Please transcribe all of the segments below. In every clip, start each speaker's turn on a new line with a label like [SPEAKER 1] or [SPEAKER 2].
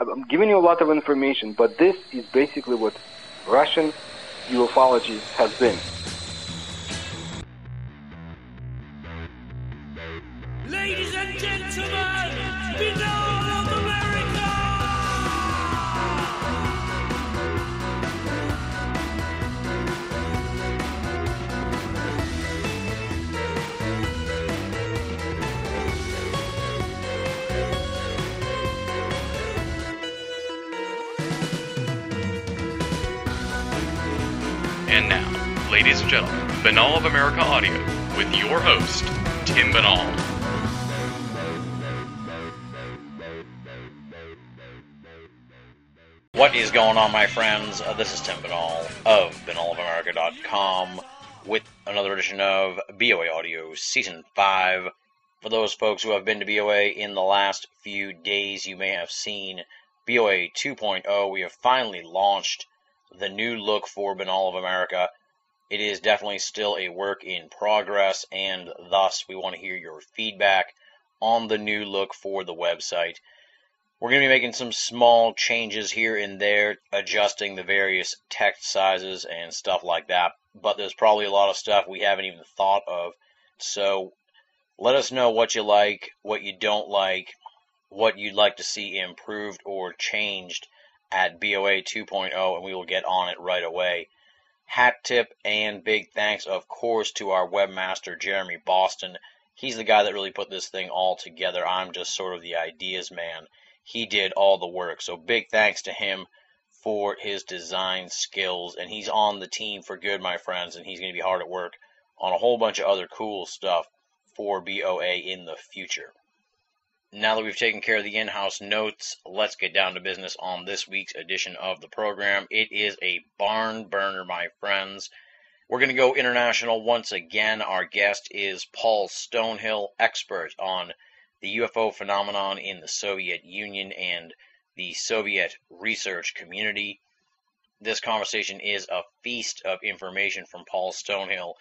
[SPEAKER 1] I'm giving you a lot of information, but this is basically what Russian ufology has been.
[SPEAKER 2] Binnall of America
[SPEAKER 3] Audio with your host, Tim Binnall.
[SPEAKER 4] What is going on, my friends? Uh, this is Tim Binnall of BinnallofAmerica.com with another edition of BOA Audio Season 5. For those folks who have been to BOA in the last few days, you may have seen BOA 2.0. We have finally launched the new look for Binnall of America. It is definitely still a work in progress, and thus we want to hear your feedback on the new look for the website. We're going to be making some small changes here and there, adjusting the various text sizes and stuff like that. But there's probably a lot of stuff we haven't even thought of. So let us know what you like, what you don't like, what you'd like to see improved or changed at BOA 2.0, and we will get on it right away. Hat tip and big thanks, of course, to our webmaster, Jeremy Boston. He's the guy that really put this thing all together. I'm just sort of the ideas man he did all the work. So big thanks to him for his design skills. And he's on the team for good, my friends, and he's going to be hard at work on a whole bunch of other cool stuff for BOA in the future. Now that we've taken care of the in house notes, let's get down to business on this week's edition of the program. It is a barn burner, my friends. We're going to go international once again. Our guest is Paul Stonehill, expert on the UFO phenomenon in the Soviet Union and the Soviet research community. This conversation is a feast of information from Paul Stonehill.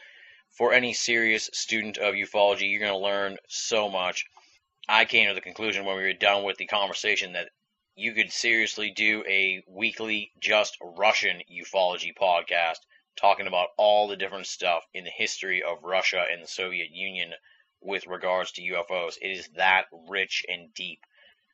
[SPEAKER 4] For any serious student of ufology, you're going to learn so much. I came to the conclusion when we were done with the conversation that you could seriously do a weekly just Russian ufology podcast talking about all the different stuff in the history of Russia and the Soviet Union with regards to UFOs. It is that rich and deep.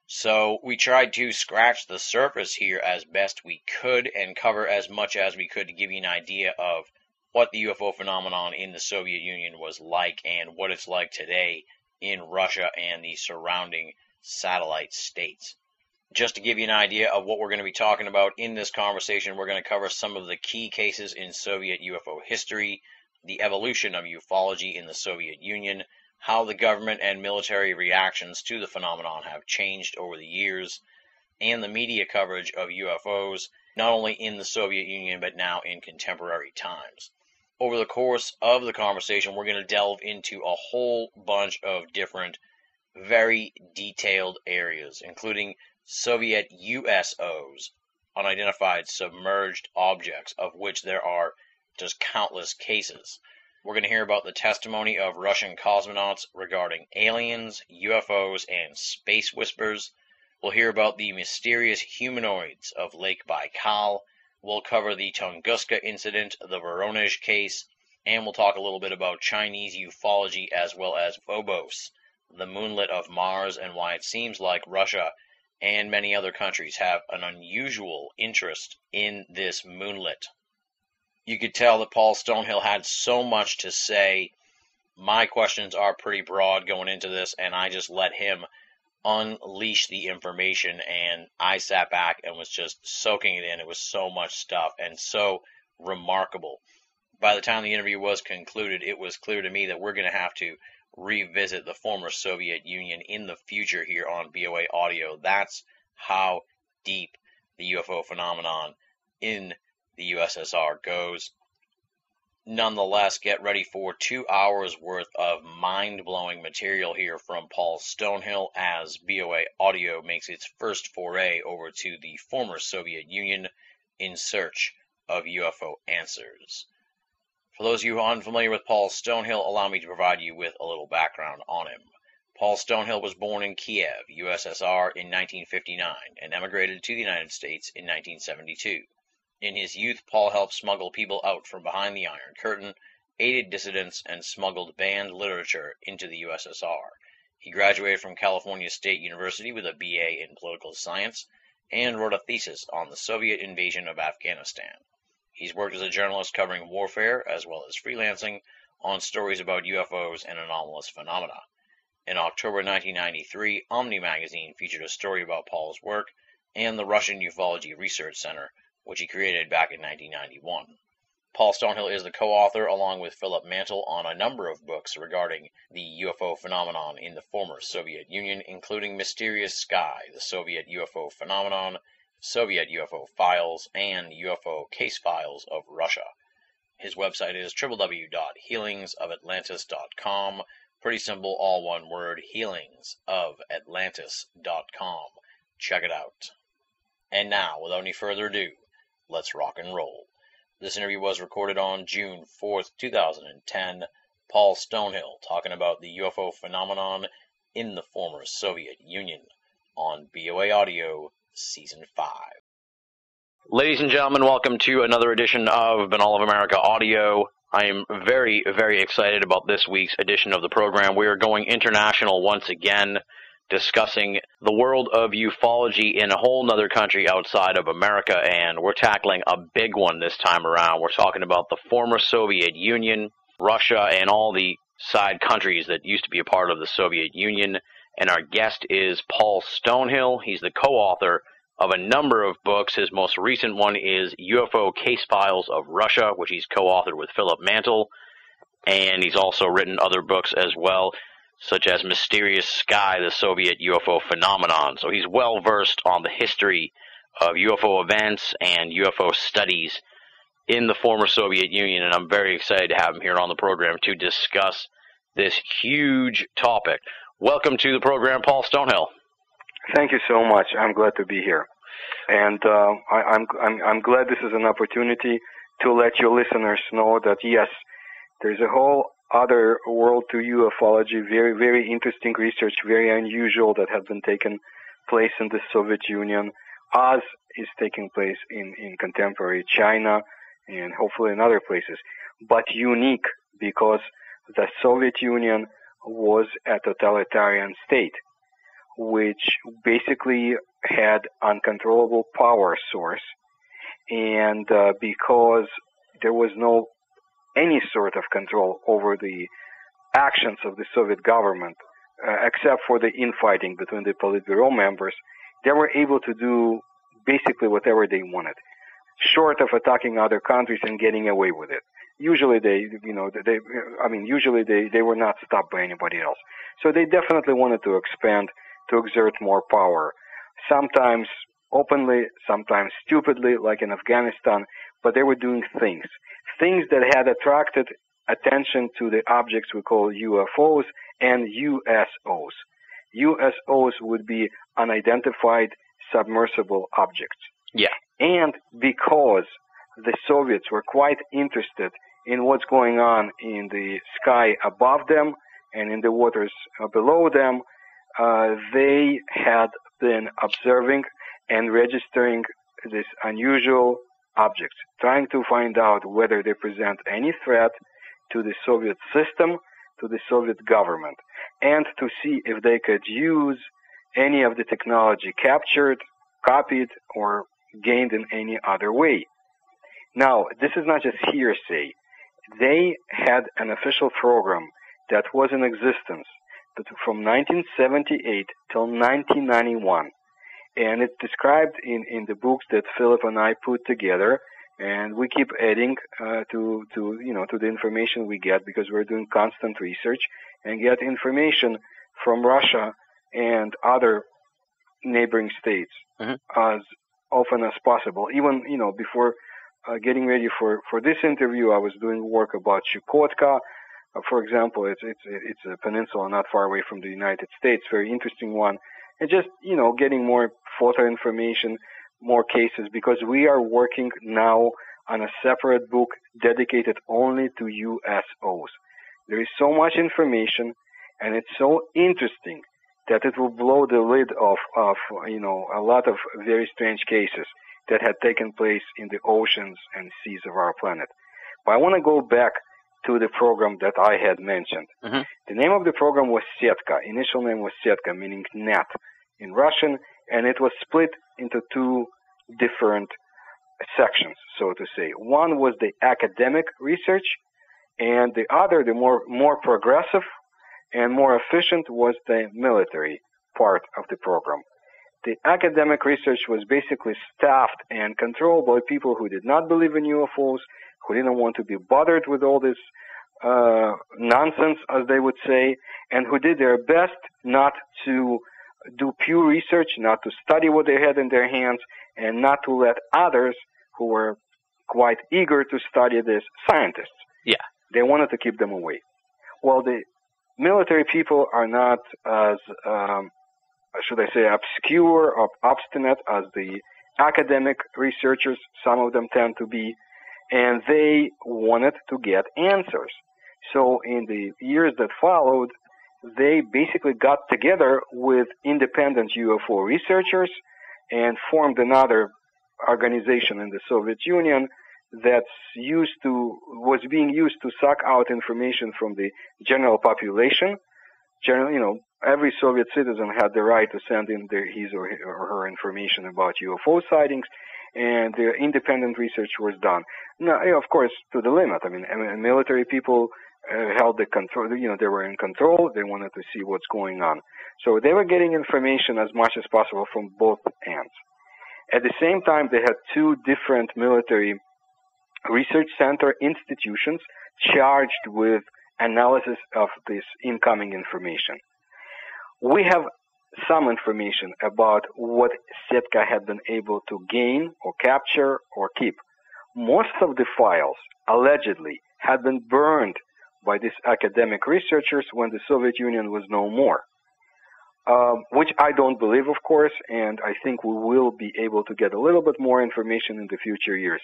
[SPEAKER 4] So we tried to scratch the surface here as best we could and cover as much as we could to give you an idea of what the UFO phenomenon in the Soviet Union was like and what it's like today in Russia and the surrounding satellite states. Just to give you an idea of what we're going to be talking about in this conversation, we're going to cover some of the key cases in Soviet UFO history, the evolution of ufology in the Soviet Union, how the government and military reactions to the phenomenon have changed over the years, and the media coverage of UFOs, not only in the Soviet Union but now in contemporary times. Over the course of the conversation, we're going to delve into a whole bunch of different, very detailed areas, including Soviet USOs, unidentified submerged objects, of which there are just countless cases. We're going to hear about the testimony of Russian cosmonauts regarding aliens, UFOs, and space whispers. We'll hear about the mysterious humanoids of Lake Baikal. We'll cover the Tunguska incident, the Voronezh case, and we'll talk a little bit about Chinese ufology as well as Phobos, the moonlet of Mars, and why it seems like Russia and many other countries have an unusual interest in this moonlet you could tell that Paul Stonehill had so much to say. My questions are pretty broad going into this, and I just let him unleash the information. And I sat back and was just soaking it in. It was so much stuff and so remarkable. By the time the interview was concluded, it was clear to me that we're going to have to revisit the former Soviet Union in the future here on BOA Audio. That's how deep the UFO phenomenon in the USSR goes. Nonetheless, get ready for two hours worth of mind blowing material here from Paul Stonehill as BOA Audio makes its first foray over to the former Soviet Union in search of UFO answers. For those of you unfamiliar with Paul Stonehill, allow me to provide you with a little background on him. Paul Stonehill was born in Kiev, USSR in 1959 and emigrated to the United States in 1972. In his youth, Paul helped smuggle people out from behind the Iron Curtain, aided dissidents, and smuggled banned literature into the USSR. He graduated from California State University with a BA in political science and wrote a thesis on the Soviet invasion of Afghanistan. He's worked as a journalist covering warfare as well as freelancing on stories about UFOs and anomalous phenomena. In October 1993, Omni magazine featured a story about Paul's work and the Russian Ufology Research Center, which he created back in 1991. Paul Stonehill is the co-author, along with Philip Mantle, on a number of books regarding the UFO phenomenon in the former Soviet Union, including Mysterious Sky, the Soviet UFO Phenomenon, Soviet UFO Files, and UFO Case Files of Russia. His website is www.healingsofatlantis.com. Pretty simple, all one word, healingsofatlantis.com. Check it out. And now, without any further ado, let's rock and roll. This interview was recorded on June 4th, 2010. Paul Stonehill talking about the UFO phenomenon in the former Soviet Union on BOA Audio Season 5. Ladies and gentlemen, welcome to another edition of Binnall of America Audio. I am very, very excited about this week's edition of the program. We are going international once again, discussing the world of ufology in a whole nother country outside of America, and we're tackling a big one this time around. We're talking about the former Soviet Union, Russia, and all the side countries that used to be a part of the Soviet Union. And our guest is Paul Stonehill. He's the co author of a number of books. His most recent one is UFO Case Files of Russia, which he's co authored with Philip Mantle. And he's also written other books as well, such as Mysterious Sky, the Soviet UFO Phenomenon. So he's well versed on the history of UFO events and UFO studies in the former Soviet Union. And I'm very excited to have him here on the program to discuss this huge topic. Welcome to the program, Paul Stonehill.
[SPEAKER 1] Thank you so much. I'm glad to be here, and uh, I, I'm, I'm I'm glad this is an opportunity to let your listeners know that yes, there's a whole other world to ufology, very very interesting research, very unusual that has been taken place in the Soviet Union, as is taking place in in contemporary China, and hopefully in other places, but unique because the Soviet Union was a totalitarian state which basically had uncontrollable power source. And uh, because there was no any sort of control over the actions of the Soviet government uh, except for the infighting between the Politburo members they were able to do basically whatever they wanted short of attacking other countries and getting away with it usually they you know they i mean usually they they were not stopped by anybody else so they definitely wanted to expand to exert more power. Sometimes openly, sometimes stupidly, like in Afghanistan, but they were doing things. Things that had attracted attention to the objects we call UFOs and USOs. USOs would be unidentified submersible objects.
[SPEAKER 4] Yeah.
[SPEAKER 1] And because the Soviets were quite interested in what's going on in the sky above them and in the waters below them, uh, they had been observing and registering this unusual objects, trying to find out whether they present any threat to the Soviet system, to the Soviet government, and to see if they could use any of the technology captured, copied, or gained in any other way. Now, this is not just hearsay. They had an official program that was in existence from 1978 till 1991. And it's described in, in the books that Philip and I put together, and we keep adding uh, to to you know to the information we get because we're doing constant research and get information from Russia and other neighboring states
[SPEAKER 4] Mhm.
[SPEAKER 1] as often as possible. Even you know before uh, getting ready for for this interview, I was doing work about Chukotka, uh, for example, it's it's it's a peninsula not far away from the United States, very interesting one, and just you know getting more photo information, more cases because we are working now on a separate book dedicated only to USOs. There is so much information and it's so interesting that it will blow the lid off of you know a lot of very strange cases that had taken place in the oceans and seas of our planet. But I want to go back to the program that I had mentioned.
[SPEAKER 4] Mhm.
[SPEAKER 1] The name of the program was Setka. Initial name was Setka, meaning net in Russian, and it was split into two different sections, so to say. One was the academic research, and the other, the more more progressive and more efficient, was the military part of the program. The academic research was basically staffed and controlled by people who did not believe in UFOs, who didn't want to be bothered with all this uh, nonsense, as they would say, and who did their best not to do pure research, not to study what they had in their hands, and not to let others who were quite eager to study this, scientists.
[SPEAKER 4] Yeah.
[SPEAKER 1] They wanted to keep them away. Well, the military people are not as, um, should I say, obscure or obstinate as the academic researchers, some of them tend to be, and they wanted to get answers. So in the years that followed, they basically got together with independent UFO researchers and formed another organization in the Soviet Union that's used to was being used to suck out information from the general population. You know, every Soviet citizen had the right to send in their, his or her information about UFO sightings, and the independent research was done. Now, of course, to the limit. I mean, military people held the control. You know, they were in control. They wanted to see what's going on, so they were getting information as much as possible from both ends. At the same time, they had two different military research center institutions charged with analysis of this incoming information. We have some information about what Setka had been able to gain or capture or keep. Most of the files allegedly had been burned by these academic researchers when the Soviet Union was no more. Um, which I don't believe, of course, and I think we will be able to get a little bit more information in the future years.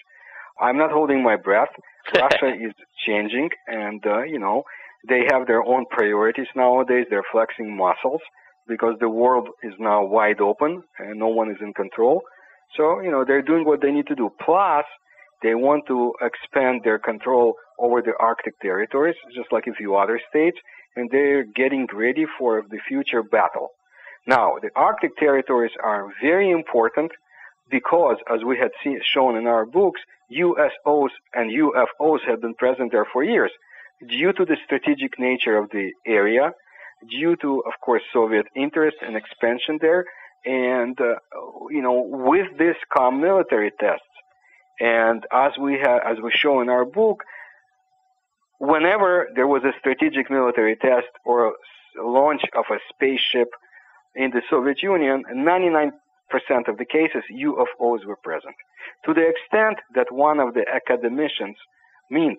[SPEAKER 1] I'm not holding my breath. Russia is changing, and uh, you know they have their own priorities nowadays. They're flexing muscles because the world is now wide open and no one is in control. So you know they're doing what they need to do. Plus, they want to expand their control over the Arctic territories, just like a few other states, and they're getting ready for the future battle. Now, the Arctic territories are very important because, as we had seen, shown in our books, USOs and UFOs have been present there for years due to the strategic nature of the area, due to, of course, Soviet interest and expansion there, and, uh, you know, with this come military tests. And as we as we show in our book, whenever there was a strategic military test or launch of a spaceship in the Soviet Union, 99% of the cases UFOs were present. To the extent that one of the academicians, means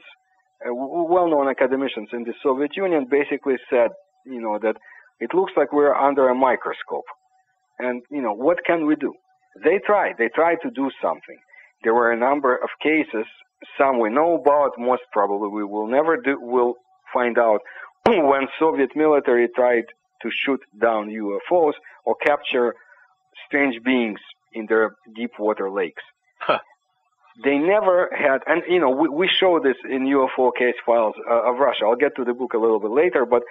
[SPEAKER 1] uh, well-known academicians in the Soviet Union, basically said, you know, that it looks like we're under a microscope. And, you know, what can we do? They tried. They tried to do something. There were a number of cases some we know about, most probably we will never do, will find out when Soviet military tried to shoot down UFOs or capture strange beings in their deep water lakes.
[SPEAKER 4] Huh.
[SPEAKER 1] They never had, and you know, we, we show this in UFO case files uh, of Russia. I'll get to the book a little bit later, but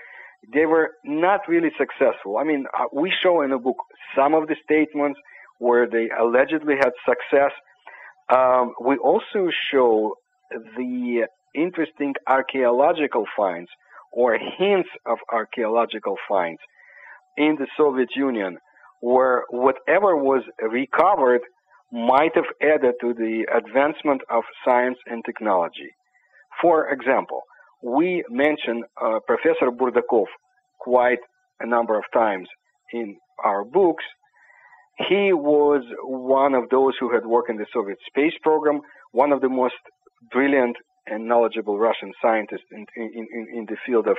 [SPEAKER 1] they were not really successful. I mean, uh, we show in the book some of the statements where they allegedly had success, um, we also show the interesting archaeological finds or hints of archaeological finds in the Soviet Union where whatever was recovered might have added to the advancement of science and technology. For example, we mention uh, Professor Burdakov quite a number of times in our books he was one of those who had worked in the Soviet space program, one of the most brilliant and knowledgeable Russian scientists in, in, in, in the field of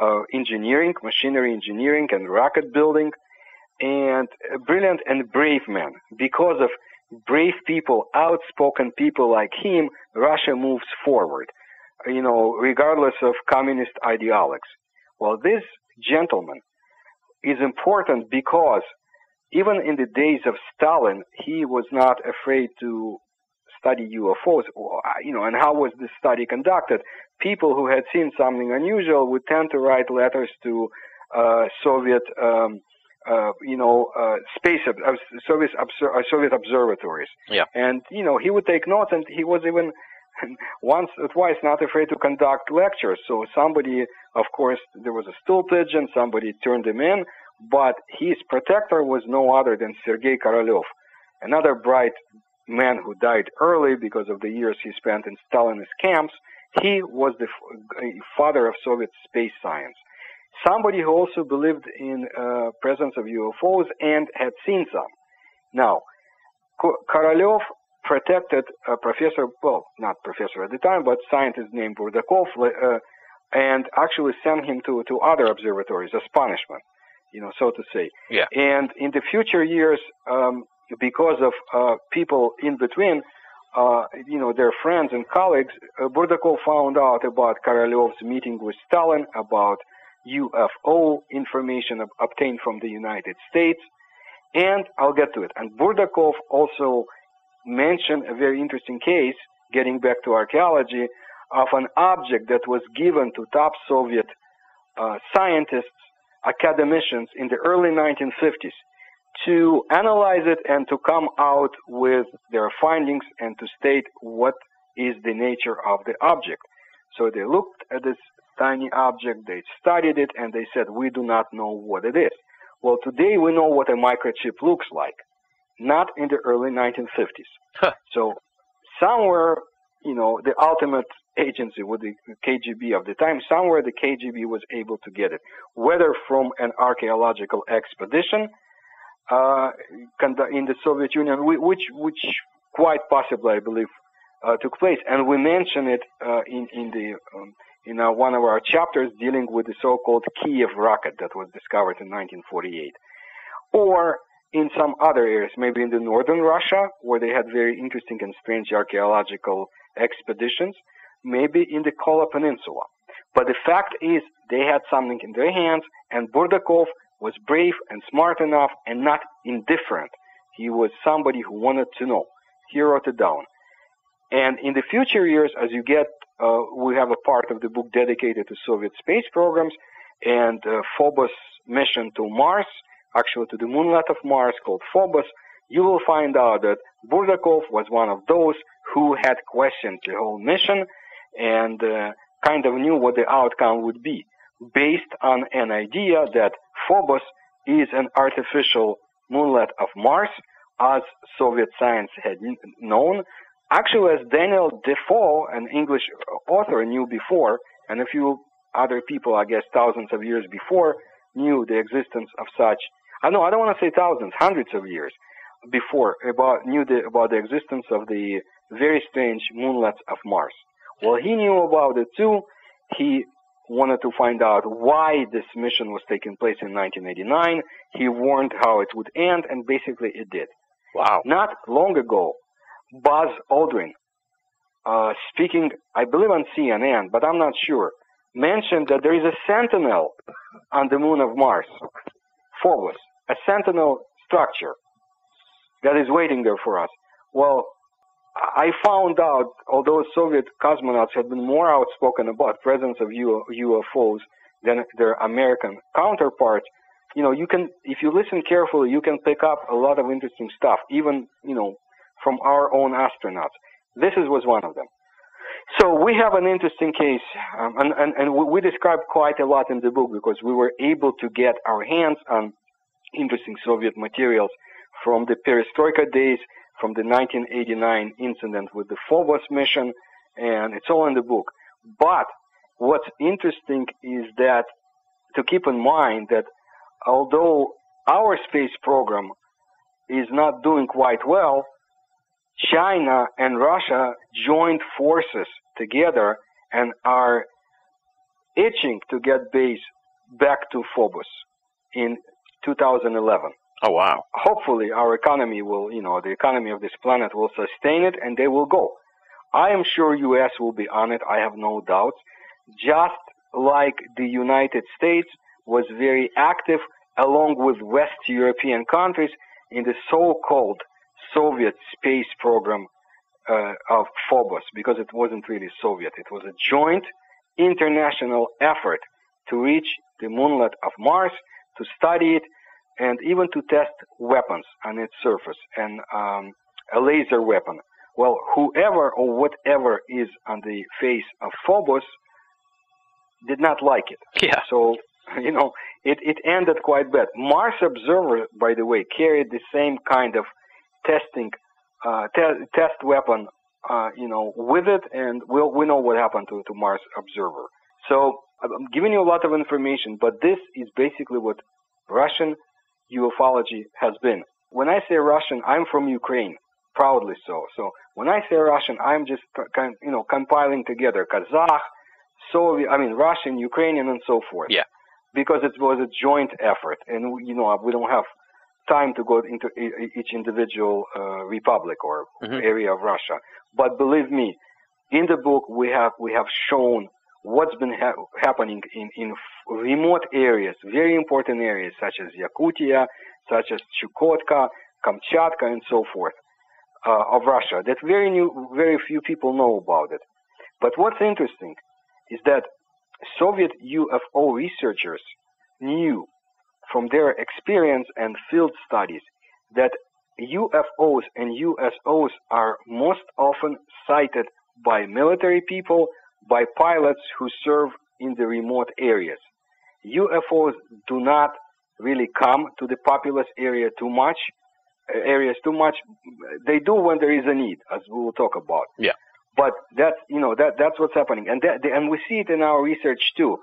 [SPEAKER 1] uh, engineering, machinery engineering, and rocket building, and a brilliant and brave man. Because of brave people, outspoken people like him, Russia moves forward, you know, regardless of communist ideologues. Well, this gentleman is important because even in the days of Stalin, he was not afraid to study UFOs. You know, and how was this study conducted? People who had seen something unusual would tend to write letters to uh, Soviet, um, uh, you know, uh, space uh, Soviet, uh, Soviet observatories.
[SPEAKER 4] Yeah.
[SPEAKER 1] And you know, he would take notes, and he was even once or twice not afraid to conduct lectures. So somebody, of course, there was a stool pigeon. Somebody turned him in, but his protector was no other than Sergei Korolev, another bright man who died early because of the years he spent in Stalinist camps. He was the father of Soviet space science. Somebody who also believed in uh, presence of UFOs and had seen some. Now, Korolev protected a professor, well, not professor at the time, but scientist named Burdakov, uh, and actually sent him to, to other observatories as punishment, you know, so to say.
[SPEAKER 4] Yeah.
[SPEAKER 1] And in the future years, um, because of uh, people in between, uh, you know, their friends and colleagues, uh, Burdakov found out about Korolev's meeting with Stalin, about UFO information ob- obtained from the United States, and I'll get to it. And Burdakov also mentioned a very interesting case, getting back to archaeology, of an object that was given to top Soviet uh, scientists, academicians in the early 1950s to analyze it and to come out with their findings and to state what is the nature of the object. So they looked at this tiny object, they studied it, and they said, we do not know what it is. Well, today we know what a microchip looks like, not in the early 1950s.
[SPEAKER 4] Huh.
[SPEAKER 1] So somewhere, you know, the ultimate agency with the KGB of the time, somewhere the KGB was able to get it, whether from an archaeological expedition uh, in the Soviet Union, which which quite possibly, I believe, uh, took place, and we mention it uh, in in the um, in uh, one of our chapters dealing with the so-called Kiev rocket that was discovered in 1948, or in some other areas, maybe in the northern Russia, where they had very interesting and strange archaeological expeditions, maybe in the Kola Peninsula. But the fact is, they had something in their hands, and Burdakov was brave and smart enough and not indifferent. He was somebody who wanted to know. He wrote it down. And in the future years, as you get, uh, we have a part of the book dedicated to Soviet space programs and uh, Phobos mission to Mars, actually to the moonlet of Mars called Phobos. You will find out that Burdakov was one of those who had questioned the whole mission and uh, kind of knew what the outcome would be based on an idea that Phobos is an artificial moonlet of Mars, as Soviet science had known. Actually, as Daniel Defoe, an English author, knew before, and a few other people, I guess thousands of years before, knew the existence of such. I know I don't want to say thousands, hundreds of years before about knew the, about the existence of the very strange moonlets of Mars. Well, he knew about it too. He wanted to find out why this mission was taking place in 1989. He warned how it would end, and basically it did.
[SPEAKER 4] Wow.
[SPEAKER 1] Not long ago, Buzz Aldrin, uh, speaking, I believe on CNN, but I'm not sure, mentioned that there is a sentinel on the moon of Mars, Phobos, a sentinel structure that is waiting there for us. Well, I found out, although Soviet cosmonauts had been more outspoken about presence of UFOs than their American counterparts, you know, you can, if you listen carefully, you can pick up a lot of interesting stuff, even, you know, from our own astronauts. This is, was one of them. So we have an interesting case, um, and, and, and we describe quite a lot in the book because we were able to get our hands on interesting Soviet materials from the perestroika days from the 1989 incident with the Phobos mission, and it's all in the book. But what's interesting is that to keep in mind that although our space program is not doing quite well, China and Russia joined forces together and are itching to get base back to Phobos in 2011.
[SPEAKER 4] Oh wow!
[SPEAKER 1] Hopefully, our economy will, you know, the economy of this planet will sustain it, and they will go. I am sure U.S. will be on it. I have no doubts. Just like the United States was very active along with West European countries in the so-called Soviet space program uh, of Phobos because it wasn't really Soviet. It was a joint international effort to reach the moonlet of Mars, to study it, and even to test weapons on its surface and um, a laser weapon. Well, whoever or whatever is on the face of Phobos did not like it.
[SPEAKER 4] Yeah.
[SPEAKER 1] So, you know, it, it ended quite bad. Mars Observer, by the way, carried the same kind of testing, uh, te- test weapon, uh, you know, with it, and we'll, we know what happened to, to Mars Observer. So, I'm giving you a lot of information, but this is basically what Russian ufology has been. When I say Russian, I'm from Ukraine, proudly so. So when I say Russian, I'm just you know compiling together Kazakh, Soviet, I mean Russian, Ukrainian, and so forth.
[SPEAKER 4] Yeah.
[SPEAKER 1] Because it was a joint effort, and you know we don't have time to go into each individual uh, republic or
[SPEAKER 4] Mhm.
[SPEAKER 1] area of Russia. But believe me, in the book we have we have shown what's been ha- happening in, in remote areas, very important areas such as Yakutia, such as Chukotka, Kamchatka, and so forth uh, of Russia that very new, very few people know about it. But what's interesting is that Soviet UFO researchers knew from their experience and field studies that UFOs and USOs are most often sighted by military people, by pilots who serve in the remote areas. UFOs do not really come to the populous area too much, uh, areas too much. They do when there is a need, as we will talk about.
[SPEAKER 4] Yeah.
[SPEAKER 1] But that's you know that that's what's happening, and that, and we see it in our research too.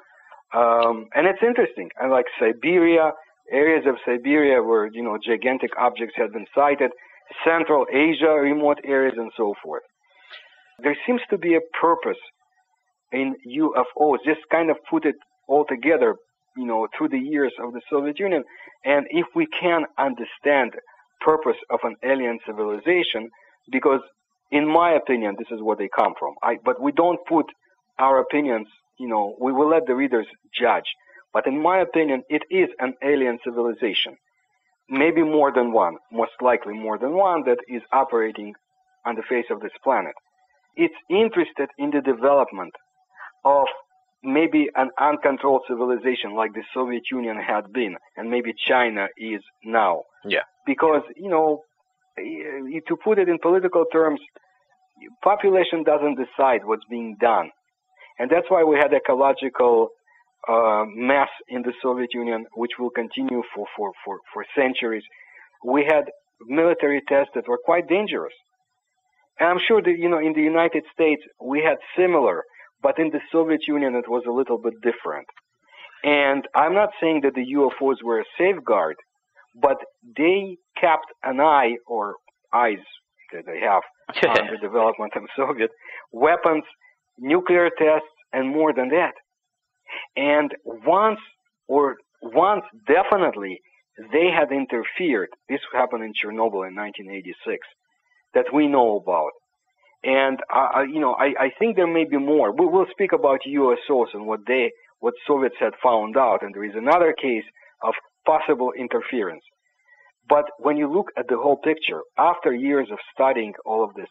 [SPEAKER 1] Um, and it's interesting. And like Siberia, areas of Siberia where you know gigantic objects have been sighted, Central Asia, remote areas, and so forth. There seems to be a purpose in UFOs. Just kind of put it all together, you know, through the years of the Soviet Union. And if we can understand purpose of an alien civilization, because in my opinion, this is where they come from. I, but we don't put our opinions, you know, we will let the readers judge. But in my opinion, it is an alien civilization. Maybe more than one, most likely more than one that is operating on the face of this planet. It's interested in the development of maybe an uncontrolled civilization like the Soviet Union had been, and maybe China is now.
[SPEAKER 4] Yeah.
[SPEAKER 1] Because, you know, eh, to put it in political terms, population doesn't decide what's being done. And that's why we had ecological uh, mess in the Soviet Union, which will continue for, for, for, for centuries. We had military tests that were quite dangerous. And I'm sure that, you know, in the United States, we had similar, but in the Soviet Union, it was a little bit different. And I'm not saying that the UFOs were a safeguard, but they kept an eye or eyes that they have on the development of Soviet weapons, nuclear tests, and more than that. And once, or once definitely, they had interfered. This happened in Chernobyl in 1986, that we know about. And uh, you know, I, I think there may be more. We will speak about USOs and what they, what Soviets had found out. And there is another case of possible interference. But when you look at the whole picture, after years of studying all of this,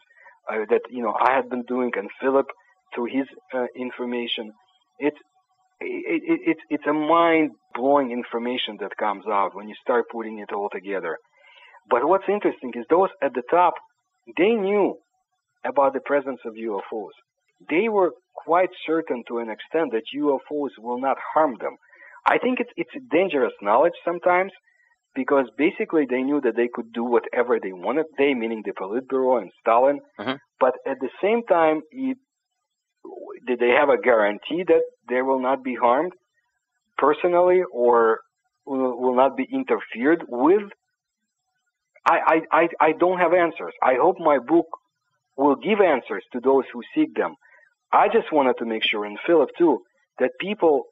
[SPEAKER 1] uh, that you know I had been doing, and Philip through his uh, information, it's it, it, it's it's a mind blowing information that comes out when you start putting it all together. But what's interesting is those at the top, they knew about the presence of UFOs. They were quite certain to an extent that UFOs will not harm them. I think it's it's dangerous knowledge sometimes because basically they knew that they could do whatever they wanted. They meaning the Politburo and Stalin.
[SPEAKER 4] Mhm.
[SPEAKER 1] But at the same time, it, did they have a guarantee that they will not be harmed personally or will, will not be interfered with? I, I, I, I don't have answers. I hope my book will give answers to those who seek them. I just wanted to make sure, and Philip too, that people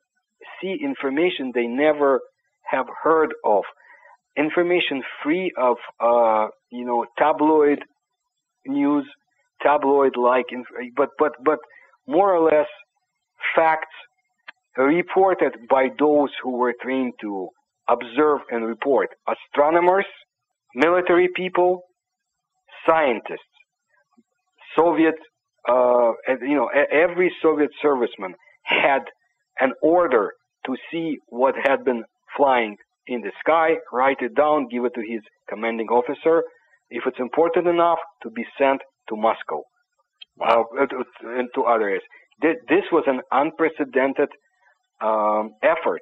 [SPEAKER 1] see information they never have heard of, information free of, uh, you know, tabloid news, tabloid-like, but but but more or less facts reported by those who were trained to observe and report. Astronomers, military people, scientists, Soviet, uh, you know, every Soviet serviceman had an order to see what had been flying in the sky, write it down, give it to his commanding officer. If it's important enough, to be sent to Moscow uh, and to other areas. This was an unprecedented um, effort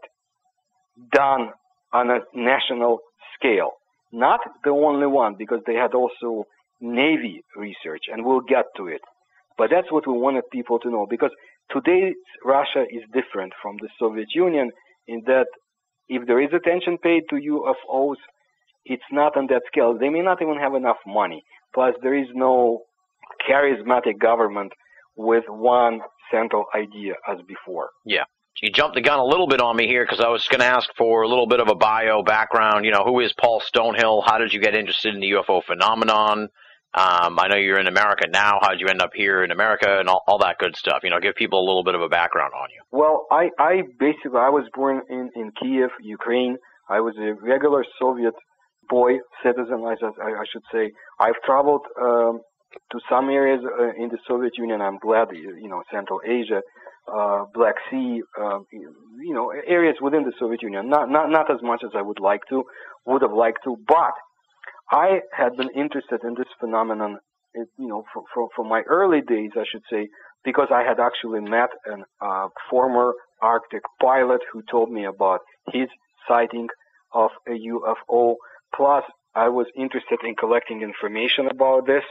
[SPEAKER 1] done on a national scale. Not the only one, because they had also Navy research, and we'll get to it. But that's what we wanted people to know, because today's Russia is different from the Soviet Union in that if there is attention paid to UFOs, it's not on that scale. They may not even have enough money. Plus, there is no charismatic government with one central idea as before.
[SPEAKER 4] Yeah. You jumped the gun a little bit on me here because I was going to ask for a little bit of a bio background. You know, who is Paul Stonehill? How did you get interested in the UFO phenomenon? Um, I know you're in America now. How'd you end up here in America and all, all that good stuff? You know, give people a little bit of a background on you.
[SPEAKER 1] Well, I, I basically I was born in in Kiev, Ukraine. I was a regular Soviet boy, citizen, I, I should say. I've traveled um, to some areas uh, in the Soviet Union. I'm glad, you know, Central Asia, uh, Black Sea, uh, you know, areas within the Soviet Union. Not not not as much as I would like to, would have liked to, but I had been interested in this phenomenon, you know, from, from, my early days, I should say, because I had actually met a uh, former Arctic pilot who told me about his sighting of a UFO. Plus, I was interested in collecting information about this,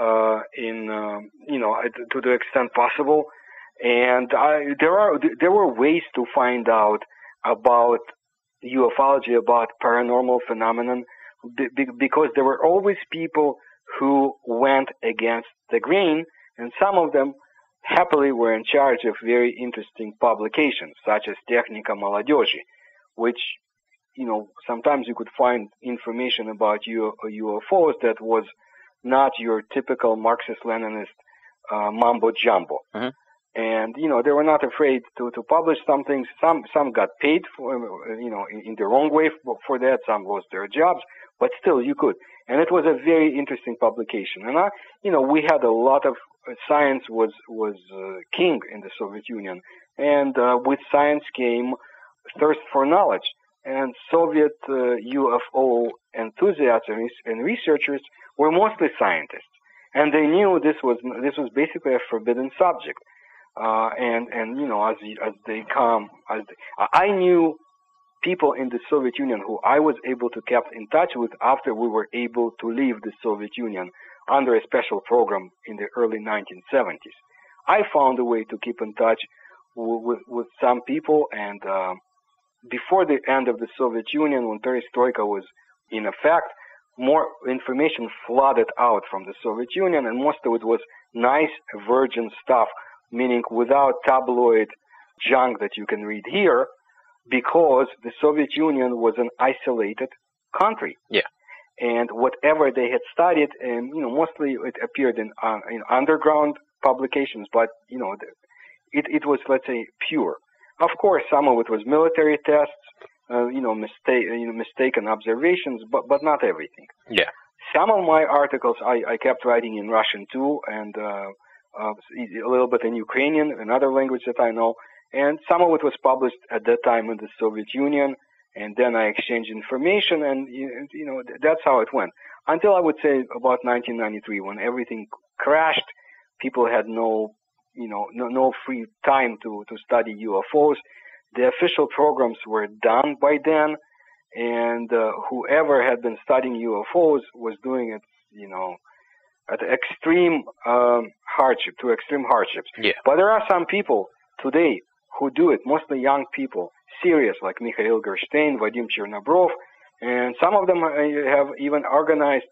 [SPEAKER 1] uh, in uh, you know, to the extent possible. And I, there are there were ways to find out about ufology, about paranormal phenomenon because there were always people who went against the grain, and some of them happily were in charge of very interesting publications, such as Technika Молодежи, which, you know, sometimes you could find information about UFOs that was not your typical Marxist-Leninist uh, mumbo jumbo. Mm-hmm and you know they were not afraid to to publish some things. Some some got paid for you know in, in the wrong way for, for that. Some lost their jobs, but still you could. And it was a very interesting publication. And I, you know, we had a lot of uh, science was was uh, king in the Soviet Union, and uh, with science came thirst for knowledge. And Soviet uh, UFO enthusiasts and researchers were mostly scientists, and they knew this was this was basically a forbidden subject uh, and and you know as as they come, as they, I knew people in the Soviet Union who I was able to keep in touch with after we were able to leave the Soviet Union under a special program in the early 1970s. I found a way to keep in touch with, with, with some people, and uh, before the end of the Soviet Union, when Perestroika was in effect, more information flooded out from the Soviet Union, and most of it was nice virgin stuff meaning without tabloid junk that you can read here, because the Soviet Union was an isolated country.
[SPEAKER 4] Yeah.
[SPEAKER 1] And whatever they had studied, and you know, mostly it appeared in uh, in underground publications, but you know, it it was let's say pure. Of course, some of it was military tests, uh, you know, mistake, you know, mistaken observations, but but not everything.
[SPEAKER 4] Yeah.
[SPEAKER 1] Some of my articles I, I kept writing in Russian too, and uh, uh, a little bit in Ukrainian, another language that I know, and some of it was published at that time in the Soviet Union, and then I exchanged information, and you know that's how it went until I would say about 1993 when everything crashed. People had no, you know, no, no free time to to study UFOs. The official programs were done by then, and uh, whoever had been studying UFOs was doing it, you know, at extreme um, hardship to extreme hardships.
[SPEAKER 4] Yeah.
[SPEAKER 1] But there are some people today who do it, mostly young people, serious like Mikhail Gerstein, Vadim Chernobrov, and some of them have even organized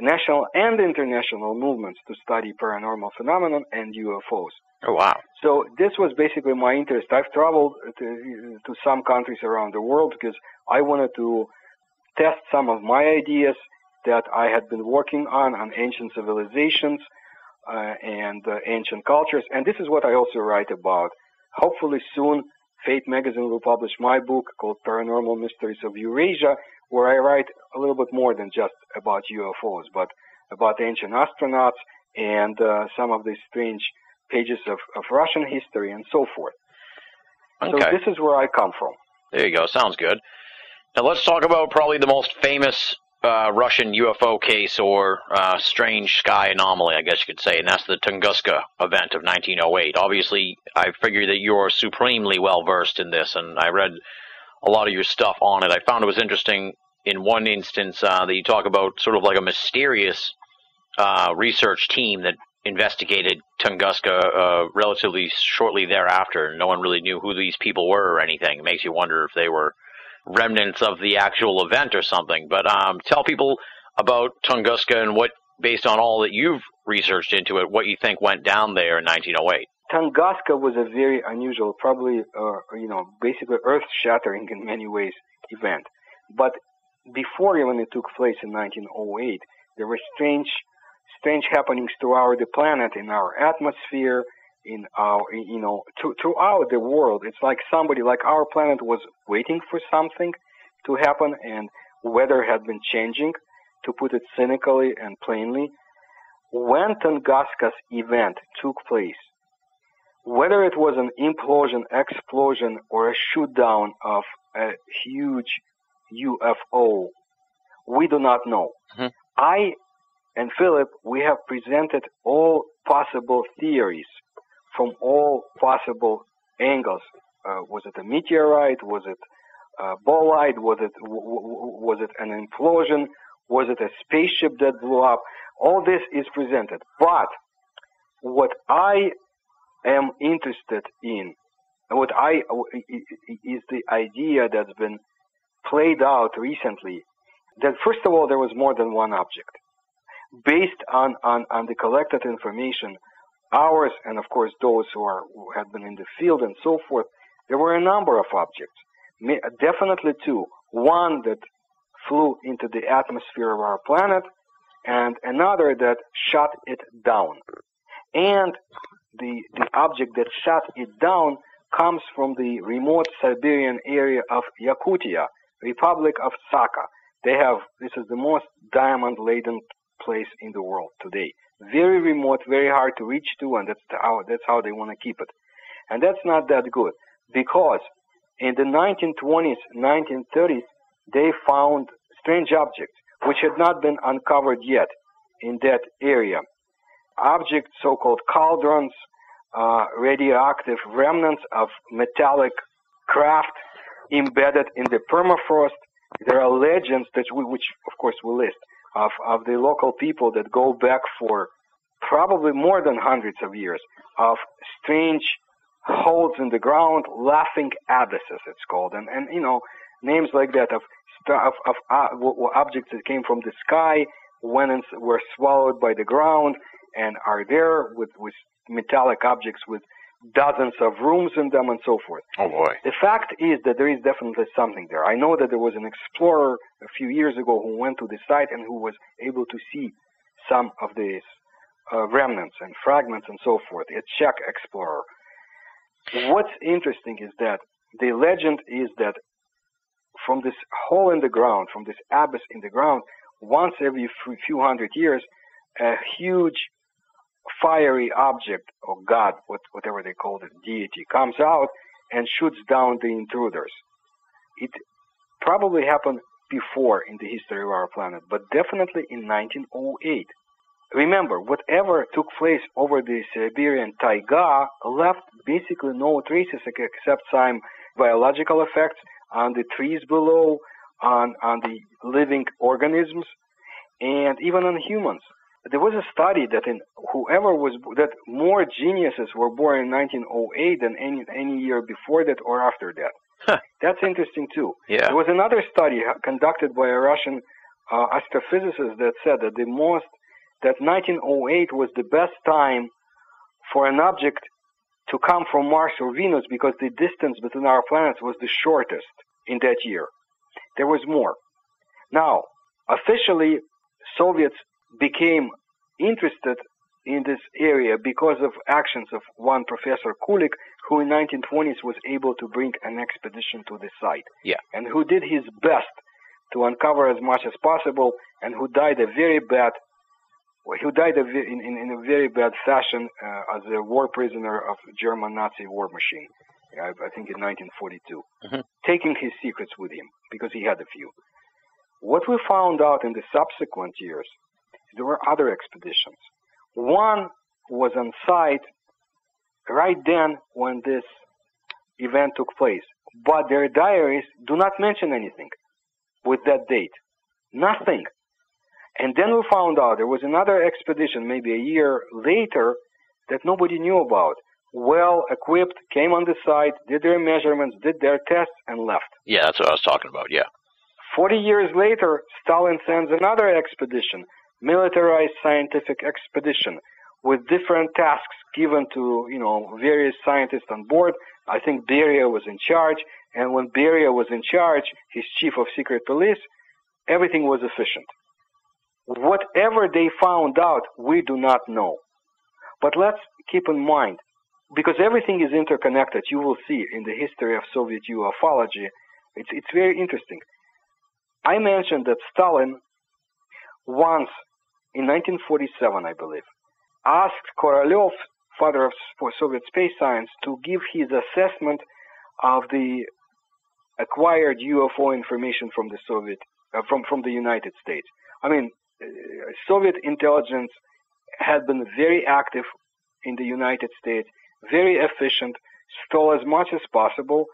[SPEAKER 1] national and international movements to study paranormal phenomenon and UFOs.
[SPEAKER 4] Oh wow!
[SPEAKER 1] So this was basically my interest. I've traveled to, to some countries around the world because I wanted to test some of my ideas that I had been working on on ancient civilizations uh, and uh, ancient cultures, and this is what I also write about. Hopefully soon, Fate magazine will publish my book called Paranormal Mysteries of Eurasia, where I write a little bit more than just about UFOs, but about ancient astronauts and uh, some of the strange pages of, of Russian history and so forth.
[SPEAKER 4] Okay.
[SPEAKER 1] So this is where I come from.
[SPEAKER 4] There you go. Sounds good. Now let's talk about probably the most famous uh, Russian UFO case or uh, strange sky anomaly, I guess you could say, and that's the Tunguska event of 1908. Obviously, I figure that you're supremely well versed in this, and I read a lot of your stuff on it. I found it was interesting in one instance uh, that you talk about sort of like a mysterious uh, research team that investigated Tunguska uh, relatively shortly thereafter. No one really knew who these people were or anything. It makes you wonder if they were remnants of the actual event or something. But um, tell people about Tunguska and what, based on all that you've researched into it, what you think went down there in 1908.
[SPEAKER 1] Tunguska was a very unusual, probably, uh, you know, basically earth-shattering in many ways event. But before even it took place in 1908, there were strange, strange happenings throughout the planet, in our atmosphere, in our, you know, to, throughout the world. It's like somebody, like our planet was waiting for something to happen and weather had been changing, to put it cynically and plainly. When Tunguska's event took place, whether it was an implosion, explosion, or a shoot down of a huge UFO, we do not know.
[SPEAKER 4] Mhm.
[SPEAKER 1] I and Philip, we have presented all possible theories from all possible angles. Uh, was it a meteorite? Was it a bolide? Was it was it an implosion? Was it a spaceship that blew up? All this is presented. But what I am interested in, what I is the idea that's been played out recently. That first of all, there was more than one object. Based on, on, on the collected information, ours and of course those who are who had been in the field and so forth, there were a number of objects. Definitely two. One that flew into the atmosphere of our planet, and another that shot it down. And the the object that shot it down comes from the remote Siberian area of Yakutia, Republic of Sakha. They have this is the most diamond laden place in the world today. Very remote, very hard to reach to, and that's how that's how they want to keep it. And that's not that good because in the 1920s, 1930s, they found strange objects which had not been uncovered yet in that area. Objects, so-called cauldrons, uh, radioactive remnants of metallic craft embedded in the permafrost. There are legends that we, which of course we list of, of the local people that go back for probably more than hundreds of years of strange holes in the ground, laughing abysses it's called, and and you know names like that of of, of uh, objects that came from the sky, went and were swallowed by the ground, and are there with with metallic objects with dozens of rooms in them and so forth.
[SPEAKER 4] Oh boy.
[SPEAKER 1] The fact is that there is definitely something there. I know that there was an explorer a few years ago who went to the site and who was able to see some of these uh, remnants and fragments and so forth. A Czech explorer. What's interesting is that the legend is that from this hole in the ground, from this abyss in the ground, once every few hundred years, a huge fiery object or god, what, whatever they called it, deity, comes out and shoots down the intruders. It probably happened before in the history of our planet, but definitely in 1908. Remember, whatever took place over the Siberian taiga left basically no traces except some biological effects on the trees below, on, on the living organisms, and even on humans. There was a study that in whoever was that more geniuses were born in 1908 than any any year before that or after that.
[SPEAKER 4] Huh.
[SPEAKER 1] That's interesting too.
[SPEAKER 4] Yeah.
[SPEAKER 1] There was another study conducted by a Russian uh, astrophysicist that said that the most that 1908 was the best time for an object to come from Mars or Venus because the distance between our planets was the shortest in that year. There was more. Now, officially, Soviets became interested in this area because of actions of one Professor Kulik, who in 1920s was able to bring an expedition to the site.
[SPEAKER 4] Yeah.
[SPEAKER 1] And who did his best to uncover as much as possible, and who died a very bad, well, who died a in, in, in a very bad fashion uh, as a war prisoner of German Nazi war machine. I, I think in 1942,
[SPEAKER 4] Mhm.
[SPEAKER 1] taking his secrets with him because he had a few. What we found out in the subsequent years, there were other expeditions. One was on site right then when this event took place, but their diaries do not mention anything with that date. Nothing. And then we found out there was another expedition, maybe a year later, that nobody knew about. Well equipped, came on the site, did their measurements, did their tests, and left.
[SPEAKER 4] Yeah, that's what I was talking about. Yeah.
[SPEAKER 1] 40 years later, Stalin sends another expedition, militarized scientific expedition, with different tasks given to, you know, various scientists on board. I think Beria was in charge, and when Beria was in charge, his chief of secret police, everything was efficient. Whatever they found out, we do not know. But let's keep in mind, because everything is interconnected, you will see in the history of Soviet ufology, it's, it's very interesting. I mentioned that Stalin once, in 1947, I believe, asked Korolev, father of Soviet space science, to give his assessment of the acquired UFO information from the Soviet, uh, from from the United States. I mean, uh, Soviet intelligence had been very active in the United States, very efficient, stole as much as possible,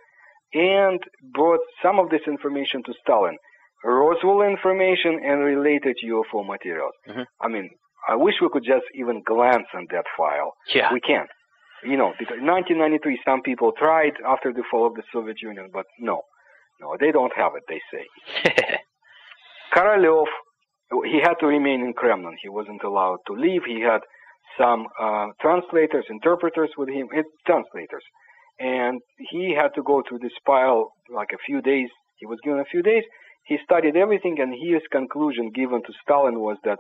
[SPEAKER 1] and brought some of this information to Stalin. Roswell information and related UFO materials.
[SPEAKER 4] Mhm.
[SPEAKER 1] I mean, I wish we could just even glance on that file.
[SPEAKER 4] Yeah.
[SPEAKER 1] We can't. You know, because in 1993, some people tried after the fall of the Soviet Union, but no. No, they don't have it, they say. Korolev, he had to remain in Kremlin. He wasn't allowed to leave. He had some uh, translators, interpreters with him, eh, translators. And he had to go through this file like a few days. He was given a few days. He studied everything, and his conclusion given to Stalin was that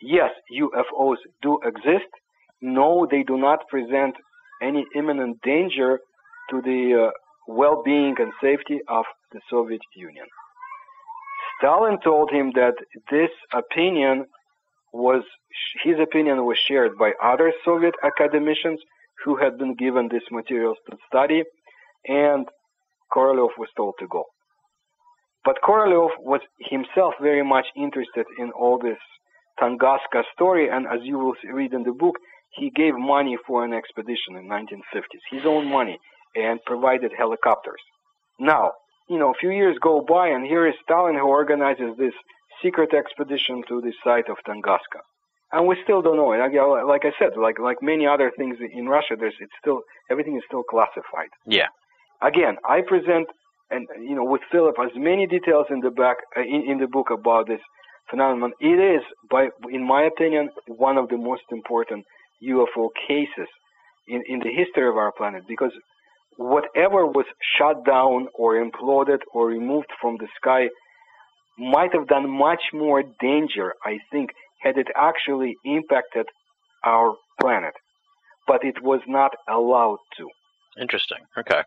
[SPEAKER 1] yes, UFOs do exist. No, they do not present any imminent danger to the uh, well-being and safety of the Soviet Union. Stalin told him that this opinion was his opinion was shared by other Soviet academicians who had been given these materials to study, and Korolev was told to go. But Korolev was himself very much interested in all this Tunguska story, and as you will read in the book, he gave money for an expedition in 1950s, his own money, and provided helicopters. Now, you know, a few years go by, and here is Stalin who organizes this secret expedition to the site of Tunguska, and we still don't know it. Like I said, like like many other things in Russia, there's it's still everything is still classified.
[SPEAKER 4] yeah.
[SPEAKER 1] Again, I present and you know with Philip as many details in the back uh, in, in the book about this phenomenon. It is, by in my opinion, one of the most important UFO cases in, in the history of our planet because whatever was shut down or imploded or removed from the sky might have done much more danger, I think, had it actually impacted our planet. But it was not allowed to.
[SPEAKER 4] Interesting. Okay.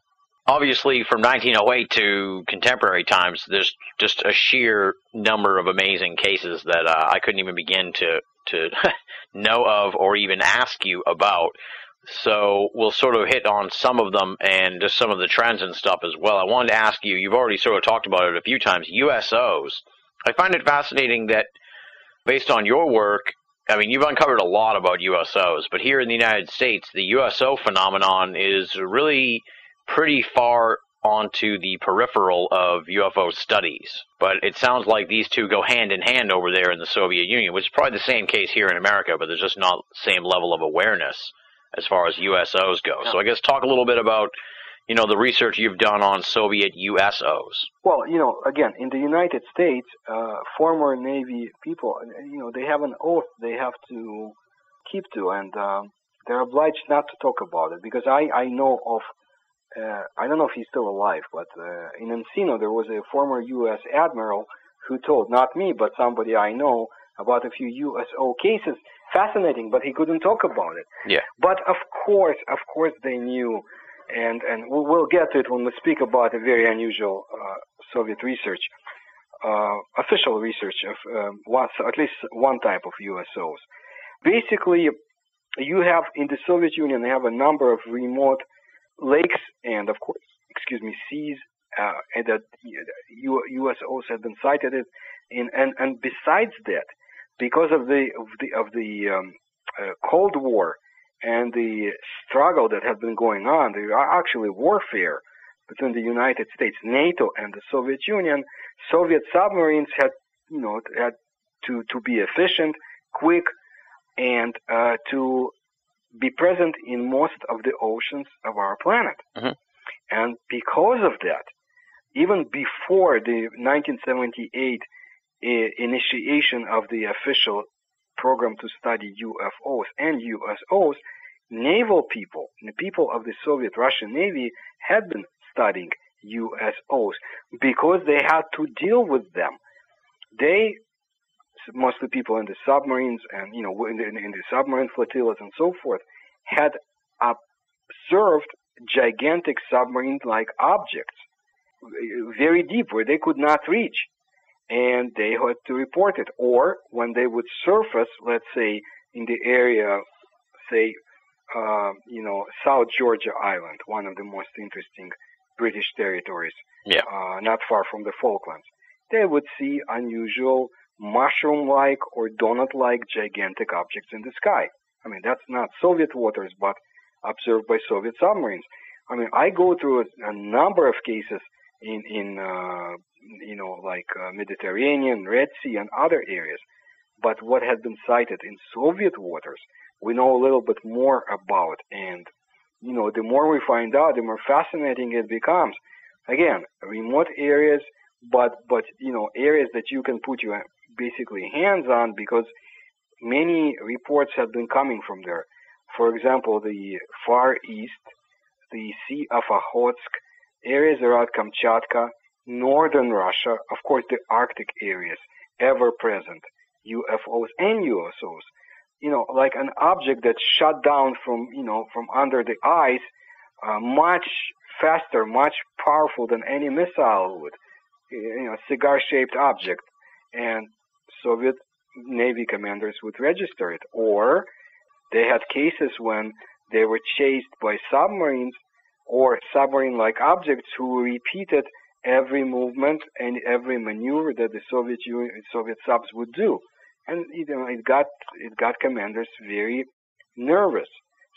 [SPEAKER 4] Obviously, from 1908 to contemporary times, there's just a sheer number of amazing cases that uh, I couldn't even begin to to know of or even ask you about. So we'll sort of hit on some of them and just some of the trends and stuff as well. I wanted to ask you. You've already sort of talked about it a few times. USOs. I find it fascinating that, based on your work, I mean, you've uncovered a lot about USOs, but here in the United States, the USO phenomenon is really pretty far onto the peripheral of UFO studies. But it sounds like these two go hand in hand over there in the Soviet Union, which is probably the same case here in America, but there's just not the same level of awareness as far as USOs go. So I guess talk a little bit about, you know, the research you've done on Soviet USOs.
[SPEAKER 1] Well, you know, again, in the United States, uh, former Navy people, you know, they have an oath they have to keep to, and um, they're obliged not to talk about it because I, I know of, uh, I don't know if he's still alive, but uh, in Encino there was a former U.S. admiral who told, not me, but somebody I know, about a few USO cases, fascinating, but he couldn't talk about it.
[SPEAKER 4] Yeah.
[SPEAKER 1] But of course, of course, they knew, and and we'll, get to it when we speak about a very unusual uh, Soviet research, uh, official research of um, one, at least one type of USOs. Basically, you have in the Soviet Union, they have a number of remote lakes and, of course, excuse me, seas, uh, and that USOs have been sighted in, and and besides that, because of the of the of the um, uh, Cold War and the struggle that had been going on, the actually warfare between the United States, NATO, and the Soviet Union, Soviet submarines had you know had to to be efficient, quick, and uh, to be present in most of the oceans of our planet.
[SPEAKER 4] Mhm.
[SPEAKER 1] And because of that, even before the 1978 i- initiation of the official program to study UFOs and USOs, naval people, the people of the Soviet Russian Navy, had been studying USOs because they had to deal with them. They, mostly people in the submarines and you know in the, in the submarine flotillas and so forth, had observed gigantic submarine-like objects very deep where they could not reach and they had to report it. Or when they would surface, let's say in the area, say, uh, you know, South Georgia Island, one of the most interesting British territories,
[SPEAKER 4] Yeah.
[SPEAKER 1] uh, not far from the Falklands, they would see unusual mushroom-like or donut-like gigantic objects in the sky. I mean, that's not Soviet waters, but observed by Soviet submarines. I mean, I go through a, a number of cases in in uh, you know like uh, Mediterranean, Red Sea, and other areas. But what has been sighted in Soviet waters, we know a little bit more about, and you know the more we find out, the more fascinating it becomes. Again, remote areas, but but you know areas that you can put your basically hands on because many reports have been coming from there. For example, the Far East, the Sea of Okhotsk, areas around Kamchatka, northern Russia, of course the Arctic areas, ever present UFOs and USOs. You know, like an object that's shut down from, you know, from under the ice, uh, much faster, much powerful than any missile would. You know, cigar-shaped object, and Soviet Navy commanders would register it. Or they had cases when they were chased by submarines or submarine-like objects who repeated every movement and every maneuver that the Soviet Union, Soviet subs would do, and you know it got it got commanders very nervous.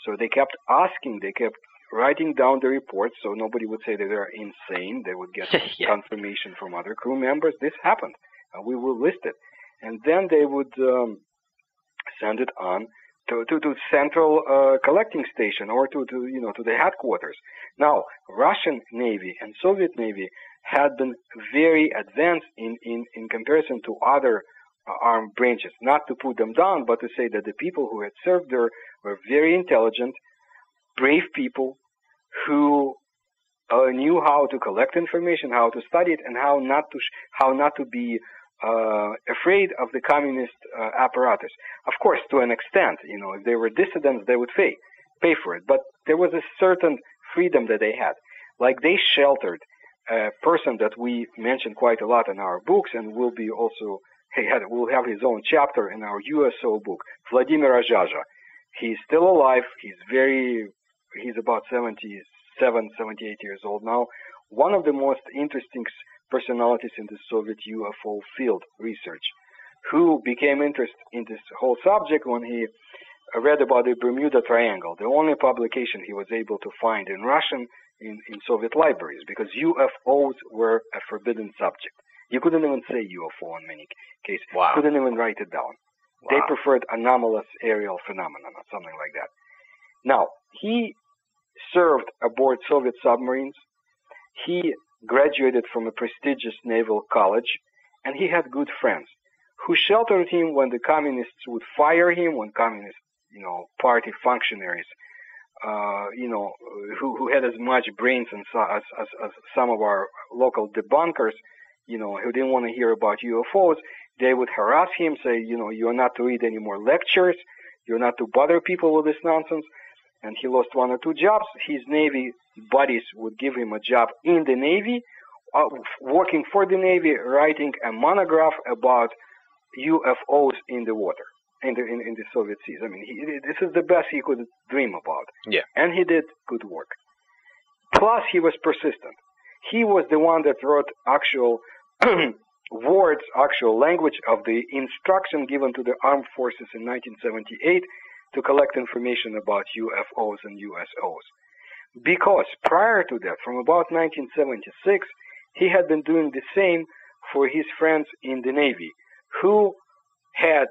[SPEAKER 1] So they kept asking, they kept writing down the reports, so nobody would say that they're insane. They would get
[SPEAKER 4] Yeah.
[SPEAKER 1] confirmation from other crew members. This happened, and we will list it, and then they would um, send it on to, to, to central uh, collecting station or to, to you know to the headquarters. Now, Russian Navy and Soviet Navy had been very advanced in, in, in comparison to other uh, armed branches. Not to put them down, but to say that the people who had served there were very intelligent, brave people who uh, knew how to collect information, how to study it, and how not to sh- how not to be uh, afraid of the communist uh, apparatus. Of course, to an extent, you know, if they were dissidents, they would pay pay for it. But there was a certain freedom that they had. Like they sheltered a person that we mentioned quite a lot in our books, and will be also he had will have his own chapter in our USO book, Vladimir Azhazha. He's still alive. He's very he's about 77, 78 years old now. One of the most interesting personalities in the Soviet UFO field research, who became interested in this whole subject when he read about the Bermuda Triangle, the only publication he was able to find in Russian in, in Soviet libraries, because UFOs were a forbidden subject. You couldn't even say UFO in many cases.
[SPEAKER 4] Wow.
[SPEAKER 1] Couldn't even write it down. They preferred anomalous aerial phenomenon or something like that. Now, he served aboard Soviet submarines. He graduated from a prestigious naval college, and he had good friends who sheltered him when the communists would fire him, when communist, you know, party functionaries, uh, you know, who, who had as much brains as, as, as some of our local debunkers, you know, who didn't want to hear about UFOs, they would harass him, say, you know, you're not to read any more lectures, You're not to bother people with this nonsense. And he lost one or two jobs. His Navy buddies would give him a job in the Navy, uh, working for the Navy, writing a monograph about UFOs in the water, in the, in, in the Soviet seas. I mean, he, this is the best he could dream about.
[SPEAKER 4] Yeah.
[SPEAKER 1] And he did good work. Plus, he was persistent. He was the one that wrote actual words, actual language of the instruction given to the armed forces in 1978 to collect information about UFOs and USOs. Because prior to that, from about 1976, he had been doing the same for his friends in the Navy, who had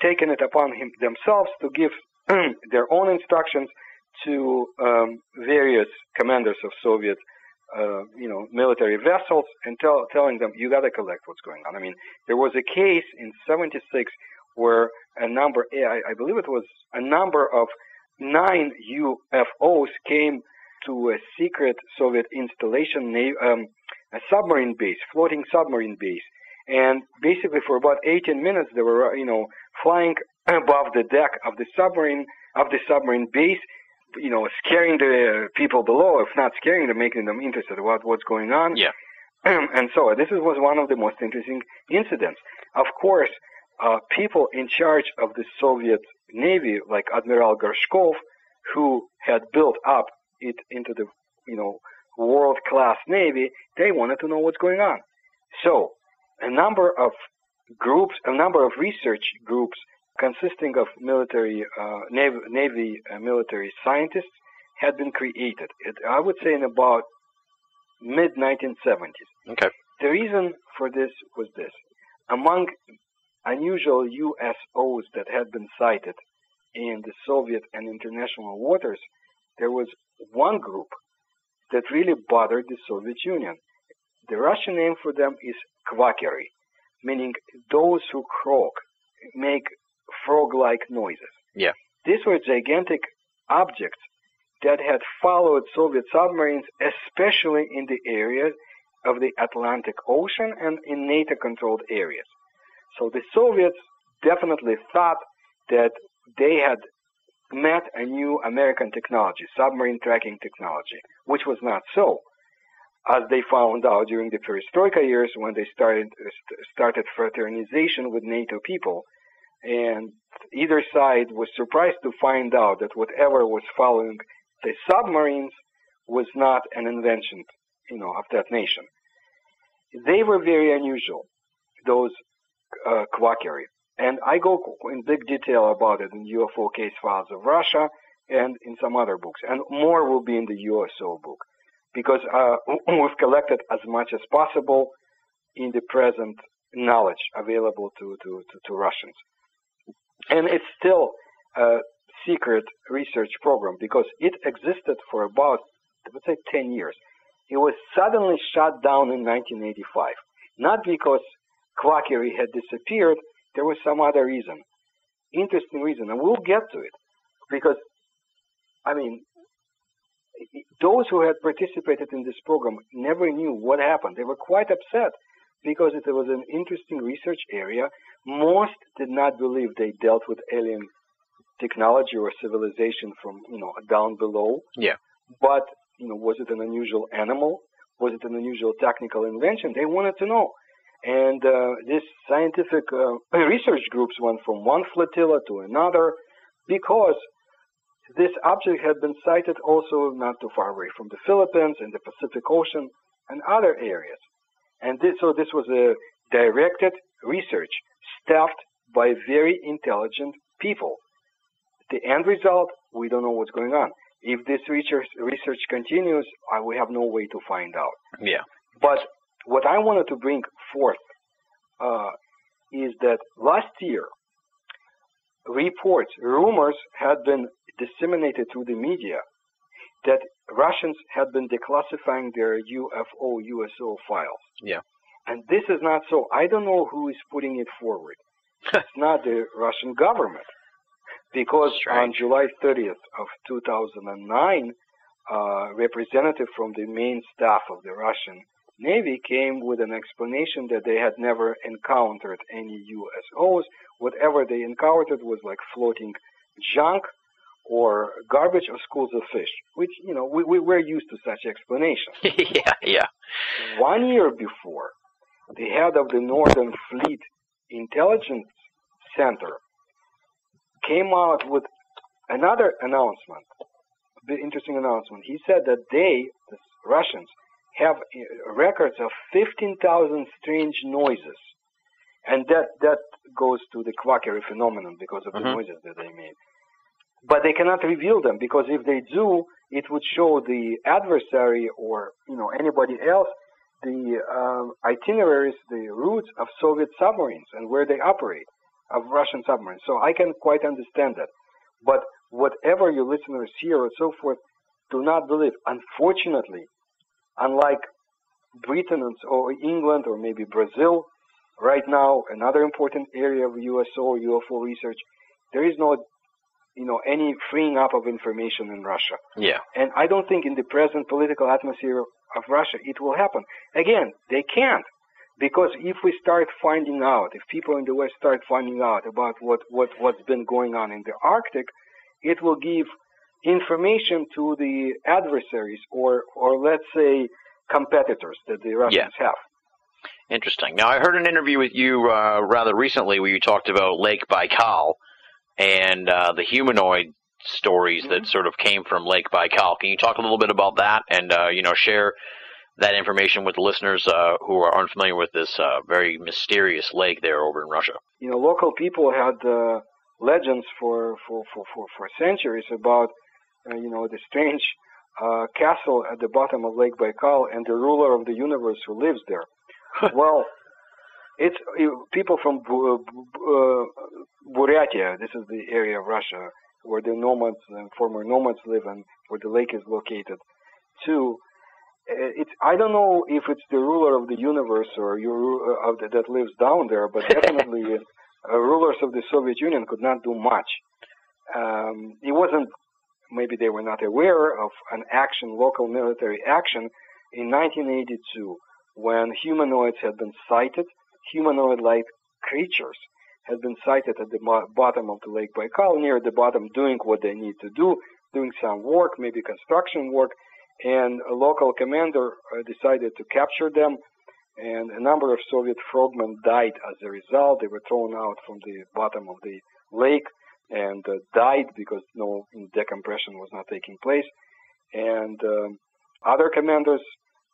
[SPEAKER 1] taken it upon him themselves to give their own instructions to um, various commanders of Soviet, uh, you know, military vessels, and tell, telling them, "You got to collect what's going on." I mean, there was a case in '76 where a number, I, I believe it was a number of nine UFOs came to a secret Soviet installation, um, a submarine base, floating submarine base, and basically for about 18 minutes they were, you know, flying above the deck of the submarine of the submarine base, you know, scaring the people below, if not scaring them, making them interested about what's going on.
[SPEAKER 4] Yeah.
[SPEAKER 1] and so this was one of the most interesting incidents. Of course, uh, people in charge of the Soviet Navy, like Admiral Gorshkov, who had built up it into the, you know, world-class Navy, they wanted to know what's going on. So, a number of groups, a number of research groups consisting of military, uh, Navy, Navy uh, military scientists had been created. It, I would say in about mid 1970s.
[SPEAKER 4] Okay.
[SPEAKER 1] The reason for this was this: among unusual USOs that had been sighted in the Soviet and international waters, there was one group that really bothered the Soviet Union. The Russian name for them is kvakeri, meaning those who croak, make frog-like noises.
[SPEAKER 4] Yeah.
[SPEAKER 1] These were gigantic objects that had followed Soviet submarines, especially in the areas of the Atlantic Ocean and in NATO-controlled areas. So the Soviets definitely thought that they had met a new American technology, submarine tracking technology, which was not so. As they found out during the perestroika years when they started started fraternization with NATO people, and either side was surprised to find out that whatever was following the submarines was not an invention, you know, of that nation. They were very unusual, those uh, Kvakeri. And I go in big detail about it in UFO Case Files of Russia and in some other books. And more will be in the USO book because uh, we've collected as much as possible in the present knowledge available to, to, to, to Russians. And it's still a secret research program because it existed for about, let's say, 10 years. It was suddenly shut down in 1985. Not because Kvakeri had disappeared, there was some other reason. Interesting reason, and we'll get to it. Because, I mean, those who had participated in this program never knew what happened. They were quite upset because it was an interesting research area. Most did not believe they dealt with alien technology or civilization from, you know, down below.
[SPEAKER 4] Yeah.
[SPEAKER 1] But, you know, was it an unusual animal? Was it an unusual technical invention? They wanted to know. And uh, these scientific uh, research groups went from one flotilla to another because this object had been sighted also not too far away from the Philippines and the Pacific Ocean and other areas. And this, so this was a directed research staffed by very intelligent people. The end result, we don't know what's going on. If this research, research continues, we have no way to find out.
[SPEAKER 4] Yeah.
[SPEAKER 1] But what I wanted to bring forth uh, is that last year, reports, rumors had been disseminated through the media that Russians had been declassifying their UFO, USO files.
[SPEAKER 4] Yeah.
[SPEAKER 1] And this is not so. I don't know who is putting it forward. it's not the Russian government. Because on July 30th of 2009, uh, representative from the main staff of the Russian Navy came with an explanation that they had never encountered any USOs. Whatever they encountered was like floating junk or garbage or schools of fish, which, you know, we, we, we're used to such explanations.
[SPEAKER 4] yeah, yeah.
[SPEAKER 1] One year before, the head of the Northern Fleet Intelligence Center came out with another announcement, a bit interesting announcement. He said that they, the Russians, have uh, records of 15,000 strange noises. And that, that goes to the kvakeri phenomenon because of the
[SPEAKER 4] Mhm.
[SPEAKER 1] noises that they made. But they cannot reveal them because if they do, it would show the adversary or you know anybody else the um, itineraries, the routes of Soviet submarines and where they operate, of Russian submarines. So I can quite understand that. But whatever your listeners hear or so forth, do not believe. Unfortunately, unlike Britain or England or maybe Brazil, right now another important area of USO or UFO research, there is no, you know, any freeing up of information in Russia.
[SPEAKER 4] Yeah.
[SPEAKER 1] And I don't think in the present political atmosphere of Russia it will happen. Again, they can't. Because if we start finding out, if people in the West start finding out about what, what, what's been going on in the Arctic, it will give information to the adversaries or, or let's say competitors that the Russians have.
[SPEAKER 4] Interesting. Now, I heard an interview with you uh, rather recently where you talked about Lake Baikal and uh, the humanoid stories that sort of came from Lake Baikal. Can you talk a little bit about that and uh, you know share that information with the listeners uh, who are unfamiliar with this uh, very mysterious lake there over in Russia?
[SPEAKER 1] you know, local people had uh, legends for, for, for, for, for centuries about, uh, you know, the strange uh, castle at the bottom of Lake Baikal and the ruler of the universe who lives there. well, it's you people from Bu- Bu- uh, Buryatia. This is the area of Russia where the nomads, uh, former nomads live, and where the lake is located. Too, uh, it's I don't know if it's the ruler of the universe or you uh, the, that lives down there, but definitely uh, rulers of the Soviet Union could not do much. Um, it wasn't maybe they were not aware of an action, local military action in 1982 when humanoids had been sighted, humanoid-like creatures had been sighted at the bottom of the Lake Baikal, near the bottom, doing what they need to do, doing some work, maybe construction work, and a local commander uh, decided to capture them, and a number of Soviet frogmen died as a result. They were thrown out from the bottom of the lake and uh, died because no decompression was not taking place. And um, other commanders,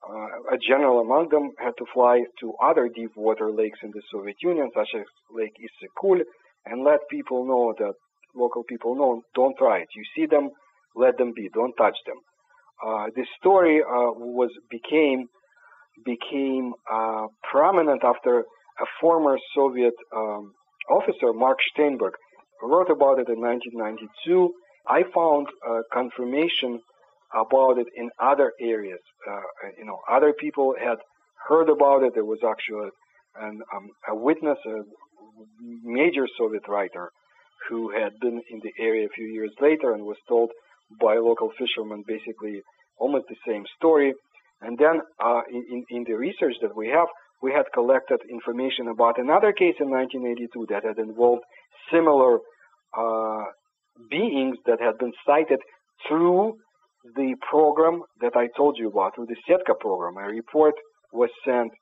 [SPEAKER 1] uh, a general among them, had to fly to other deep water lakes in the Soviet Union, such as Lake Issyk-Kul, and let people know that local people know, don't try it. You see them, let them be, don't touch them. Uh, this story uh, was became became uh, prominent after a former Soviet um, officer, Mark Steinberg, wrote about it in 1992. I found uh, confirmation about it in other areas. Uh, you know, other people had heard about it. There was actually an, um, a witness, a major Soviet writer, who had been in the area a few years later and was told by local fishermen basically almost the same story. And then uh, in, in the research that we have, we had collected information about another case in 1982 that had involved similar uh, beings that had been sighted through the program that I told you about, through the SETKA program. A report was sent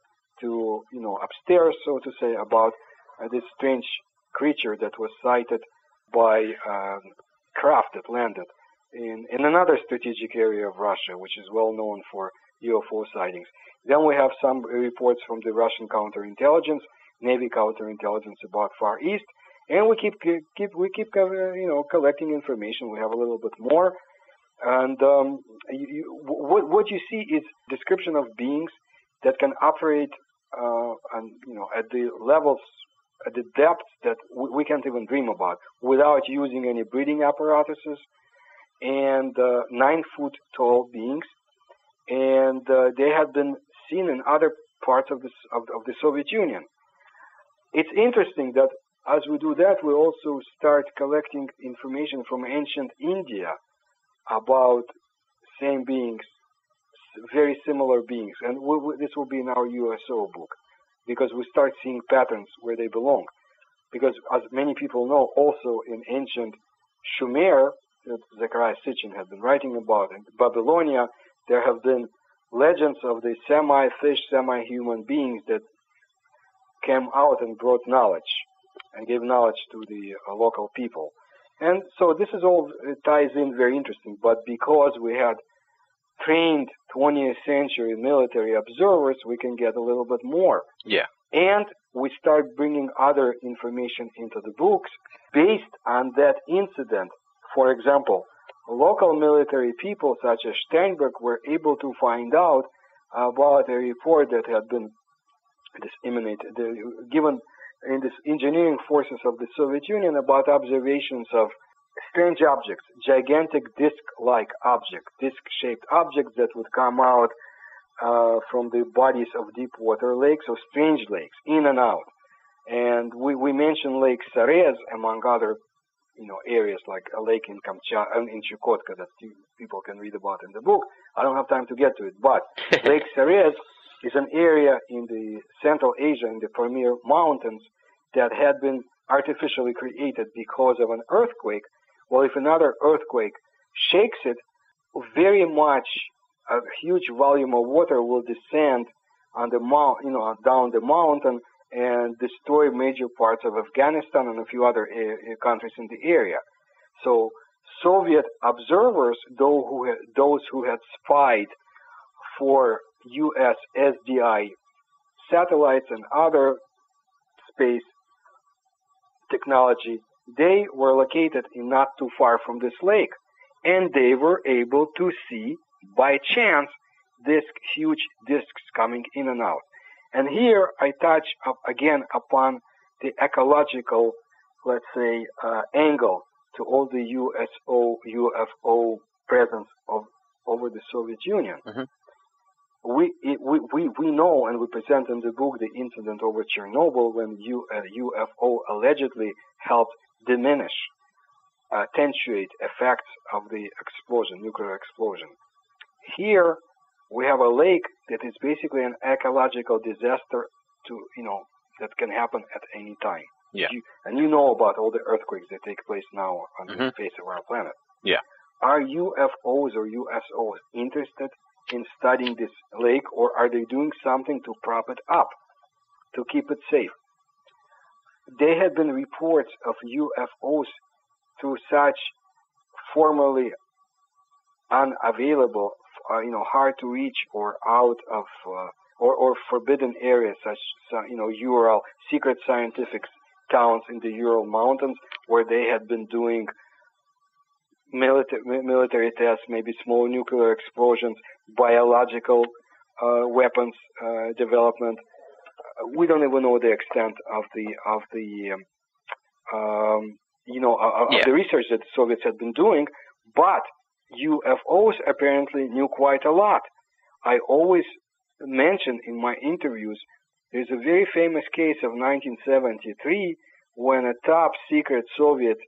[SPEAKER 1] to, you know, upstairs, so to say, about uh, this strange creature that was sighted by uh, craft that landed in, in another strategic area of Russia, which is well known for UFO sightings. Then we have some reports from the Russian counterintelligence, Navy counterintelligence about Far East, and we keep keep we keep uh, you know collecting information. We have a little bit more, and um, you, you, what what you see is description of beings that can operate uh, and you know at the levels at the depths that we, we can't even dream about without using any breathing apparatuses and uh, nine foot tall beings and uh, they have been seen in other parts of the, of, of the Soviet Union. It's interesting that as we do that, we also start collecting information from ancient India about same beings, very similar beings, and we, we, this will be in our USO book because we start seeing patterns where they belong. Because as many people know, also in ancient Shumer, that uh, Zechariah Sitchin had been writing about, in Babylonia, there have been legends of the semi-fish, semi-human beings that came out and brought knowledge and gave knowledge to the uh, local people. And so this is all it ties in very interesting. But because we had trained 20th century military observers, we can get a little bit more.
[SPEAKER 4] Yeah.
[SPEAKER 1] And we start bringing other information into the books based on that incident. For example, local military people such as Steinberg were able to find out about a report that had been disseminated, given in the engineering forces of the Soviet Union about observations of strange objects, gigantic disc-like objects, disc-shaped objects that would come out uh, from the bodies of deep water lakes or strange lakes, in and out. And we, we mentioned Lake Sarez among other, you know, areas like a lake in Kamchatka, in Chukotka that people can read about in the book. I don't have time to get to it, but Lake Sarez is an area in the Central Asia, in the Pamir Mountains, that had been artificially created because of an earthquake. Well, if another earthquake shakes it, very much a huge volume of water will descend on the mount, you know, down the mountain and destroy major parts of Afghanistan and a few other uh, countries in the area. So Soviet observers, those who had, those who had spied for U.S. SDI satellites and other space technology, they were located not too far from this lake, and they were able to see by chance these huge disks coming in and out. And here I touch up again upon the ecological, let's say, uh, angle to all the USO UFO presence of over the Soviet Union.
[SPEAKER 4] Mhm.
[SPEAKER 1] We, we we we know and we present in the book the incident over Chernobyl when U, uh, UFO allegedly helped diminish, attenuate effects of the explosion, nuclear explosion. Here we have a lake that is basically an ecological disaster to you know that can happen at any time.
[SPEAKER 4] Yeah.
[SPEAKER 1] You, and you know about all the earthquakes that take place now on the
[SPEAKER 4] Mhm.
[SPEAKER 1] face of our planet.
[SPEAKER 4] Yeah.
[SPEAKER 1] Are UFOs or USOs interested in studying this lake, or are they doing something to prop it up, to keep it safe? There have been reports of UFOs through such formerly unavailable, uh, you know, hard to reach or out of uh, or, or forbidden areas, such you know, Ural secret scientific towns in the Ural Mountains, where they had been doing military military tests, maybe small nuclear explosions, biological uh, weapons uh, development. Uh, We don't even know the extent of the of the um, um, you know
[SPEAKER 4] Yeah.
[SPEAKER 1] of the research that the Soviets had been doing, but UFOs apparently knew quite a lot. I always mention in my interviews there's a very famous case of 1973 when a top secret Soviet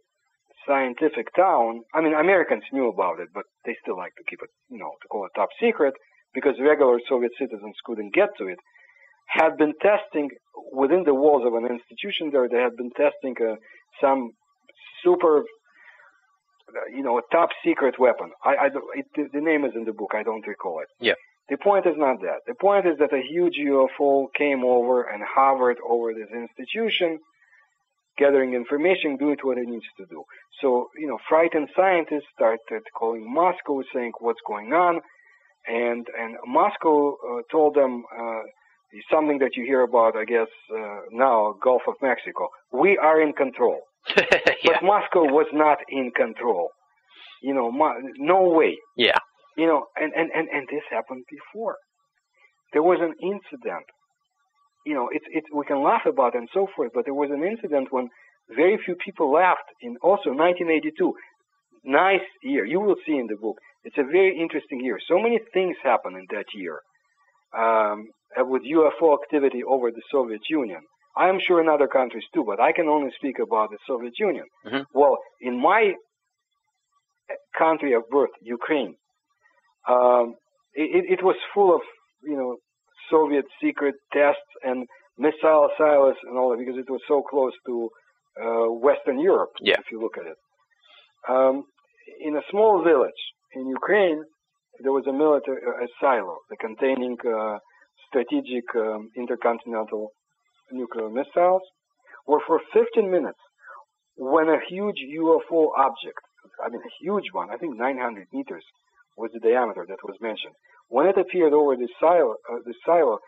[SPEAKER 1] scientific town, I mean, Americans knew about it, but they still like to keep it, you know, to call it top secret because regular Soviet citizens couldn't get to it, had been testing within the walls of an institution there, they had been testing uh, some super, uh, you know, top secret weapon. I, I it, the, the name is in the book, I don't recall it.
[SPEAKER 4] Yeah.
[SPEAKER 1] The point is not that. The point is that a huge UFO came over and hovered over this institution, gathering information, doing what it needs to do. So, you know, frightened scientists started calling Moscow, saying what's going on, and and Moscow uh, told them uh, something that you hear about, I guess, uh, now Gulf of Mexico. We are in control,
[SPEAKER 4] yeah.
[SPEAKER 1] but Moscow was not in control. You know, Mo- no way
[SPEAKER 4] Yeah.
[SPEAKER 1] you know, and, and, and, and this happened before. There was an incident. You know, it's it's we can laugh about it and so forth, but there was an incident when very few people laughed in also 1982. Nice year. You will see in the book. It's a very interesting year. So many things happened in that year um, uh, with UFO activity over the Soviet Union. I am sure in other countries too, but I can only speak about the Soviet Union.
[SPEAKER 4] Mhm.
[SPEAKER 1] Well, in my country of birth, Ukraine, um, it, it was full of you know Soviet secret tests and missile silos and all that because it was so close to uh, Western Europe.
[SPEAKER 4] Yeah.
[SPEAKER 1] If you look at it, Um, in a small village in Ukraine, there was a military a silo containing uh, strategic um, intercontinental nuclear missiles, where for 15 minutes, when a huge UFO object, I mean a huge one, I think 900 meters was the diameter that was mentioned, when it appeared over the silo, uh, the silo,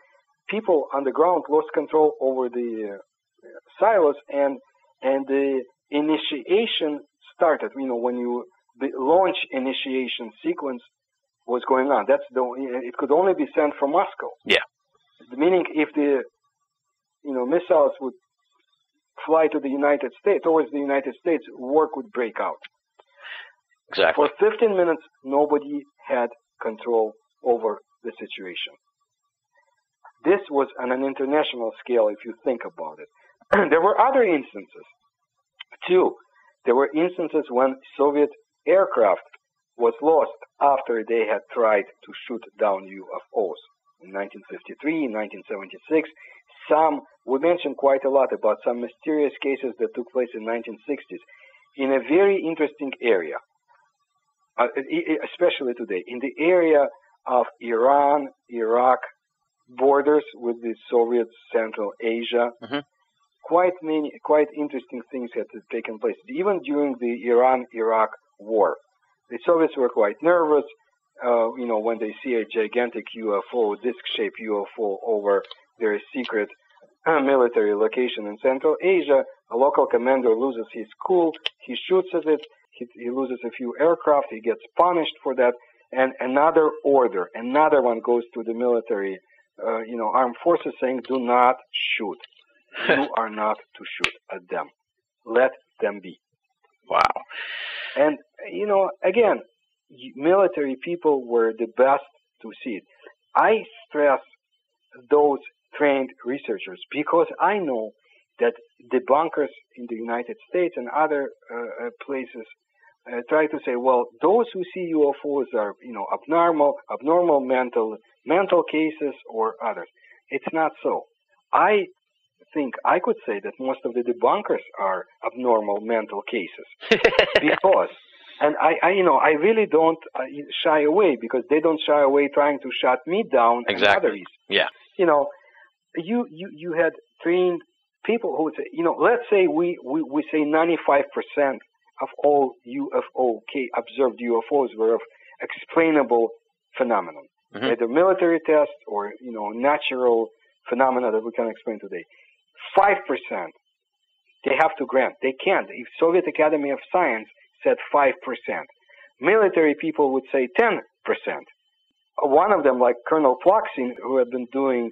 [SPEAKER 1] people on the ground lost control over the uh, silos, and and the initiation started. You know, when you the launch initiation sequence was going on. That's the it could only be sent from Moscow.
[SPEAKER 4] Yeah.
[SPEAKER 1] Meaning, if the you know missiles would fly to the United States towards the United States, war would break out.
[SPEAKER 4] Exactly.
[SPEAKER 1] For 15 minutes, nobody had control over the situation. This was on an international scale, if you think about it. there were other instances, too. There were instances when Soviet aircraft was lost after they had tried to shoot down UFOs. In 1953, 1976, some, we mentioned quite a lot about some mysterious cases that took place in 1960s in a very interesting area, uh, especially today, in the area of Iran, Iraq, borders with the Soviet Central Asia.
[SPEAKER 4] Mm-hmm.
[SPEAKER 1] Quite many, quite interesting things had taken place, even during the Iran-Iraq war. The Soviets were quite nervous, uh, you know, when they see a gigantic UFO, disc-shaped UFO over their secret uh, military location in Central Asia. A local commander loses his cool, he shoots at it, he, he loses a few aircraft, he gets punished for that, and another order, another one goes to the military, uh, you know, armed forces saying, do not shoot. you are not to shoot at them. Let them be.
[SPEAKER 4] Wow.
[SPEAKER 1] And, you know, again, military people were the best to see it. I stress those trained researchers because I know that debunkers in the United States and other uh, uh places uh, try to say, well, those who see UFOs are, you know, abnormal, abnormal mental, mental cases or others. It's not so. I think I could say that most of the debunkers are abnormal mental cases because, and I, I, you know, I really don't uh, shy away because they don't shy away trying to shut me down
[SPEAKER 4] exactly.
[SPEAKER 1] and others.
[SPEAKER 4] Yeah.
[SPEAKER 1] You know, you, you, you had trained people who would say, you know, let's say we, we, we say 95% of all UFO observed UFOs were of explainable phenomenon,
[SPEAKER 4] mm-hmm.
[SPEAKER 1] either military tests or you know natural phenomena that we can explain today. Five percent, they have to grant. They can't. If Soviet Academy of Science said five percent, military people would say ten percent. One of them, like Colonel Plokhin, who had been doing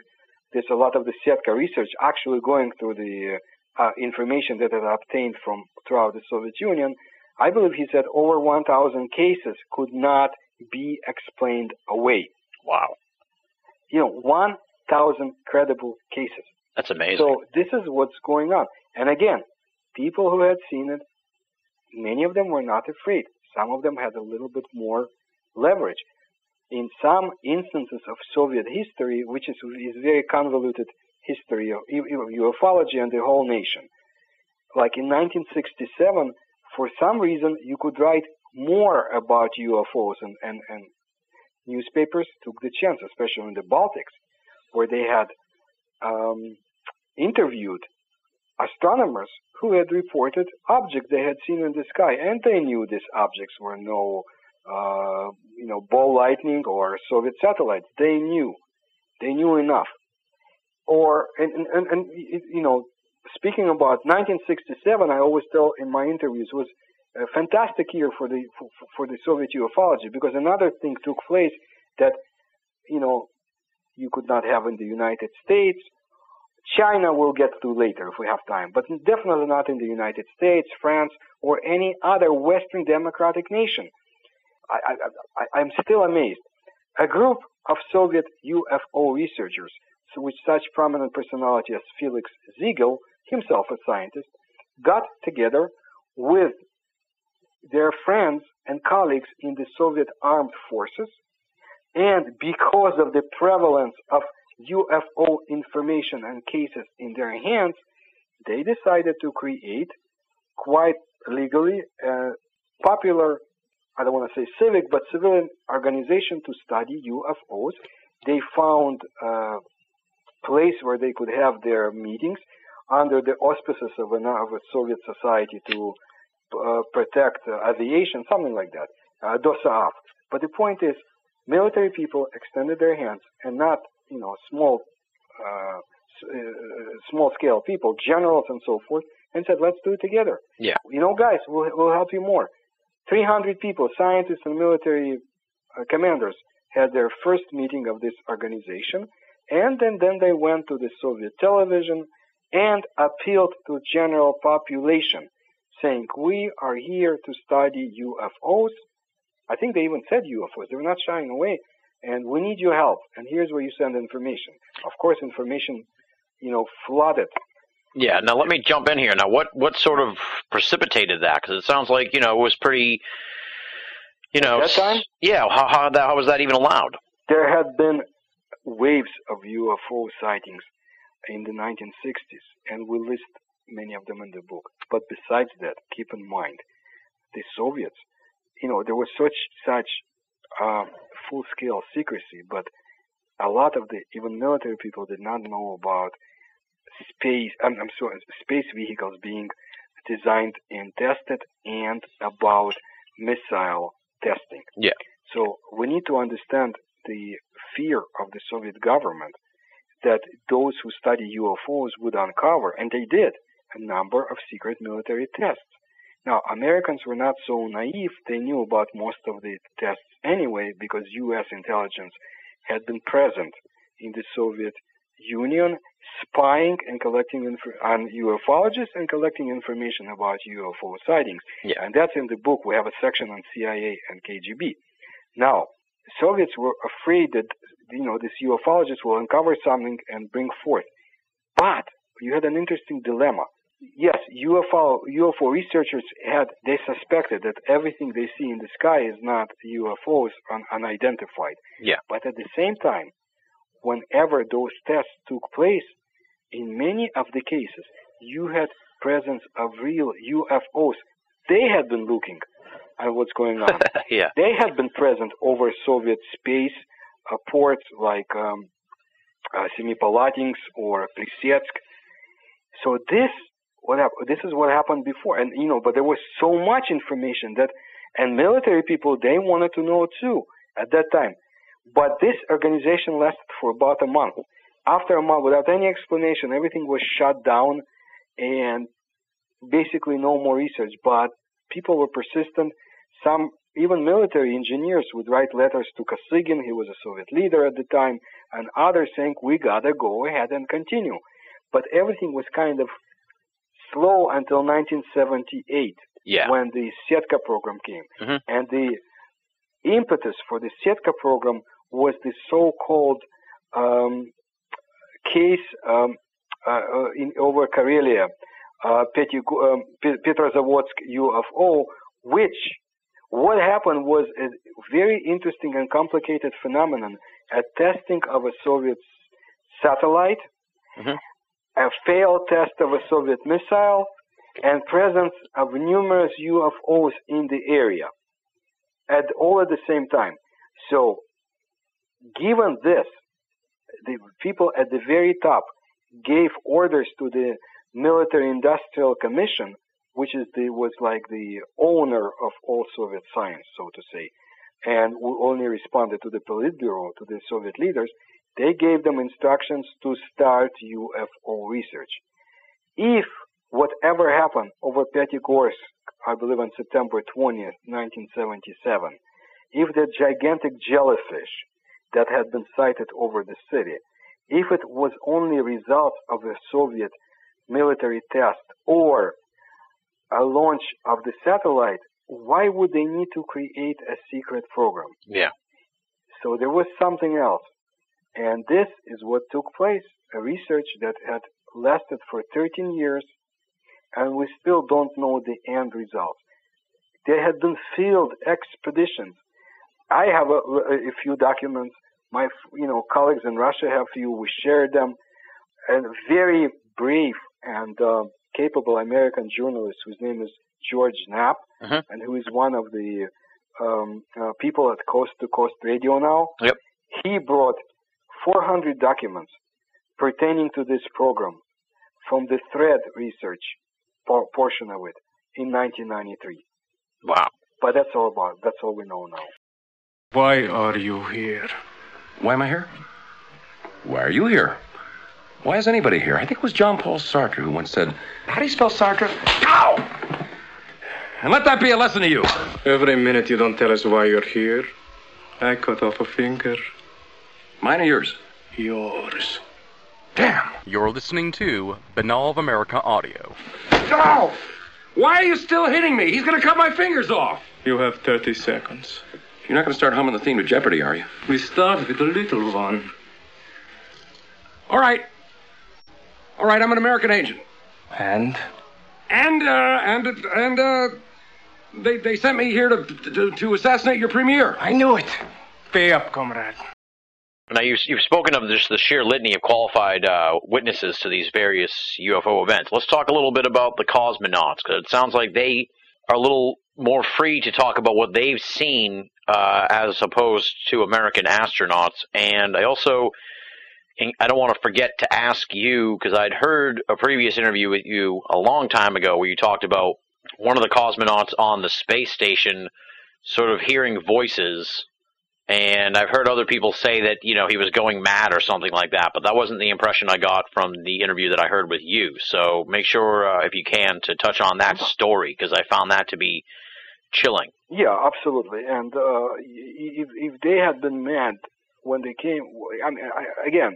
[SPEAKER 1] this a lot of the Setka research, actually going through the uh, information that had obtained from throughout the Soviet Union, I believe he said over 1,000 cases could not be explained away.
[SPEAKER 4] Wow.
[SPEAKER 1] You know, 1,000 credible cases.
[SPEAKER 4] That's amazing.
[SPEAKER 1] So this is what's going on. And again, people who had seen it, many of them were not afraid. Some of them had a little bit more leverage. In some instances of Soviet history, which is, is very convoluted history of ufology and the whole nation. Like in 1967, for some reason, you could write more about UFOs, and, and, and newspapers took the chance, especially in the Baltics, where they had um, interviewed astronomers who had reported objects they had seen in the sky, and they knew these objects were no, uh, you know, ball lightning or Soviet satellites. They knew, they knew enough or and, and, and you know speaking about 1967 i always tell in my interviews was a fantastic year for the for, for the soviet ufology because another thing took place that you know you could not have in the united states. China will get to later if we have time but definitely not in the united states france or any other western democratic nation. I i, I i'm still amazed. A group of soviet ufo researchers which such prominent personality as Felix Ziegel, himself a scientist, got together with their friends and colleagues in the Soviet armed forces, and because of the prevalence of UFO information and cases in their hands, they decided to create quite legally uh, popular, I don't want to say civic, but civilian organization to study UFOs. They found a place where they could have their meetings under the auspices of, an, of a Soviet society to uh, protect uh, aviation, something like that, uh, DOSAAF. But the point is, military people extended their hands, and not you know small, uh, uh, small scale people, generals and so forth, and said, let's do it together.
[SPEAKER 4] Yeah.
[SPEAKER 1] You know, guys, we'll, we'll help you more. 300 people, scientists and military uh, commanders, had their first meeting of this organization, and then, then they went to the Soviet television and appealed to general population, saying, we are here to study UFOs. I think they even said UFOs. They were not shying away. And we need your help. And here's where you send information. Of course, information, you know, flooded
[SPEAKER 4] Yeah. Now let me jump in here. Now, what what sort of precipitated that? Because it sounds like you know it was pretty. You know.
[SPEAKER 1] At that time?
[SPEAKER 4] Yeah. How how that how was that even allowed?
[SPEAKER 1] There had been waves of UFO sightings in the 1960s, and we list many of them in the book. But besides that, keep in mind, the Soviets, you know, there was such such uh, full-scale secrecy, but a lot of the even military people did not know about space. I'm, I'm sorry, space vehicles being designed and tested, and about missile testing.
[SPEAKER 4] Yeah.
[SPEAKER 1] So we need to understand the fear of the Soviet government that those who study UFOs would uncover, and they did, a number of secret military tests. Now, Americans were not so naive. They knew about most of the tests anyway because U.S. intelligence had been present in the Soviet Union, spying and collecting inf- on ufologists and collecting information about UFO sightings.
[SPEAKER 4] Yeah.
[SPEAKER 1] And that's in the book. We have a section on CIA and KGB. Now, Soviets were afraid that you know these ufologists will uncover something and bring forth. But you had an interesting dilemma. Yes, UFO UFO researchers had they suspected that everything they see in the sky is not UFOs un, unidentified.
[SPEAKER 4] Yeah.
[SPEAKER 1] But at the same time, whenever those tests took place, in many of the cases, you had presence of real UFOs. They had been looking at what's going on
[SPEAKER 4] yeah.
[SPEAKER 1] they had been present over Soviet space uh, ports like um, uh, Semipalatinsk or Plesetsk. So this what hap- this is what happened before, and you know, but there was so much information that, and military people they wanted to know too at that time. But this organization lasted for about a month. After a month, without any explanation, everything was shut down, and basically no more research. But people were persistent. Some even military engineers would write letters to Kosygin, he was a Soviet leader at the time, and others saying, we gotta go ahead and continue. But everything was kind of slow until 1978
[SPEAKER 4] Yeah.
[SPEAKER 1] when the Setka program came.
[SPEAKER 4] Mhm.
[SPEAKER 1] And the impetus for the Setka program was the so-called um, case um, uh, uh, in over Karelia, uh, Petygu- um, Petrozavodsk UFO, which what happened was a very interesting and complicated phenomenon: a testing of a Soviet satellite,
[SPEAKER 4] Mhm.
[SPEAKER 1] a failed test of a Soviet missile, and presence of numerous UFOs in the area, at all at the same time. So, given this, the people at the very top gave orders to the military industrial commission which is the was like the owner of all soviet science so to say and who only responded to the politburo to the soviet leaders they gave them instructions to start ufo research. If whatever happened over Pettigorsk, I believe on September 20th, 1977, if the gigantic jellyfish that had been sighted over the city, if it was only a result of a Soviet military test or a launch of the satellite, why would they need to create a secret program?
[SPEAKER 4] Yeah.
[SPEAKER 1] So there was something else. And this is what took place, a research that had lasted for 13 years, and we still don't know the end results. There had been field expeditions. I have a, a few documents. My, you know, colleagues in Russia have few. We shared them. And very brief and uh, capable American journalist whose name is George Knapp,
[SPEAKER 4] Mhm.
[SPEAKER 1] and who is one of the um, uh, people at Coast to Coast Radio now.
[SPEAKER 4] Yep.
[SPEAKER 1] He brought 400 documents pertaining to this program from the thread research por- portion of it in 1993.
[SPEAKER 4] Wow.
[SPEAKER 1] But that's all about. That's all we know now.
[SPEAKER 5] Why are you here?
[SPEAKER 6] Why am I here? Why are you here? Why is anybody here? I think it was John Paul Sartre who once said, How do you spell Sartre? Ow! And let that be a lesson to you.
[SPEAKER 5] Every minute you don't tell us why you're here, I cut off a finger.
[SPEAKER 6] Mine or yours?
[SPEAKER 5] Yours.
[SPEAKER 6] Damn!
[SPEAKER 3] You're listening to Binnall of America Audio.
[SPEAKER 6] Ow! Why are you still hitting me? He's gonna cut my fingers off.
[SPEAKER 5] You have 30 seconds.
[SPEAKER 6] You're not gonna start humming the theme to Jeopardy, are you?
[SPEAKER 5] We start with the little one.
[SPEAKER 6] All right. All right, I'm an American agent.
[SPEAKER 5] And?
[SPEAKER 6] And, uh, and, and, uh, they, they sent me here to, to, to assassinate your premier.
[SPEAKER 5] I knew it. Pay up, comrade.
[SPEAKER 4] Now you've, you've spoken of just the sheer litany of qualified uh, witnesses to these various UFO events. Let's talk a little bit about the cosmonauts because it sounds like they are a little more free to talk about what they've seen uh, as opposed to American astronauts. And I also, I don't want to forget to ask you because I'd heard a previous interview with you a long time ago where you talked about one of the cosmonauts on the space station sort of hearing voices and I've heard other people say that you know he was going mad or something like that, but that wasn't the impression I got from the interview that I heard with you. So make sure, uh, if you can, to touch on that story because I found that to be chilling.
[SPEAKER 1] Yeah, absolutely. And uh, if if they had been mad when they came, I mean, I, again,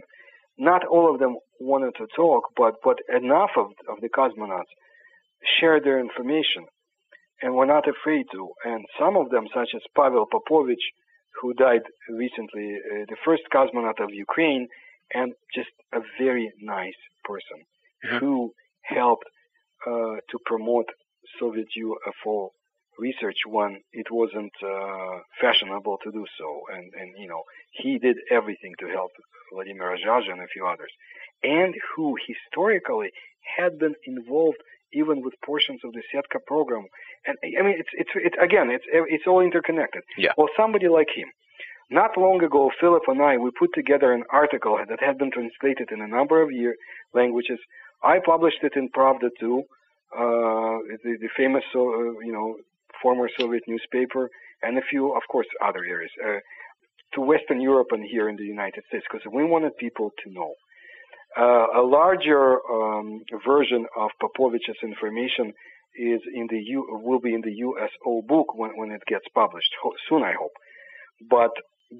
[SPEAKER 1] not all of them wanted to talk, but but enough of of the cosmonauts shared their information and were not afraid to. And some of them, such as Pavel Popovich, who died recently, uh, the first cosmonaut of Ukraine, and just a very nice person
[SPEAKER 4] Mhm.
[SPEAKER 1] who helped uh, to promote Soviet UFO research when it wasn't uh, fashionable to do so. And, and, you know, he did everything to help Vladimir Azhazha and a few others. And who historically had been involved even with portions of the Setka program. And I mean, it's, it's, it's again, it's, it's all interconnected.
[SPEAKER 4] Yeah.
[SPEAKER 1] Well, somebody like him. Not long ago, Philip and I, we put together an article that had been translated in a number of year languages. I published it in Pravda too, uh, the, the famous, uh, you know, former Soviet newspaper, and a few, of course, other areas, uh, to Western Europe and here in the United States, because we wanted people to know. Uh, a larger um, version of Popovich's information is in the U, will be in the USO book when, when it gets published ho- soon, I hope. But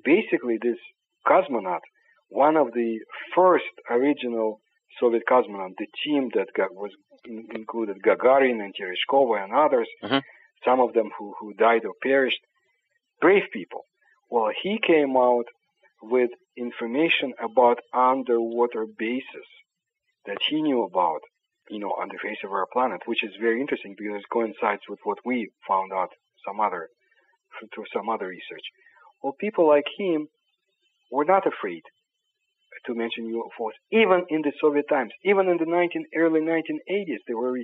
[SPEAKER 1] basically, this cosmonaut, one of the first original Soviet cosmonaut, the team that got, was in, included Gagarin and Tereshkova and others,
[SPEAKER 4] Mhm.
[SPEAKER 1] Some of them who, who died or perished, brave people. Well, he came out with information about underwater bases that he knew about, you know, on the face of our planet, which is very interesting because it coincides with what we found out some other through some other research. Well, people like him were not afraid to mention UFOs, even in the Soviet times, even in the 19, early 1980s, there were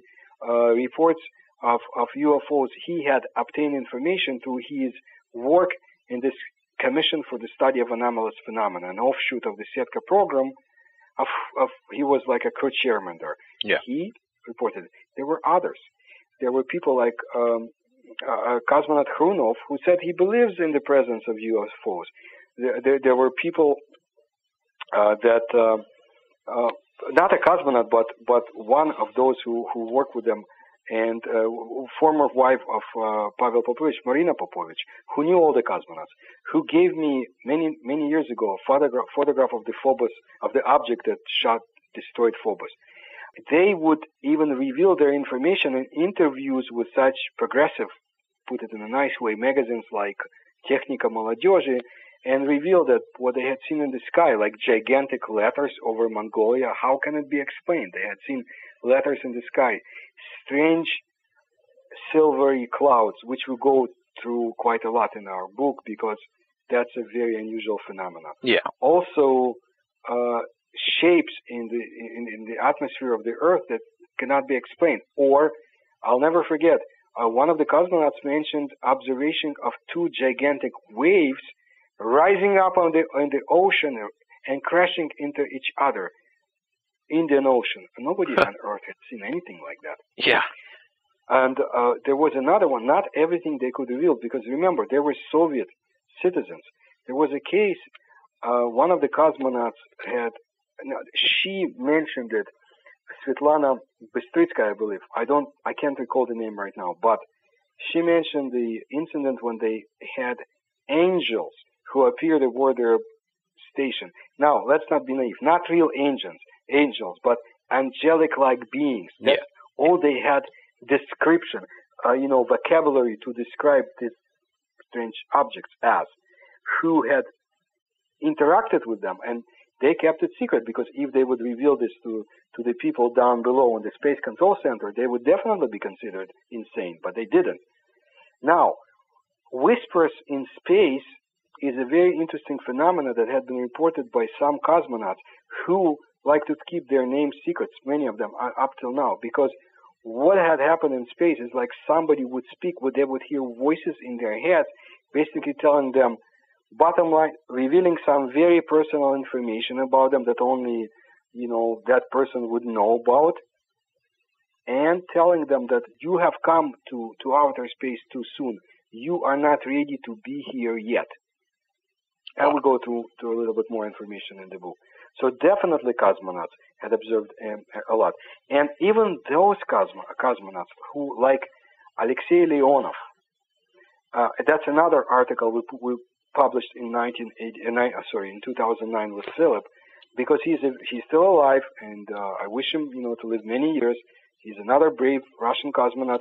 [SPEAKER 1] uh, reports of, of UFOs. He had obtained information through his work in this Commission for the Study of Anomalous Phenomena, an offshoot of the Setka program. Of, of he was like a co-chairman there.
[SPEAKER 4] Yeah.
[SPEAKER 1] He reported. There were others. There were people like um, uh, cosmonaut Hrunov who said he believes in the presence of UFOs. There, there, there were people uh, that uh, uh, not a cosmonaut, but but one of those who who work with them, and uh, former wife of uh, Pavel Popovich, Marina Popovich, who knew all the cosmonauts, who gave me many many years ago a photograph, photograph of the Phobos of the object that shot destroyed Phobos. They would even reveal their information in interviews with such progressive, put it in a nice way, magazines like Tekhnika Molodezhi, and reveal that what they had seen in the sky, like gigantic letters over Mongolia, how can it be explained? They had seen letters in the sky, strange silvery clouds, which we go through quite a lot in our book because that's a very unusual phenomenon.
[SPEAKER 4] Yeah.
[SPEAKER 1] Also, uh, shapes in the in, in the atmosphere of the Earth that cannot be explained. Or, I'll never forget, uh, one of the cosmonauts mentioned observation of two gigantic waves rising up on the on the ocean and crashing into each other. Indian Ocean. Nobody on Earth had seen anything like that.
[SPEAKER 4] Yeah.
[SPEAKER 1] And uh, there was another one. Not everything they could reveal because remember they were Soviet citizens. There was a case. Uh, one of the cosmonauts had. She mentioned it. Svetlana Bystritskaya, I believe. I don't. I can't recall the name right now, but she mentioned the incident when they had angels who appeared aboard their station. Now, let's not be naive. Not real angels, angels, but angelic-like beings. That's
[SPEAKER 4] Yeah.
[SPEAKER 1] all they had description, uh, you know, vocabulary to describe these strange objects as, who had interacted with them, and they kept it secret because if they would reveal this to to the people down below in the space control center, they would definitely be considered insane, but they didn't. Now, whispers in space is a very interesting phenomenon that had been reported by some cosmonauts who like to keep their names secrets, many of them uh, up till now, because what had happened in space is like somebody would speak, where they would hear voices in their heads, basically telling them, bottom line, revealing some very personal information about them that only, you know, that person would know about, and telling them that you have come to, to outer space too soon. You are not ready to be here yet. And we go through to a little bit more information in the book. So definitely cosmonauts had observed um, a lot. And even those cosmo- cosmonauts who, like Alexei Leonov, uh, that's another article we, we published in 1980, uh, uh, sorry, in 2009 with Philip, because he's a, he's still alive, and uh, I wish him, you know, to live many years. He's another brave Russian cosmonaut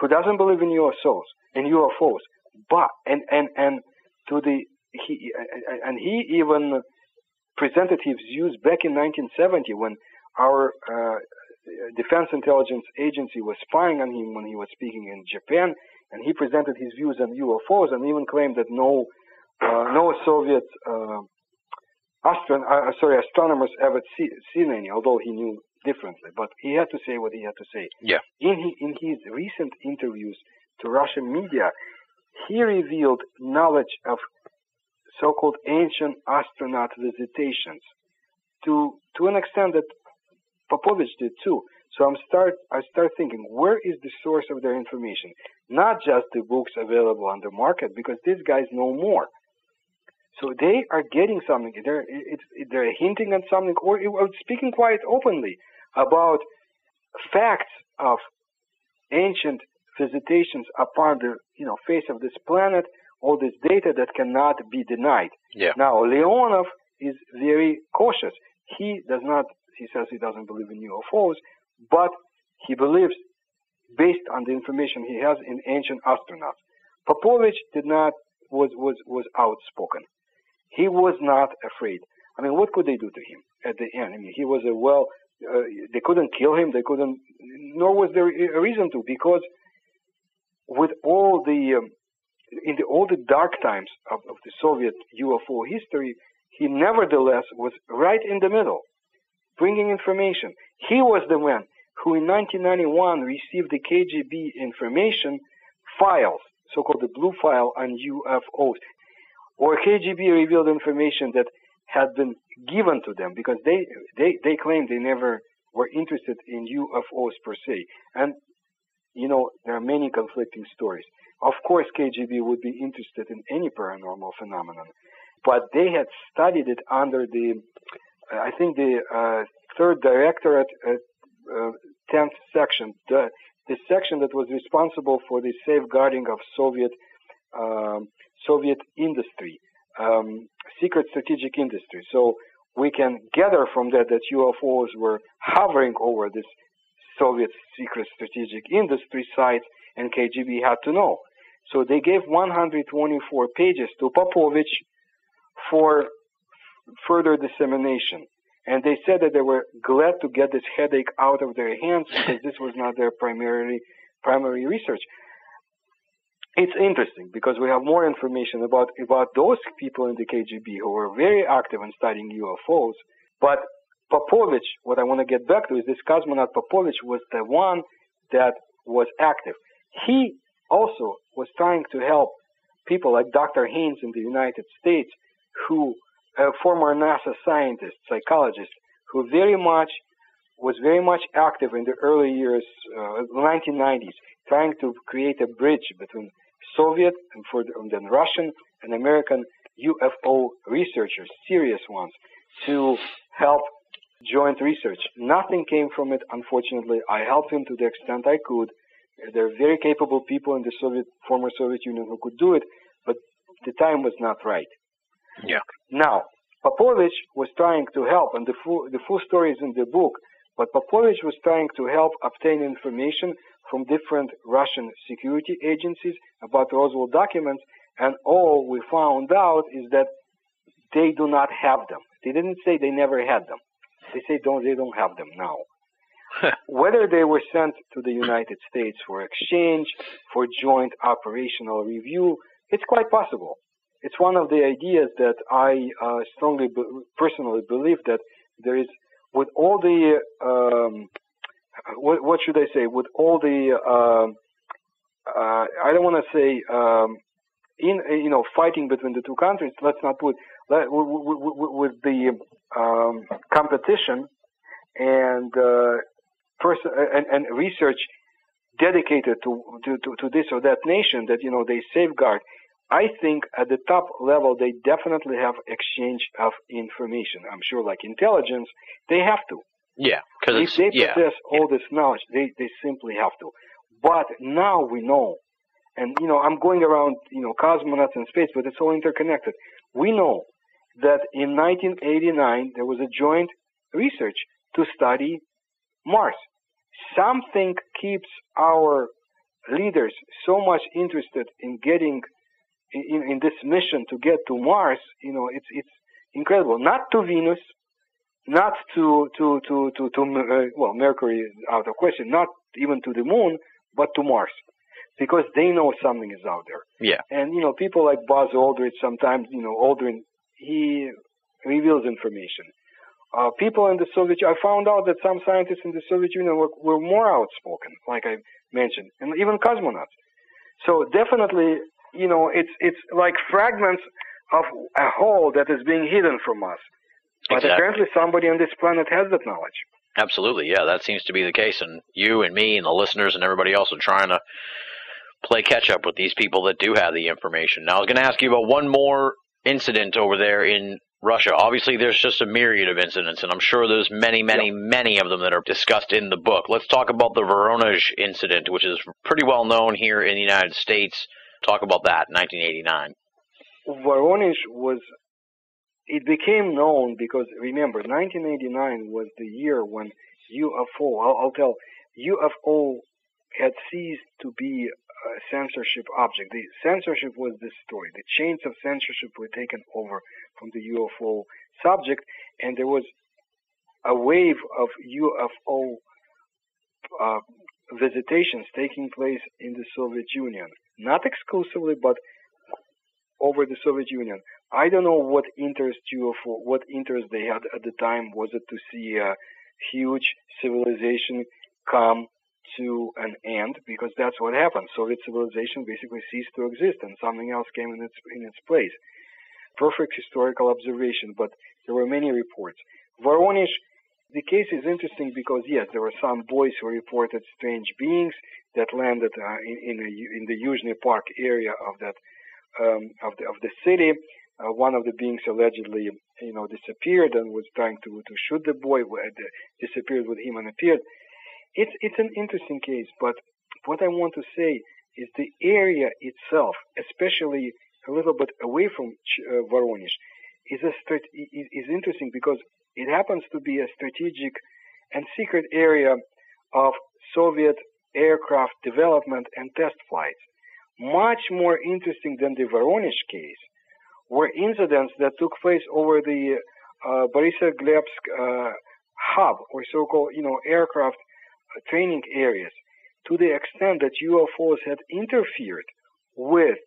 [SPEAKER 1] who doesn't believe in UFOs, in UFOs, but and and and to the he and he even presented his views back in 1970 when our uh, Defense Intelligence Agency was spying on him when he was speaking in Japan, and he presented his views on UFOs and even claimed that no uh, no Soviet uh, astron- uh, sorry astronomers ever see, seen any, although he knew differently. But he had to say what he had to say.
[SPEAKER 4] Yeah.
[SPEAKER 1] In he, in his recent interviews to Russian media, he revealed knowledge of so-called ancient astronaut visitations to to an extent that Popovich did too. So I'm start I start thinking where is the source of their information? Not just the books available on the market because these guys know more. So they are getting something. They're they're hinting at something or, or speaking quite openly about facts of ancient visitations upon the you know face of this planet all this data that cannot be denied.
[SPEAKER 4] Yeah.
[SPEAKER 1] Now, Leonov is very cautious. He does not, he says he doesn't believe in UFOs, but he believes, based on the information he has, in ancient astronauts. Popovich did not, was, was, was outspoken. He was not afraid. I mean, what could they do to him at the end? I mean, he was a well, uh, they couldn't kill him, they couldn't, nor was there a reason to, because with all the, um, in the, all the dark times of, of the Soviet UFO history, he nevertheless was right in the middle, bringing information. He was the one who in 1991 received the KGB information files, so-called the blue file on UFOs, or KGB revealed information that had been given to them because they, they, they claimed they never were interested in UFOs per se. And, you know, there are many conflicting stories. Of course, KGB would be interested in any paranormal phenomenon, but they had studied it under the, I think the uh, third directorate, uh, tenth section, the, the section that was responsible for the safeguarding of Soviet um, Soviet industry, um, secret strategic industry. So we can gather from that that UFOs were hovering over this Soviet secret strategic industry site, and KGB had to know. So they gave 124 pages to Popovich for further dissemination. And they said that they were glad to get this headache out of their hands because this was not their primary primary research. It's interesting because we have more information about about those people in the KGB who were very active in studying UFOs. But Popovich, what I want to get back to is this cosmonaut Popovich was the one that was active. he also was trying to help people like Dr. Haines in the United States, who a former NASA scientist, psychologist, who very much was very much active in the early years, uh, 1990s, trying to create a bridge between Soviet and, for the, and then Russian and American UFO researchers, serious ones, to help joint research. Nothing came from it, unfortunately. I helped him to the extent I could. There are very capable people in the Soviet, former Soviet Union who could do it, but the time was not right.
[SPEAKER 4] Yeah.
[SPEAKER 1] Now, Popovich was trying to help, and the full, the full story is in the book, but Popovich was trying to help obtain information from different Russian security agencies about Roswell documents, and all we found out is that they do not have them. They didn't say they never had them. They say don't, they don't have them now. Whether they were sent to the United States for exchange, for joint operational review, it's quite possible. It's one of the ideas that I uh, strongly, be- personally believe that there is, with all the, um, what, what, should I say, with all the, uh, uh, I don't want to say, um, in you know, fighting between the two countries. Let's not put with the um, competition and uh, person and, and, research dedicated to, to, to, this or that nation that you know they safeguard. I think at the top level they definitely have exchange of information. I'm sure, like intelligence, they have to.
[SPEAKER 4] Yeah, because
[SPEAKER 1] if they possess
[SPEAKER 4] yeah.
[SPEAKER 1] all this knowledge, they they simply have to. But now we know, and you know, I'm going around, you know, cosmonauts in space, but it's all interconnected. We know that in 1989 there was a joint research to study Mars. Something keeps our leaders so much interested in getting in, in this mission to get to Mars. You know, it's it's incredible. Not to Venus, not to to to to, to uh, well Mercury is out of question. Not even to the Moon, but to Mars, because they know something is out there.
[SPEAKER 4] Yeah.
[SPEAKER 1] And you know, people like Buzz Aldrin sometimes, you know, Aldrin he reveals information. Uh, people in the Soviet I found out that some scientists in the Soviet Union were, were more outspoken, like I mentioned, and even cosmonauts. So definitely, you know, it's it's like fragments of a whole that is being hidden from us. But
[SPEAKER 4] Exactly.
[SPEAKER 1] apparently, somebody on this planet has that knowledge.
[SPEAKER 4] Absolutely, yeah, that seems to be the case, and you and me and the listeners and everybody else are trying to play catch up with these people that do have the information. Now, I was going to ask you about one more incident over there in Russia. Obviously, there's just a myriad of incidents, and I'm sure there's many, many, many of them that are discussed in the book. Let's talk about the Voronezh incident, which is pretty well known here in the United States. Talk about that, 1989.
[SPEAKER 1] Voronezh was, it became known because remember, 1989 was the year when UFO, I'll, I'll tell, UFO had ceased to be censorship object. The censorship was story. The chains of censorship were taken over from the UFO subject, and there was a wave of UFO uh, visitations taking place in the Soviet Union. Not exclusively, but over the Soviet Union. I don't know what interest UFO, what interest they had at the time. Was it to see a huge civilization come to an end? Because that's what happened. Soviet civilization basically ceased to exist, and something else came in its in its place. Perfect historical observation, but there were many reports. Voronezh, the case is interesting because yes, there were some boys who reported strange beings that landed uh, in in, a, in the Yuzhny Park area of that um, of the of the city. Uh, one of the beings allegedly, you know, disappeared and was trying to to shoot the boy. uh, disappeared with him and appeared. It's it's an interesting case, but what I want to say is the area itself, especially a little bit away from uh, Voronezh, is a is, is interesting because it happens to be a strategic and secret area of Soviet aircraft development and test flights. Much more interesting than the Voronezh case were incidents that took place over the uh, uh, hub, or so-called, you know, aircraft training areas, to the extent that UFOs had interfered with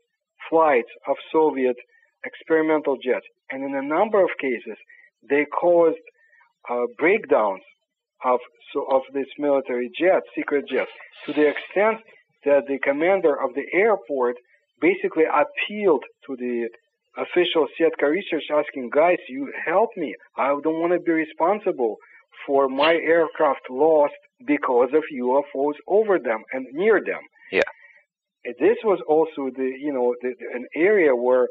[SPEAKER 1] flights of Soviet experimental jets, and in a number of cases, they caused uh, breakdowns of so of this military jets, secret jets, to the extent that the commander of the airport basically appealed to the official Setka research asking, guys, you help me. I don't want to be responsible for my aircraft lost because of UFOs over them and near them.
[SPEAKER 4] Yeah.
[SPEAKER 1] This was also the, you know, the, an area where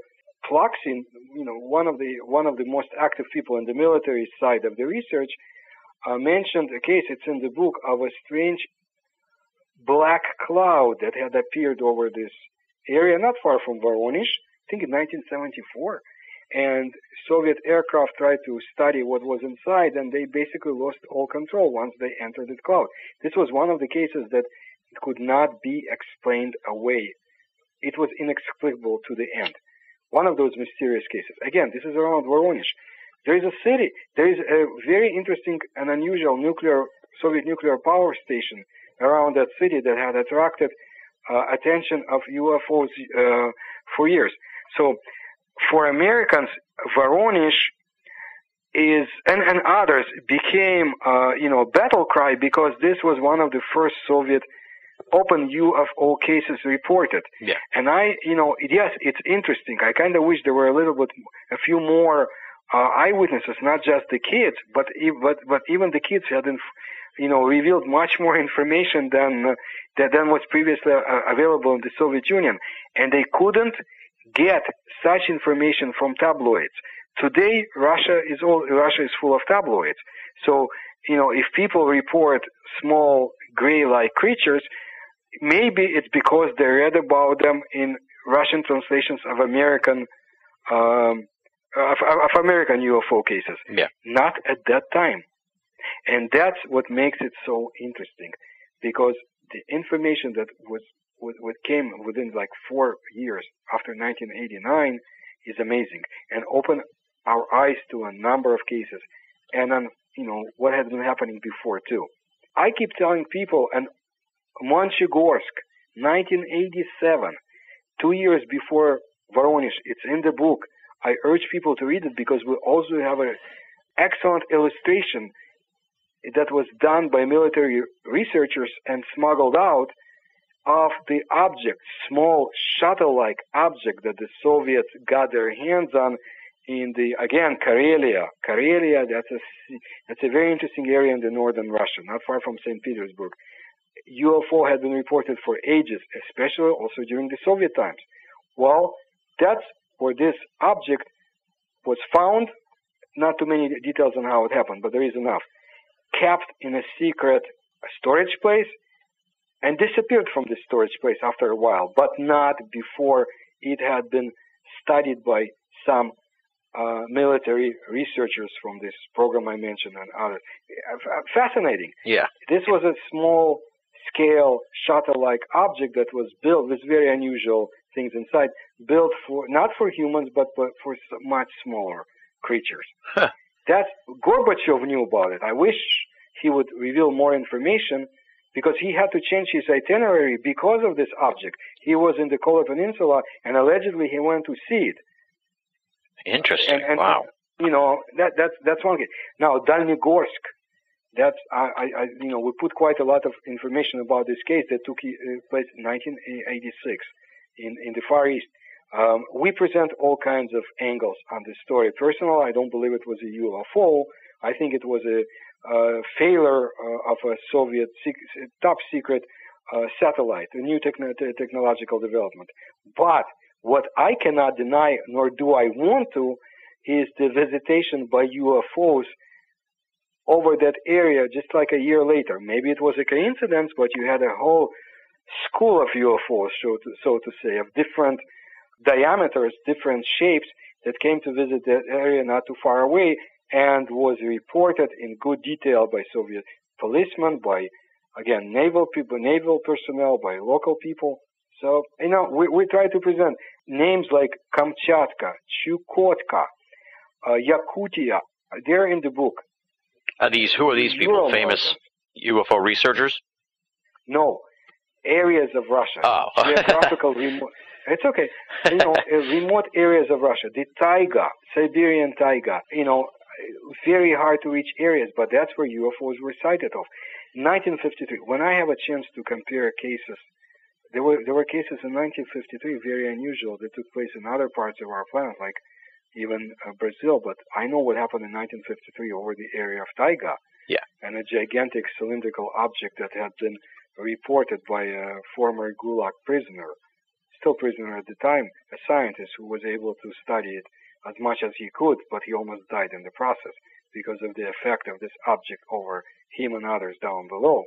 [SPEAKER 1] Plaksin, you know, one of the one of the most active people in the military side of the research, uh, mentioned a case. It's in the book of a strange black cloud that had appeared over this area, not far from Voronezh. I think in 1974. And Soviet aircraft tried to study what was inside, and they basically lost all control once they entered the cloud. This was one of the cases that could not be explained away. It was inexplicable to the end. One of those mysterious cases. Again, this is around Voronezh. There is a city. There is a very interesting and unusual nuclear Soviet nuclear power station around that city that had attracted uh, attention of UFOs uh, for years. So for Americans, Voronezh is and, and others became uh, you know battle cry because this was one of the first Soviet open UFO cases reported.
[SPEAKER 4] Yeah.
[SPEAKER 1] And I you know yes it's interesting. I kind of wish there were a little bit a few more uh, eyewitnesses, not just the kids, but but but even the kids had inf- you know revealed much more information than uh, than was previously uh, available in the Soviet Union, and they couldn't get such information from tabloids. Today, Russia is all, Russia is full of tabloids. So, you know, if people report small gray-like creatures, maybe it's because they read about them in Russian translations of American um, of, of American UFO cases.
[SPEAKER 4] Yeah.
[SPEAKER 1] Not at that time, and that's what makes it so interesting, because the information that was what came within like four years after 1989 is amazing and opened our eyes to a number of cases and on you know what had been happening before too. I keep telling people and Monchegorsk, 1987, two years before Voronezh, it's in the book. I urge people to read it because we also have an excellent illustration that was done by military researchers and smuggled out of the object, small shuttle-like object that the Soviets got their hands on in the again Karelia. Karelia, that's a that's a very interesting area in the northern Russia, not far from St. Petersburg. UFO had been reported for ages, especially also during the Soviet times. Well, that's where this object was found. Not too many details on how it happened, but there is enough. Kept in a secret storage place and disappeared from the storage place after a while, but not before it had been studied by some uh, military researchers from this program I mentioned and others. Uh, fascinating.
[SPEAKER 4] Yeah.
[SPEAKER 1] This was a small scale shuttle-like object that was built with very unusual things inside, built for not for humans but, but for much smaller creatures.
[SPEAKER 4] Huh.
[SPEAKER 1] That Gorbachev knew about it. I wish he would reveal more information because he had to change his itinerary because of this object. He was in the Kola Peninsula and allegedly he went to see it.
[SPEAKER 4] Interesting.
[SPEAKER 1] And, and
[SPEAKER 4] wow.
[SPEAKER 1] You know that that's that's one case. Now Dalnegorsk, that's I, I you know we put quite a lot of information about this case that took uh, place in 1986 in in the Far East. Um, we present all kinds of angles on this story. Personally, I don't believe it was a UFO. I think it was a failure uh, of a Soviet sec- top secret uh, satellite, a new techn- technological development. But what I cannot deny, nor do I want to, is the visitation by UFOs over that area just like a year later. Maybe it was a coincidence, but you had a whole school of UFOs, so to, so to say, of different diameters, different shapes that came to visit that area not too far away and was reported in good detail by Soviet policemen, by, again, naval people, naval personnel, by local people. So, you know, we, we try to present names like Kamchatka, Chukotka, uh, Yakutia. They're in the book.
[SPEAKER 4] Are these who are these people? Famous. UFO researchers?
[SPEAKER 1] No, areas of Russia.
[SPEAKER 4] Oh.
[SPEAKER 1] Geographical remote. It's okay. You know, uh, remote areas of Russia. The taiga, Siberian taiga. You know, very hard to reach areas, but that's where UFOs were sighted of. 1953. When I have a chance to compare cases there were there were cases in 1953 very unusual that took place in other parts of our planet, like even uh, Brazil. But I know what happened in 1953 over the area of Taiga.
[SPEAKER 4] Yeah.
[SPEAKER 1] And a gigantic cylindrical object that had been reported by a former Gulag prisoner, still prisoner at the time, a scientist who was able to study it as much as he could, but he almost died in the process because of the effect of this object over him and others down below.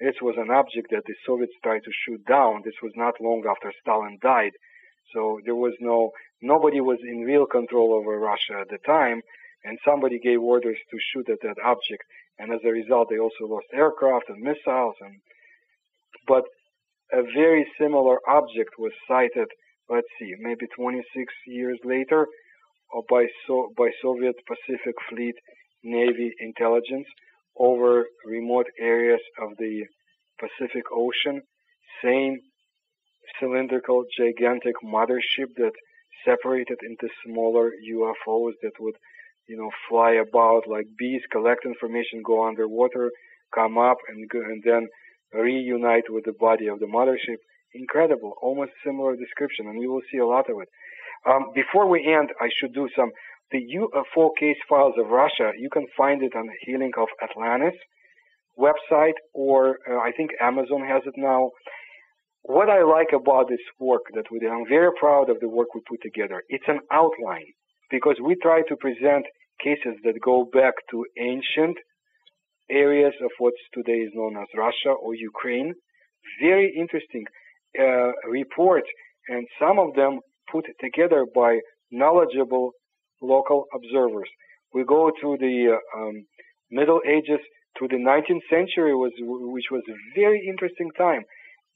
[SPEAKER 1] This was an object that the Soviets tried to shoot down. This was not long after Stalin died. So there was no, nobody was in real control over Russia at the time, and somebody gave orders to shoot at that object, and as a result, they also lost aircraft and missiles. And but a very similar object was sighted. Let's see, maybe 26 years later, uh, by so by Soviet Pacific Fleet Navy intelligence over remote areas of the Pacific Ocean. Same cylindrical, gigantic mothership that separated into smaller UFOs that would, you know, fly about like bees, collect information, go underwater, come up, and go, and then reunite with the body of the mothership. Incredible, almost similar description, and you will see a lot of it. Um, before we end, I should do some the UFO case files of Russia. You can find it on the Healing of Atlantis website, or uh, I think Amazon has it now. What I like about this work that we did, I'm very proud of the work we put together. It's an outline because we try to present cases that go back to ancient areas of what today is known as Russia or Ukraine. Very interesting uh, and some of them put together by knowledgeable local observers. We go to the uh, um, Middle Ages to the 19th century, was which was a very interesting time,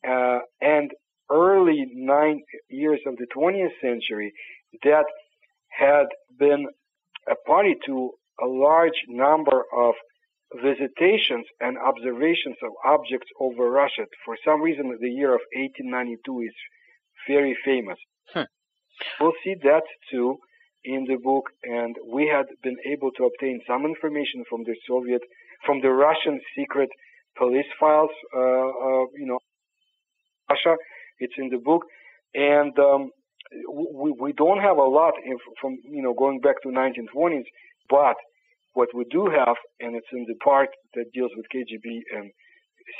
[SPEAKER 1] uh, and early nine years of the 20th century that had been a party to a large number of visitations and observations of objects over Russia. For some reason, the year of 1892 is very famous.
[SPEAKER 4] Hmm.
[SPEAKER 1] We'll see that too in the book, and we had been able to obtain some information from the Soviet, from the Russian secret police files, uh, uh, you know, Russia. It's in the book, and um, we we don't have a lot from you know going back to 1920s, but what we do have, and it's in the part that deals with KGB and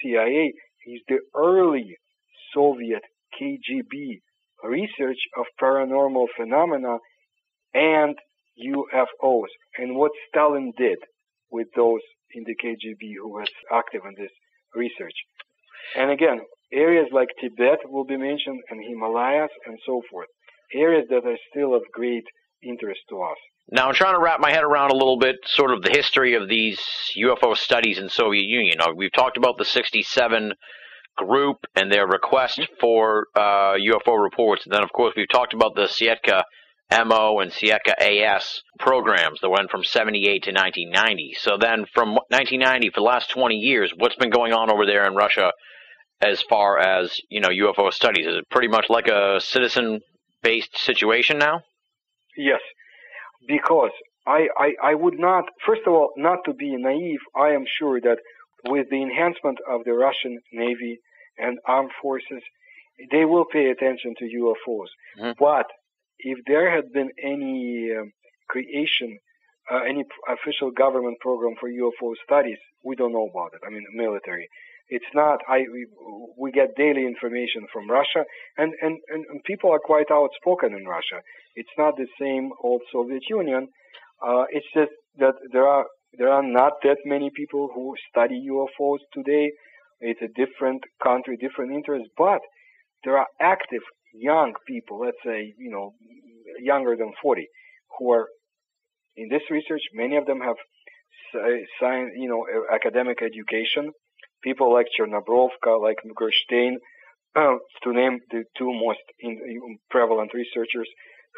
[SPEAKER 1] CIA, is the early Soviet KGB research of paranormal phenomena and UFOs, and what Stalin did with those in the KGB who was active in this research. And again, areas like Tibet will be mentioned, and Himalayas, and so forth. Areas that are still of great interest to us.
[SPEAKER 4] Now, I'm trying to wrap my head around a little bit sort of the history of these UFO studies in Soviet Union. We've talked about the 67 group and their request for uh, UFO reports. And then, of course, we've talked about the Setka MO and Setka AS programs that went from 78 to 1990. So then from 1990 for the last 20 years, what's been going on over there in Russia as far as, you know, UFO studies? Is it pretty much like a citizen based situation now?
[SPEAKER 1] Yes, because I, I, I would not, first of all, not to be naive, I am sure that with the enhancement of the Russian Navy and armed forces, they will pay attention to UFOs.
[SPEAKER 4] Mhm.
[SPEAKER 1] But if there had been any um, creation, uh, any p- official government program for UFO studies, we don't know about it. I mean, military. It's not. I we, we get daily information from Russia, and, and and and people are quite outspoken in Russia. It's not the same old Soviet Union. Uh, it's just that there are there are not that many people who study UFOs today. It's a different country, different interests, but there are active young people, let's say, you know, younger than 40, who are in this research. Many of them have sci- science, you know, academic education. People like Chernobrovka, like Gerstein, to name the two most in, prevalent researchers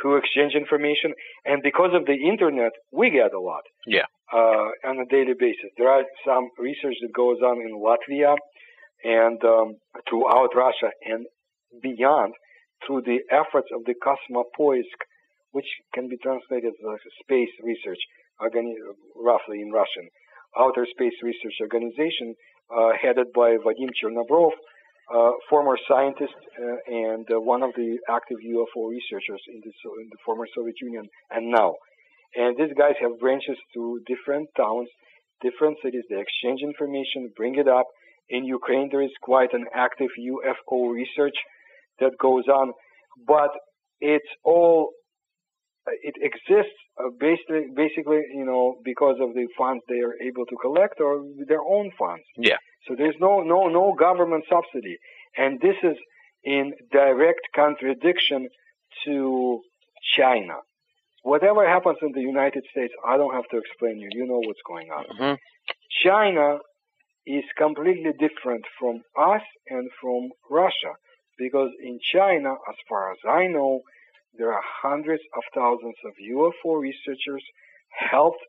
[SPEAKER 1] who exchange information. And because of the internet, we get a lot
[SPEAKER 4] Yeah.
[SPEAKER 1] Uh, on a daily basis. There are some research that goes on in Latvia and um, throughout Russia and beyond through the efforts of the Kosmopoisk, which can be translated as space research, organi- roughly in Russian, outer space research organization uh, headed by Vadim Chernobrov. uh, former scientist uh, and uh, one of the active UFO researchers in the, So- in the former Soviet Union and now. And these guys have branches to different towns, different cities. They exchange information, bring it up. In Ukraine, there is quite an active UFO research that goes on, but it's all it exists uh, basically, basically, you know, because of the funds they are able to collect or their own funds.
[SPEAKER 4] Yeah.
[SPEAKER 1] So there's no no no government subsidy, and this is in direct contradiction to China. Whatever happens in the United States, I don't have to explain you. You know what's going on.
[SPEAKER 4] hmm
[SPEAKER 1] China is completely different from us and from Russia because in China, as far as I know, there are hundreds of thousands of UFO researchers helped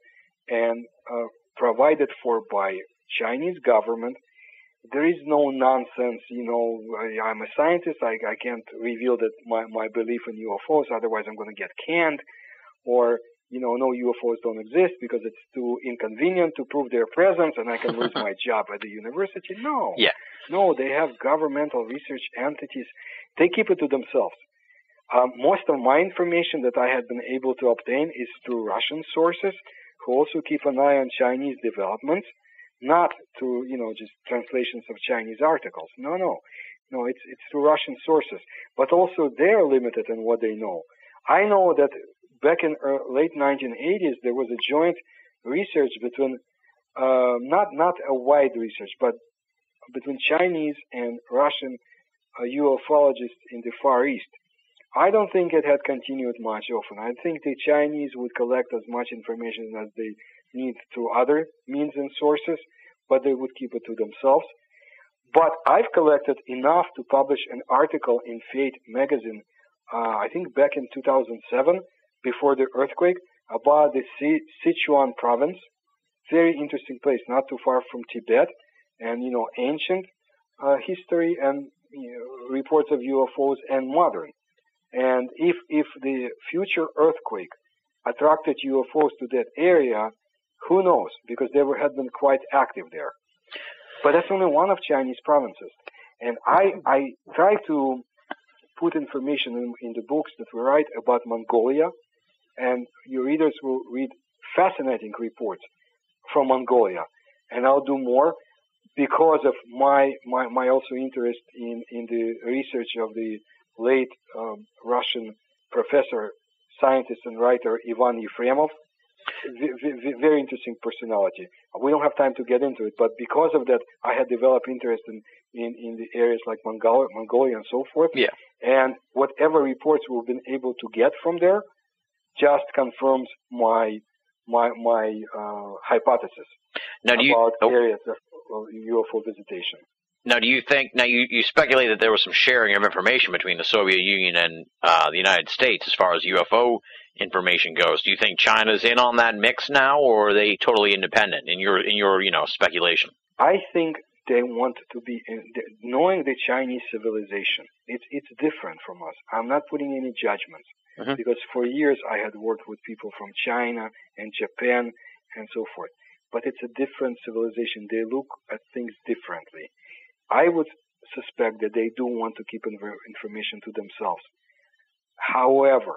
[SPEAKER 1] and uh, provided for by Chinese government. There is no nonsense, you know, I, I'm a scientist, I, I can't reveal that my, my belief in UFOs, otherwise I'm going to get canned, or, you know, no UFOs don't exist because it's too inconvenient to prove their presence and I can lose my job at the university. No.
[SPEAKER 4] Yeah.
[SPEAKER 1] No, they have governmental research entities. They keep it to themselves. Um, most of my information that I had been able to obtain is through Russian sources who also keep an eye on Chinese developments, not through, you know, just translations of Chinese articles. No, no. No, it's, it's through Russian sources. But also they're limited in what they know. I know that back in uh, late 1980s, there was a joint research between, uh, not, not a wide research, but between Chinese and Russian uh, ufologists in the Far East. I don't think it had continued much often. I think the Chinese would collect as much information as they need through other means and sources, but they would keep it to themselves. But I've collected enough to publish an article in Fate magazine, uh, I think back in 2007, before the earthquake, about the Sichuan province. Very interesting place, not too far from Tibet, and you know, ancient uh, history and you know, reports of UFOs and modern. And if if the future earthquake attracted UFOs to that area, who knows? Because they were, had been quite active there. But that's only one of Chinese provinces. And I I try to put information in, in the books that we write about Mongolia, and your readers will read fascinating reports from Mongolia. And I'll do more because of my my, my also interest in in the research of the late um, Russian professor, scientist, and writer Ivan Yefremov. V- v- very interesting personality. We don't have time to get into it, but because of that, I had developed interest in, in, in the areas like Mongolia, Mongolia and so forth.
[SPEAKER 4] Yeah.
[SPEAKER 1] And whatever reports we've been able to get from there just confirms my my my uh, hypothesis
[SPEAKER 4] Now, do you
[SPEAKER 1] about
[SPEAKER 4] oh,
[SPEAKER 1] areas of, of UFO visitation.
[SPEAKER 4] now do you think now you you speculate that there was some sharing of information between the Soviet Union and uh, the United States as far as UFO information goes? Do you think China's in on that mix now, or are they totally independent in your in your you know speculation?
[SPEAKER 1] I think they want to be in, knowing the Chinese civilization. It's it's different from us. I'm not putting any judgments
[SPEAKER 4] Mhm.
[SPEAKER 1] because for years I had worked with people from China and Japan and so forth. But it's a different civilization. They look at things differently. I would suspect that they do want to keep inv- information to themselves. However,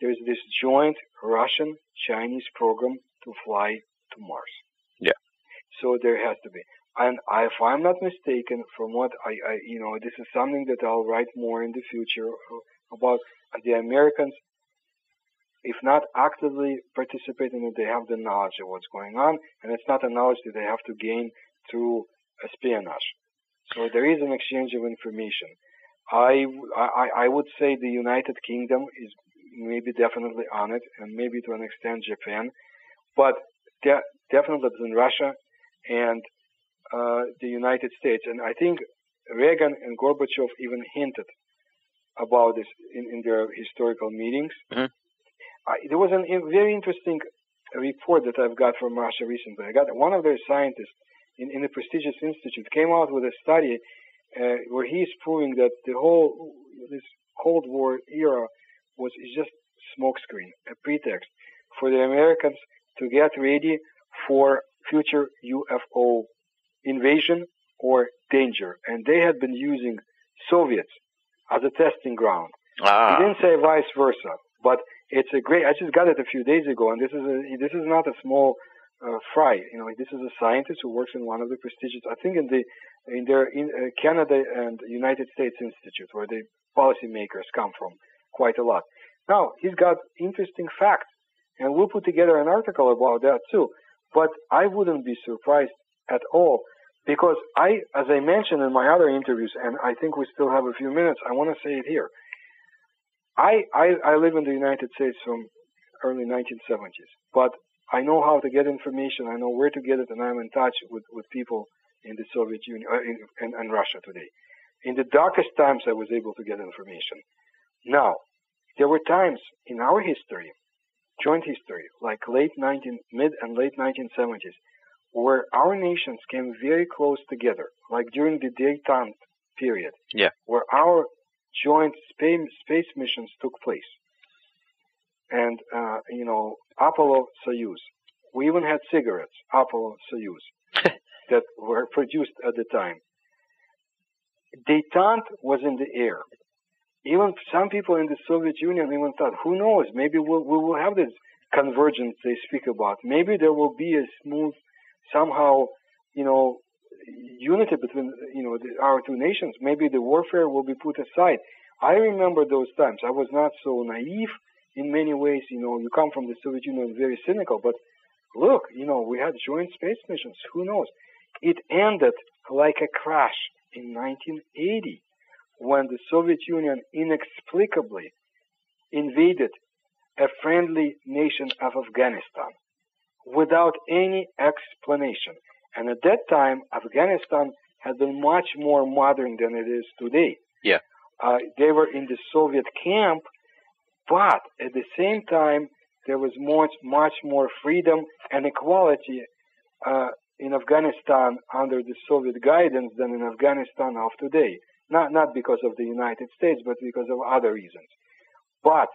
[SPEAKER 1] there's this joint Russian Chinese program to fly to Mars. So there has to be. And if I'm not mistaken, from what I, I, you know, this is something that I'll write more in the future uh, about the Americans. If not actively participating, they have the knowledge of what's going on, and it's not a knowledge that they have to gain through espionage. So there is an exchange of information. I, I, I would say the United Kingdom is maybe definitely on it, and maybe to an extent Japan, but de- definitely in Russia and uh, the United States. And I think Reagan and Gorbachev even hinted about this in, in their historical meetings.
[SPEAKER 4] Mhm.
[SPEAKER 1] I, there was a very interesting report that I've got from Russia recently. I got one of their scientists in, in a prestigious institute came out with a study uh, where he's proving that the whole this Cold War era was is just smokescreen, a pretext for the Americans to get ready for future UFO invasion or danger, and they had been using Soviets as a testing ground.
[SPEAKER 4] Ah.
[SPEAKER 1] He didn't say vice versa, but it's a great. I just got it a few days ago, and this is a this is not a small uh, fry. You know, this is a scientist who works in one of the prestigious, I think, in the in their in uh, Canada and United States Institute, where the policymakers come from quite a lot. Now he's got interesting facts, and we'll put together an article about that too. But I wouldn't be surprised at all because I, as I mentioned in my other interviews, and I think we still have a few minutes, I want to say it here. I, I, I live in the United States from early 1970s, but I know how to get information. I know where to get it, and I'm in touch with, with people in the Soviet Union uh, in, in, in Russia today. In the darkest times, I was able to get information. Now, there were times in our history, joint history, like late 19, mid and late 1970s, where our nations came very close together, like during the detente period,
[SPEAKER 4] Yeah.
[SPEAKER 1] where our joint space, space missions took place. And, uh, you know, Apollo Soyuz. We even had cigarettes, Apollo Soyuz, that were produced at the time. Detente was in the air. Even some people in the Soviet Union even thought, who knows, maybe we'll, we will have this convergence they speak about. Maybe there will be a smooth, somehow, you know, unity between, you know, the, our two nations. Maybe the warfare will be put aside. I remember those times. I was not so naive in many ways. You know, you come from the Soviet Union very cynical, but look, you know, we had joint space missions. Who knows? It ended like a crash in 1980 when the Soviet Union inexplicably invaded a friendly nation of Afghanistan without any explanation. And at that time, Afghanistan had been much more modern than it is today.
[SPEAKER 4] Yeah.
[SPEAKER 1] Uh, they were in the Soviet camp, but at the same time, there was much, much more freedom and equality uh, in Afghanistan under the Soviet guidance than in Afghanistan of today. Not, not because of the United States, but because of other reasons. But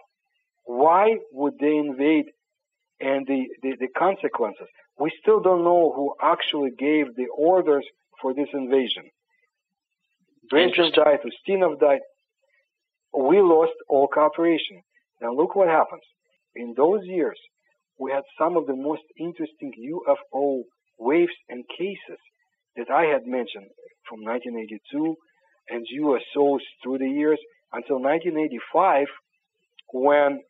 [SPEAKER 1] why would they invade and the, the, the consequences? We still don't know who actually gave the orders for this invasion. Brezhnev died, Ustinov died. We lost all cooperation. Now look what happens. In those years, we had some of the most interesting UFO waves and cases that I had mentioned from 1982 and USOs through the years until 1985 when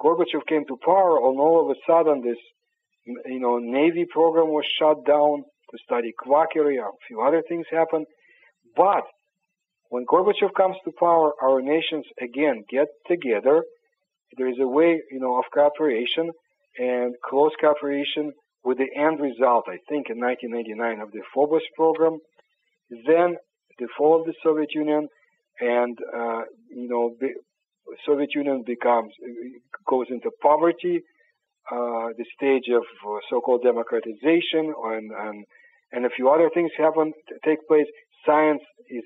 [SPEAKER 1] Gorbachev came to power and all of a sudden this you know Navy program was shut down to study kvakeri a few other things happened. But when Gorbachev comes to power our nations again get together. There is a way you know of cooperation and close cooperation with the end result I think in 1989 of the Phobos program. Then the fall of the Soviet Union, and uh, you know, the Soviet Union becomes goes into poverty, uh, the stage of uh, so-called democratization, and, and and a few other things happen take place. Science is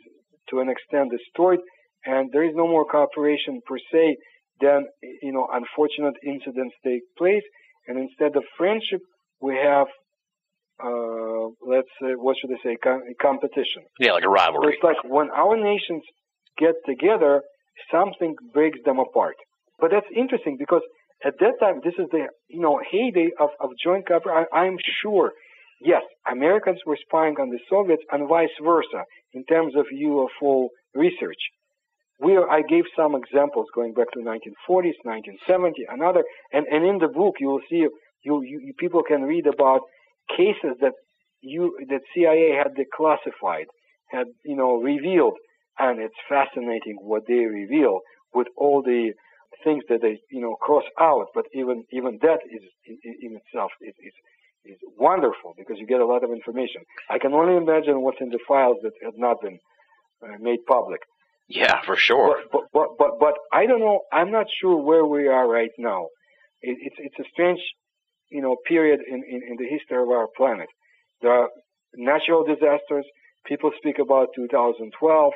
[SPEAKER 1] to an extent destroyed, and there is no more cooperation per se. Then you know, unfortunate incidents take place, and instead of friendship, we have uh, let's say, what should I say, com- competition.
[SPEAKER 4] Yeah, like a
[SPEAKER 1] So
[SPEAKER 4] rivalry.
[SPEAKER 1] it's like when our nations get together, something breaks them apart. But that's interesting because at that time, this is the you know heyday of, of joint cooperation. I'm sure, yes, Americans were spying on the Soviets and vice versa in terms of UFO research. We are, I gave some examples going back to 1940s, 1970, another, and, and in the book you will see you, you people can read about cases that you that CIA had declassified, had you know revealed, and it's fascinating what they reveal with all the things that they you know cross out. But even even that is in, in itself is, is is wonderful because you get a lot of information. I can only imagine what's in the files that have not been uh, made public.
[SPEAKER 4] Yeah, for sure.
[SPEAKER 1] But, but but but but I don't know. I'm not sure where we are right now. It, it's it's a strange, you know, period in, in in the history of our planet. There are natural disasters. People speak about 2012,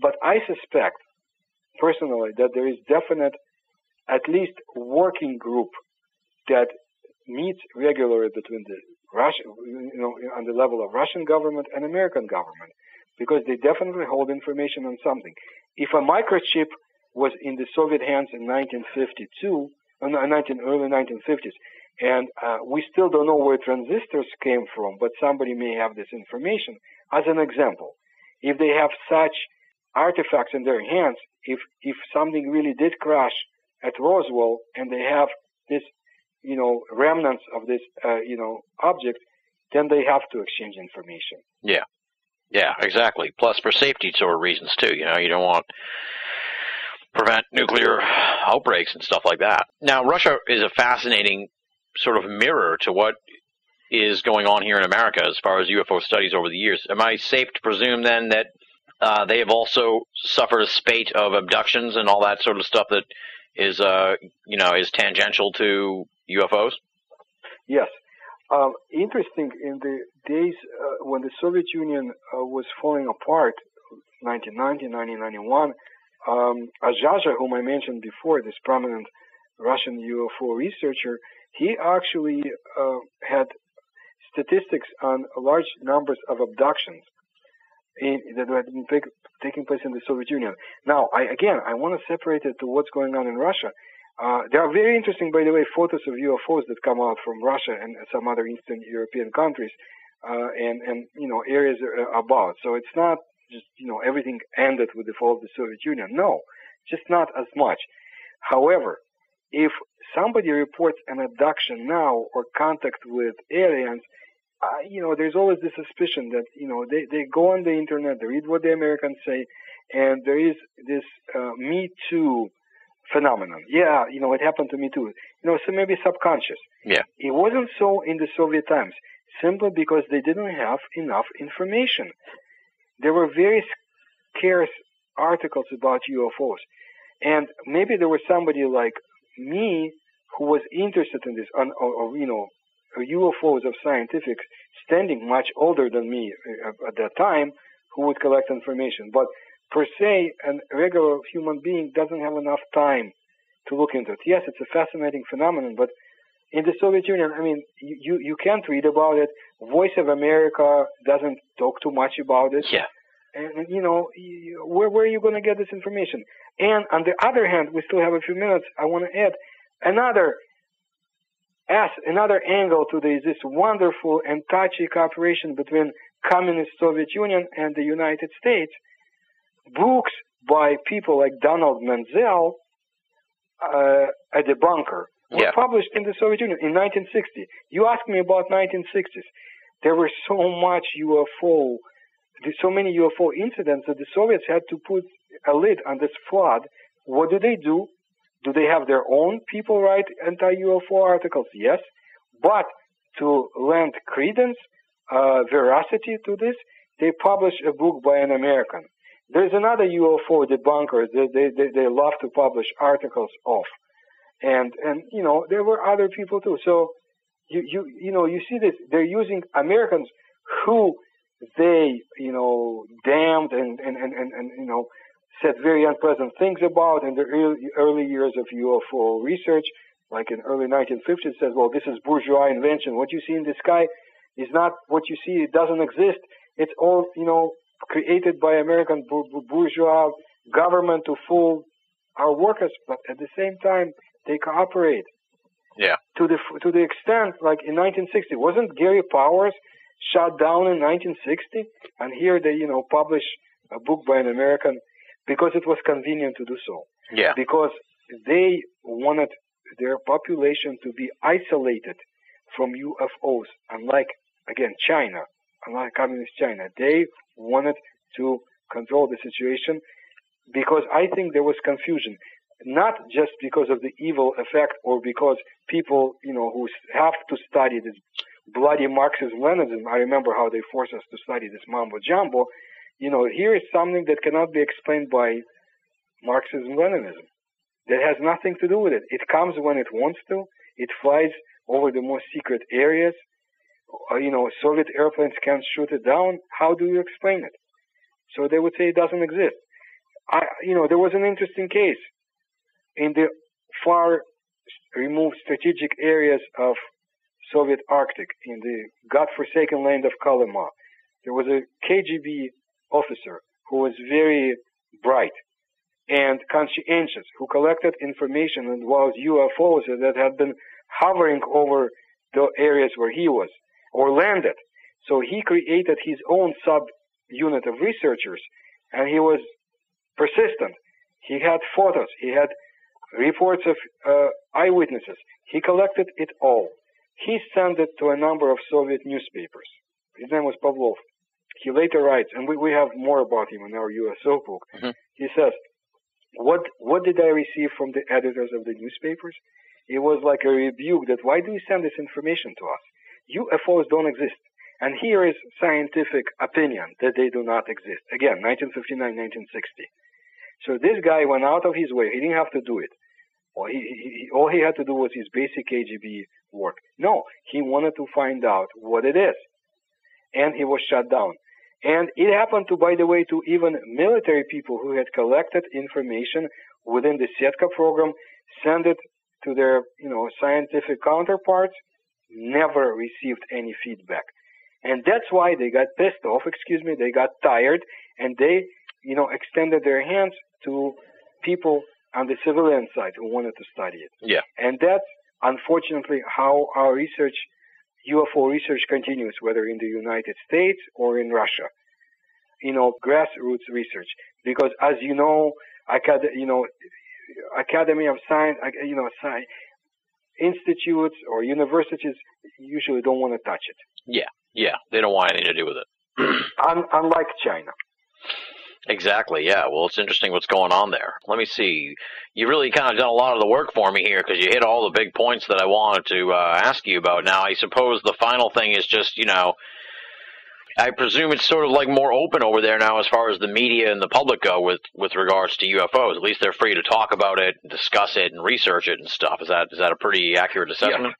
[SPEAKER 1] but I suspect personally that there is definite, at least working group that meets regularly between the Russia, you know, on the level of Russian government and American government, because they definitely hold information on something. If a microchip was in the Soviet hands in 1952, uh, 19, early 1950s, and uh, we still don't know where transistors came from, but somebody may have this information. As an example, if they have such artifacts in their hands, if if something really did crash at Roswell and they have this, you know, remnants of this, uh, you know, object, then they have to exchange information.
[SPEAKER 4] Yeah. Yeah, exactly. Plus, for safety sort of reasons too. You know, you don't want prevent nuclear outbreaks and stuff like that. Now, Russia is a fascinating sort of mirror to what is going on here in America as far as UFO studies over the years. Am I safe to presume then that uh, they have also suffered a spate of abductions and all that sort of stuff that is, uh, you know, is tangential to UFOs?
[SPEAKER 1] Yes. Um, interesting, in the days uh, when the Soviet Union uh, was falling apart, 1990, 1991, um, Azhazha, whom I mentioned before, this prominent Russian UFO researcher, he actually uh, had statistics on large numbers of abductions in, that had been taking place in the Soviet Union. Now, I, again, I want to separate it to what's going on in Russia. Uh, there are very interesting, by the way, photos of UFOs that come out from Russia and some other Eastern European countries, uh, and and you know areas about. So it's not just you know everything ended with the fall of the Soviet Union. No, just not as much. However, if somebody reports an abduction now or contact with aliens, uh, you know, there's always the suspicion that, you know, they, they go on the internet, they read what the Americans say, and there is this uh, Me Too phenomenon. Yeah, you know, it happened to me too. You know, so maybe subconscious.
[SPEAKER 4] Yeah.
[SPEAKER 1] It wasn't so in the Soviet times, simply because they didn't have enough information. There were very scarce articles about UFOs. And maybe there was somebody like me who was interested in this, on, or, or, you know, UFOs of scientific standing, much older than me uh, at that time, who would collect information. But per se, a regular human being doesn't have enough time to look into it. Yes, it's a fascinating phenomenon, but in the Soviet Union, I mean, you, you can't read about it. Voice of America doesn't talk too much about it.
[SPEAKER 4] Yeah.
[SPEAKER 1] And, you know, where, where are you going to get this information? And on the other hand, we still have a few minutes. I want to add another as another angle to this, this wonderful and touchy cooperation between communist Soviet Union and the United States. Books by people like Donald Menzel uh, at the bunker were
[SPEAKER 4] Yeah.
[SPEAKER 1] published in the Soviet Union in 1960. You asked me about 1960s. There were so much UFO, so many UFO incidents that the Soviets had to put a lid on this flood. What do they do? Do they have their own people write anti-UFO articles? Yes. But to lend credence, uh, veracity to this, they publish a book by an American. There's another UFO debunker that they, they, they love to publish articles of. And, and, you know, there were other people too. So, you, you, you know, you see this, they're using Americans who they, you know, damned and, and, and, and, and you know, said very unpleasant things about in the early, early years of UFO research, like in early 1950s, says, well, this is bourgeois invention. What you see in the sky is not what you see. It doesn't exist. It's all, you know, created by American bour- bour- bourgeois government to fool our workers, but at the same time, they cooperate.
[SPEAKER 4] Yeah.
[SPEAKER 1] To the to the extent, like in 1960, wasn't Gary Powers shot down in 1960? And here they, you know, publish a book by an American because it was convenient to do so.
[SPEAKER 4] Yeah.
[SPEAKER 1] Because they wanted their population to be isolated from UFOs, unlike again China, unlike communist China. They wanted to control the situation because I think there was confusion, not just because of the evil effect or because people, you know, who have to study this bloody Marxism Leninism. I remember how they forced us to study this mambo jumbo. You know, here is something that cannot be explained by Marxism Leninism. That has nothing to do with it. It comes when it wants to. It flies over the most secret areas. Uh, you know, Soviet airplanes can't shoot it down. How do you explain it? So they would say it doesn't exist. I, you know, there was an interesting case in the far removed strategic areas of Soviet Arctic, in the godforsaken land of Kolyma, there was a KGB officer who was very bright and conscientious, who collected information about UFOs that had been hovering over the areas where he was or landed. So he created his own sub unit of researchers and he was persistent. He had photos, he had reports of uh, eyewitnesses. He collected it all. He sent it to a number of Soviet newspapers. His name was Pavlov. He later writes, and we, we have more about him in our USO book.
[SPEAKER 4] Mhm.
[SPEAKER 1] He says, what, what did I receive from the editors of the newspapers? It was like a rebuke that why do you send this information to us? UFOs don't exist. And here is scientific opinion that they do not exist. Again, 1959, 1960. So this guy went out of his way. He didn't have to do it. All he, he, all he had to do was his basic KGB work. No, he wanted to find out what it is. And he was shut down. And it happened to, by the way, to even military people who had collected information within the Setka program, sent it to their, you know, scientific counterparts, never received any feedback. And that's why they got pissed off, excuse me, they got tired, and they, you know, extended their hands to people on the civilian side who wanted to study it.
[SPEAKER 4] Yeah.
[SPEAKER 1] And that's unfortunately how our research, UFO research continues, whether in the United States or in Russia. You know, grassroots research. Because as you know, acad- you know, Academy of Science, you know, sci- institutes or universities usually don't want to touch it.
[SPEAKER 4] Yeah, yeah, they don't want anything to do with it.
[SPEAKER 1] Un- unlike China.
[SPEAKER 4] Exactly. Yeah. Well, it's interesting what's going on there. Let me see. You really kind of done a lot of the work for me here because you hit all the big points that I wanted to uh, ask you about. Now, I suppose the final thing is just you know, I presume it's sort of like more open over there now as far as the media and the public go with with regards to UFOs. At least they're free to talk about it, discuss it, and research it and stuff. Is that is that a pretty accurate assessment?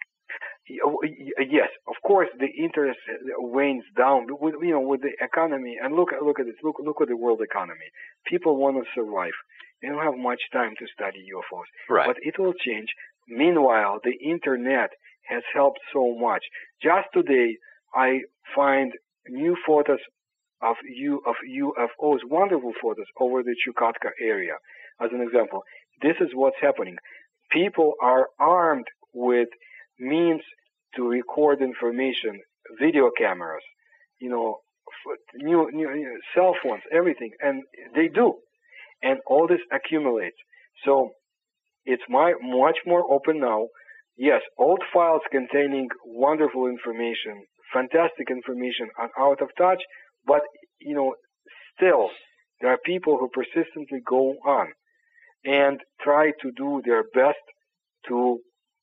[SPEAKER 1] Yes, of course, the interest uh, wanes down. With, you know, with the economy, and look at look at this. Look look at the world economy. People want to survive. They don't have much time to study UFOs.
[SPEAKER 4] Right.
[SPEAKER 1] But it will change. Meanwhile, the internet has helped so much. Just today, I find new photos of U of UFOs, wonderful photos over the Chukotka area. As an example, this is what's happening. People are armed with means to record information, video cameras, you know, new, new, new cell phones, everything, and they do, and all this accumulates. So it's my, much more open now. Yes, old files containing wonderful information, fantastic information are out of touch, but you know, still there are people who persistently go on and try to do their best to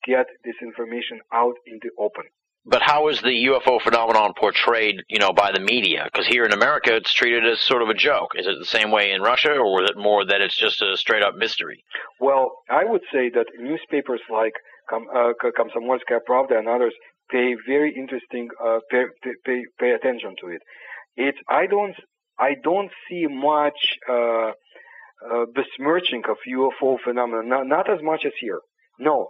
[SPEAKER 1] get this information out in the open.
[SPEAKER 4] But how is the UFO phenomenon portrayed, you know, by the media? Because here in America, it's treated as sort of a joke. Is it the same way in Russia, or is it more that it's just a straight up mystery?
[SPEAKER 1] Well, I would say that newspapers like uh, Komsomolskaya Pravda and others pay very interesting uh, pay, pay- pay pay attention to it. It's I don't I don't see much uh, uh, besmirching of UFO phenomena, not, not as much as here. No,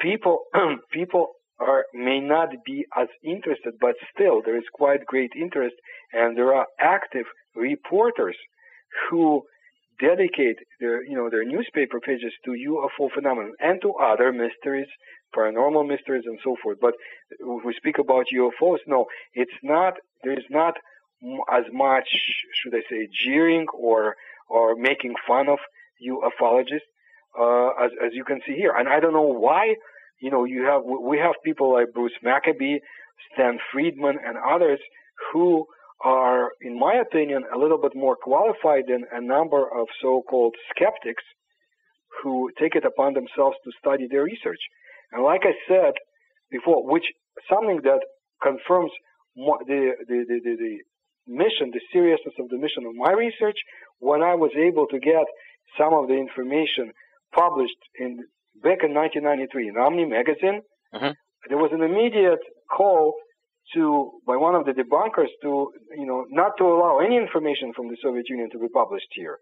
[SPEAKER 1] people people are may not be as interested, but still there is quite great interest, and there are active reporters who dedicate their you know their newspaper pages to UFO phenomenon and to other mysteries, paranormal mysteries and so forth. But if we speak about UFOs, no, it's not. There is not as much, should I say, jeering or or making fun of ufologists uh, as as you can see here. And I don't know why. You know, you have we have people like Bruce Maccabee, Stan Friedman, and others who are, in my opinion, a little bit more qualified than a number of so-called skeptics who take it upon themselves to study their research. And like I said before, which something that confirms the, the, the, the, the mission, the seriousness of the mission of my research, when I was able to get some of the information published in back in 1993 in Omni magazine,
[SPEAKER 4] Mhm.
[SPEAKER 1] there was an immediate call to by one of the debunkers to you know not to allow any information from the Soviet Union to be published here,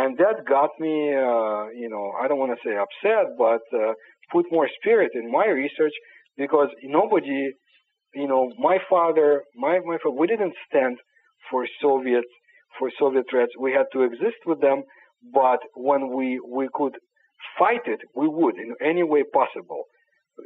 [SPEAKER 1] and that got me uh, you know I don't want to say upset, but uh, put more spirit in my research because nobody, you know, my father, my my father, we didn't stand for Soviet for Soviet threats. We had to exist with them, but when we we could fight it, we would in any way possible.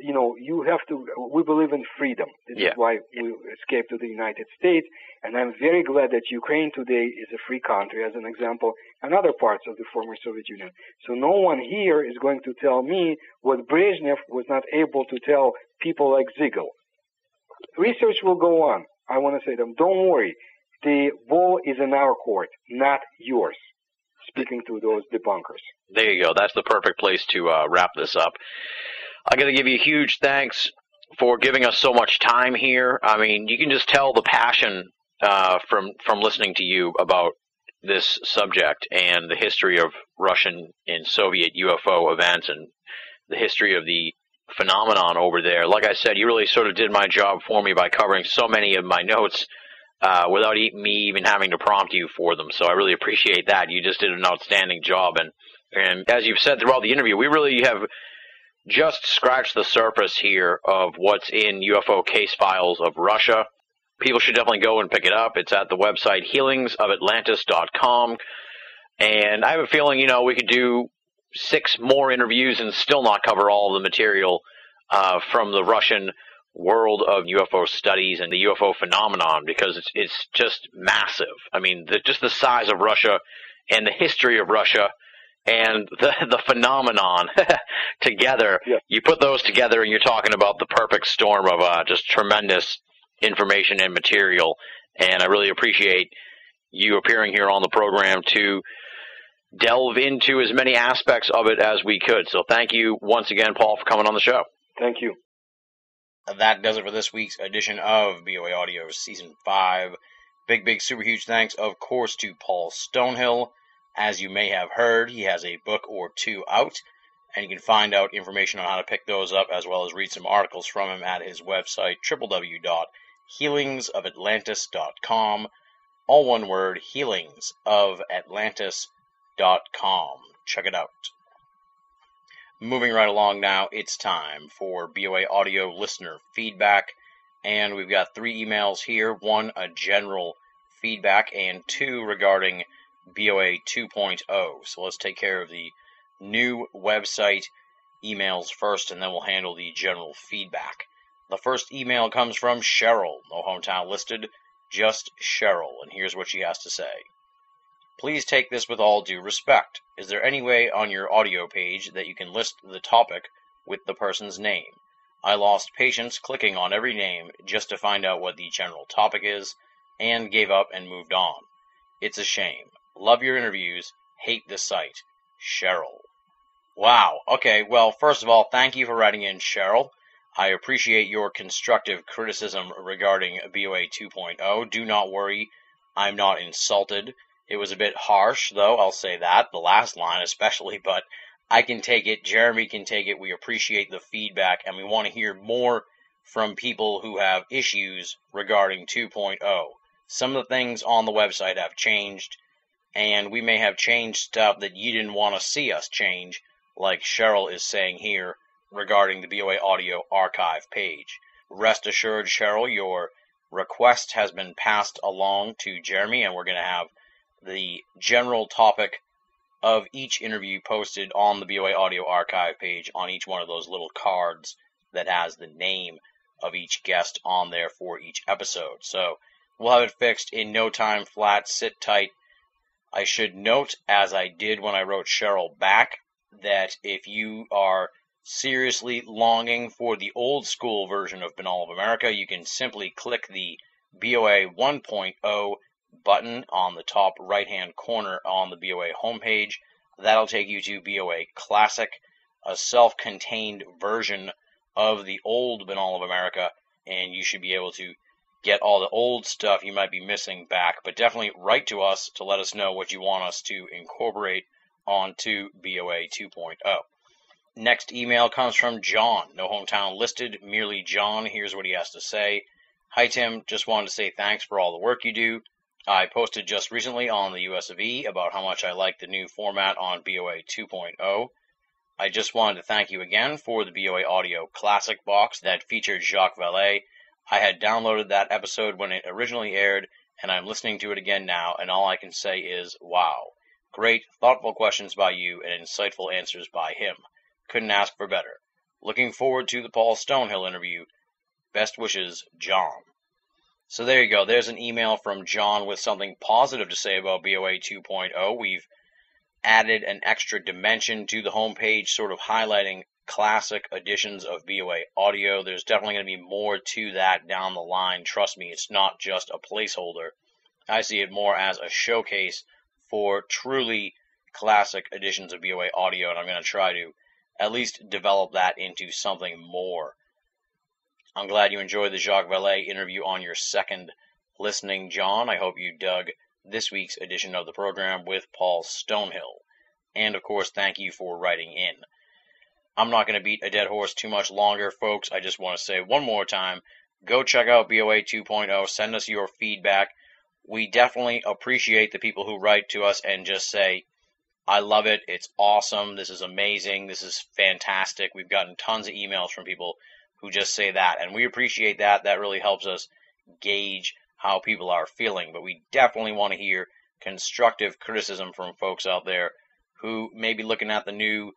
[SPEAKER 1] You know, you have to. We believe in freedom. This
[SPEAKER 4] Yeah.
[SPEAKER 1] is why we escaped to the United States, and I'm very glad that Ukraine today is a free country, as an example, and other parts of the former Soviet Union. So no one here is going to tell me what Brezhnev was not able to tell people like Zigel. Research will go on. I want to say to them, don't worry. The ball is in our court, not yours. Speaking to those debunkers.
[SPEAKER 4] There you go. That's the perfect place to uh, wrap this up. I got to give you huge thanks for giving us so much time here. I mean, you can just tell the passion uh, from from listening to you about this subject and the history of Russian and Soviet UFO events and the history of the phenomenon over there. Like I said, you really sort of did my job for me by covering so many of my notes uh, without me even having to prompt you for them. So I really appreciate that. You just did an outstanding job, and and as you've said throughout the interview, we really have just scratched the surface here of what's in UFO case files of Russia. People should definitely go and pick it up. It's at the website healingsofatlantis.com. And I have a feeling, you know, we could do six more interviews and still not cover all of the material uh, from the Russian world of UFO studies and the UFO phenomenon because it's it's just massive. I mean, the, just the size of Russia and the history of Russia and the the phenomenon together.
[SPEAKER 1] Yeah.
[SPEAKER 4] You put those together, and you're talking about the perfect storm of uh, just tremendous information and material. And I really appreciate you appearing here on the program to delve into as many aspects of it as we could. So thank you once again, Paul, for coming on the show.
[SPEAKER 1] Thank you.
[SPEAKER 4] That does it for this week's edition of BOA Audio Season 5. Big, big, super huge thanks, of course, to Paul Stonehill. As you may have heard, he has a book or two out, and you can find out information on how to pick those up as well as read some articles from him at his website, www.healingsofatlantis.com. All one word, healingsofatlantis.com. Check it out. Moving right along now, it's time for BOA audio listener feedback. And we've got three emails here one, a general feedback, and two regarding BOA 2.0. So let's take care of the new website emails first, and then we'll handle the general feedback. The first email comes from Cheryl, no hometown listed, just Cheryl, and here's what she has to say. Please take this with all due respect. Is there any way on your audio page that you can list the topic with the person's name? I lost patience clicking on every name just to find out what the general topic is, and gave up and moved on. It's a shame. Love your interviews. Hate the site. Cheryl. Wow. Okay. Well, first of all, thank you for writing in, Cheryl. I appreciate your constructive criticism regarding BOA 2.0. Do not worry. I'm not insulted. It was a bit harsh, though, I'll say that, the last line especially, but I can take it. Jeremy can take it. We appreciate the feedback, and we want to hear more from people who have issues regarding 2.0. Some of the things on the website have changed, and we may have changed stuff that you didn't want to see us change, like Cheryl is saying here regarding the BOA Audio archive page. Rest assured, Cheryl, your request has been passed along to Jeremy, and we're going to have the general topic of each interview posted on the BOA Audio archive page on each one of those little cards that has the name of each guest on there for each episode. So we'll have it fixed in no time flat. Sit tight. I should note, as I did when I wrote Cheryl back, that if you are seriously longing for the old school version of Binnall of America, you can simply click the BOA 1.0 button on the top right hand corner on the BOA homepage. That'll take you to BOA Classic, a self contained version of the old Binnall of America, and you should be able to get all the old stuff you might be missing back. But definitely write to us to let us know what you want us to incorporate onto BOA 2.0. Next email comes from John, no hometown listed, merely John. Here's what he has to say. Hi Tim, just wanted to say thanks for all the work you do. I posted just recently on the US of E about how much I like the new format on BOA 2.0. I just wanted to thank you again for the BOA Audio Classic box that featured Jacques Vallée. I had downloaded that episode when it originally aired, and I'm listening to it again now, and all I can say is, wow. Great, thoughtful questions by you and insightful answers by him. Couldn't ask for better. Looking forward to the Paul Stonehill interview. Best wishes, John. So there you go. There's an email from John with something positive to say about BOA 2.0. We've added an extra dimension to the homepage, sort of highlighting classic editions of BOA audio. There's definitely going to be more to that down the line. Trust me, it's not just a placeholder. I see it more as a showcase for truly classic editions of BOA audio, and I'm going to try to at least develop that into something more. I'm glad you enjoyed the Jacques Vallée interview on your second listening, John. I hope you dug this week's edition of the program with Paul Stonehill. And of course, thank you for writing in. I'm not going to beat a dead horse too much longer, folks. I just want to say one more time go check out BOA 2.0. Send us your feedback. We definitely appreciate the people who write to us and just say, I love it. It's awesome. This is amazing. This is fantastic. We've gotten tons of emails from people who just say that, and we appreciate that. That really helps us gauge how people are feeling. But we definitely want to hear constructive criticism from folks out there who may be looking at the new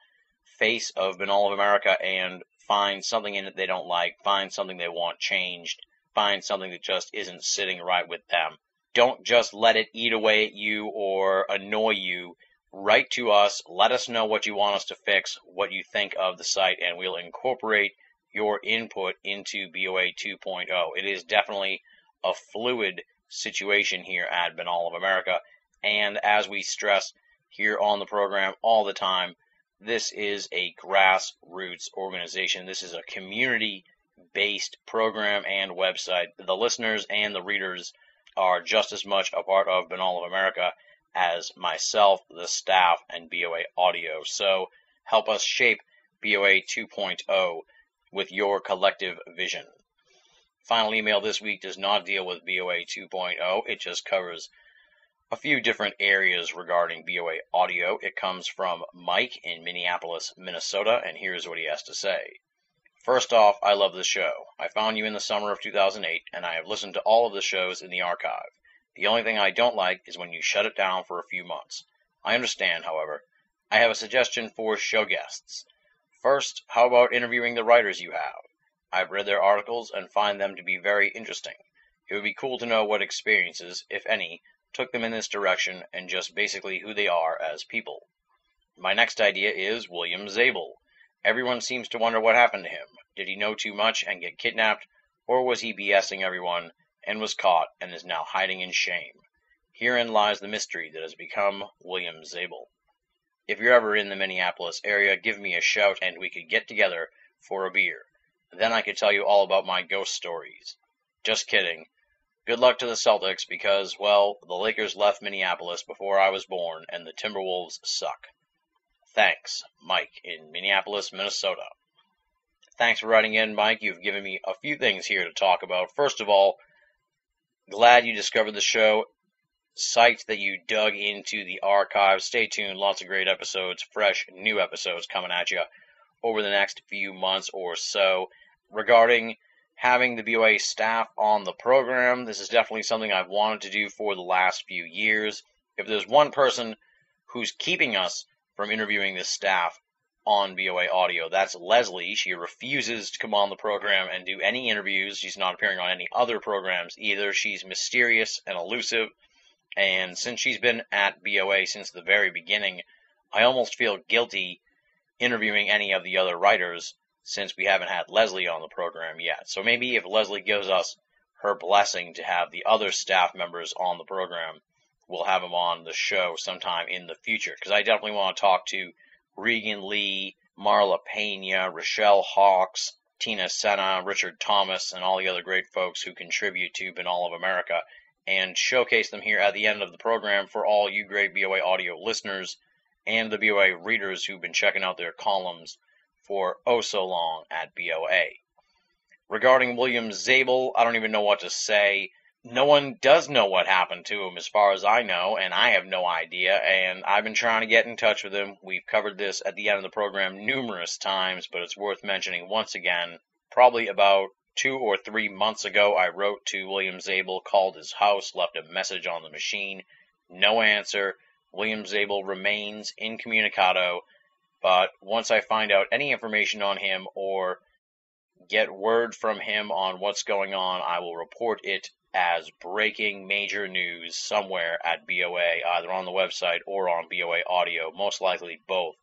[SPEAKER 4] face of Binnall of America and find something in it they don't like, find something they want changed, find something that just isn't sitting right with them. Don't just let it eat away at you or annoy you. Write to us, let us know what you want us to fix, what you think of the site, and we'll incorporate your input into BOA 2.0. It is definitely a fluid situation here at Binnall of America, and as we stress here on the program all the time, this is a grassroots organization. This is a community based program and website. The listeners and the readers are just as much a part of Binnall of America as myself, the staff, and BOA Audio. So help us shape BOA 2.0 with your collective vision. Final email this week does not deal with BOA 2.0, it just covers a few different areas regarding BOA audio. It comes from Mike in Minneapolis, Minnesota, and here's what he has to say. First off, I love the show. I found you in the summer of 2008, and I have listened to all of the shows in the archive. The only thing I don't like is when you shut it down for a few months. I understand, however. I have a suggestion for show guests. First, how about interviewing the writers you have? I've read their articles and find them to be very interesting. It would be cool to know what experiences, if any, took them in this direction and just basically who they are as people. My next idea is William Zabel. Everyone seems to wonder what happened to him. Did he know too much and get kidnapped, or was he BSing everyone and was caught and is now hiding in shame? Herein lies the mystery that has become William Zabel. If you're ever in the Minneapolis area, give me a shout and we could get together for a beer. Then I could tell you all about my ghost stories. Just kidding. Good luck to the Celtics because, well, the Lakers left Minneapolis before I was born, and the Timberwolves suck. Thanks, Mike in Minneapolis, Minnesota. Thanks for writing in, Mike. You've given me a few things here to talk about. First of all, glad you discovered the show. Psyched that you dug into the archive. Stay tuned. Lots of great episodes, fresh, new episodes coming at you over the next few months or so. Regarding having the BOA staff on the program. This is definitely something I've wanted to do for the last few years. If there's one person who's keeping us from interviewing this staff on BOA Audio, that's Leslie. She refuses to come on the program and do any interviews. She's not appearing on any other programs either. She's mysterious and elusive. And since she's been at BOA since the very beginning, I almost feel guilty interviewing any of the other writers since we haven't had Leslie on the program yet. So maybe if Leslie gives us her blessing to have the other staff members on the program, we'll have them on the show sometime in the future. Because I definitely want to talk to Regan Lee, Marla Pena, Rochelle Hawks, Tina Senna, Richard Thomas, and all the other great folks who contribute to Binnall of America and showcase them here at the end of the program for all you great BOA audio listeners and the BOA readers who've been checking out their columns for oh so long at BOA. Regarding William Zabel, I don't even know what to say. no one does know what happened to him as far as I know, and I have no idea. And I've been trying to get in touch with him. We've covered this at the end of the program numerous times, but it's worth mentioning once again. Probably about two or three months ago, I wrote to William Zabel, called his house, left a message on the machine. No answer. William Zabel remains incommunicado, but once I find out any information on him or get word from him on what's going on, I will report it as breaking major news somewhere at BOA, either on the website or on BOA audio, most likely both,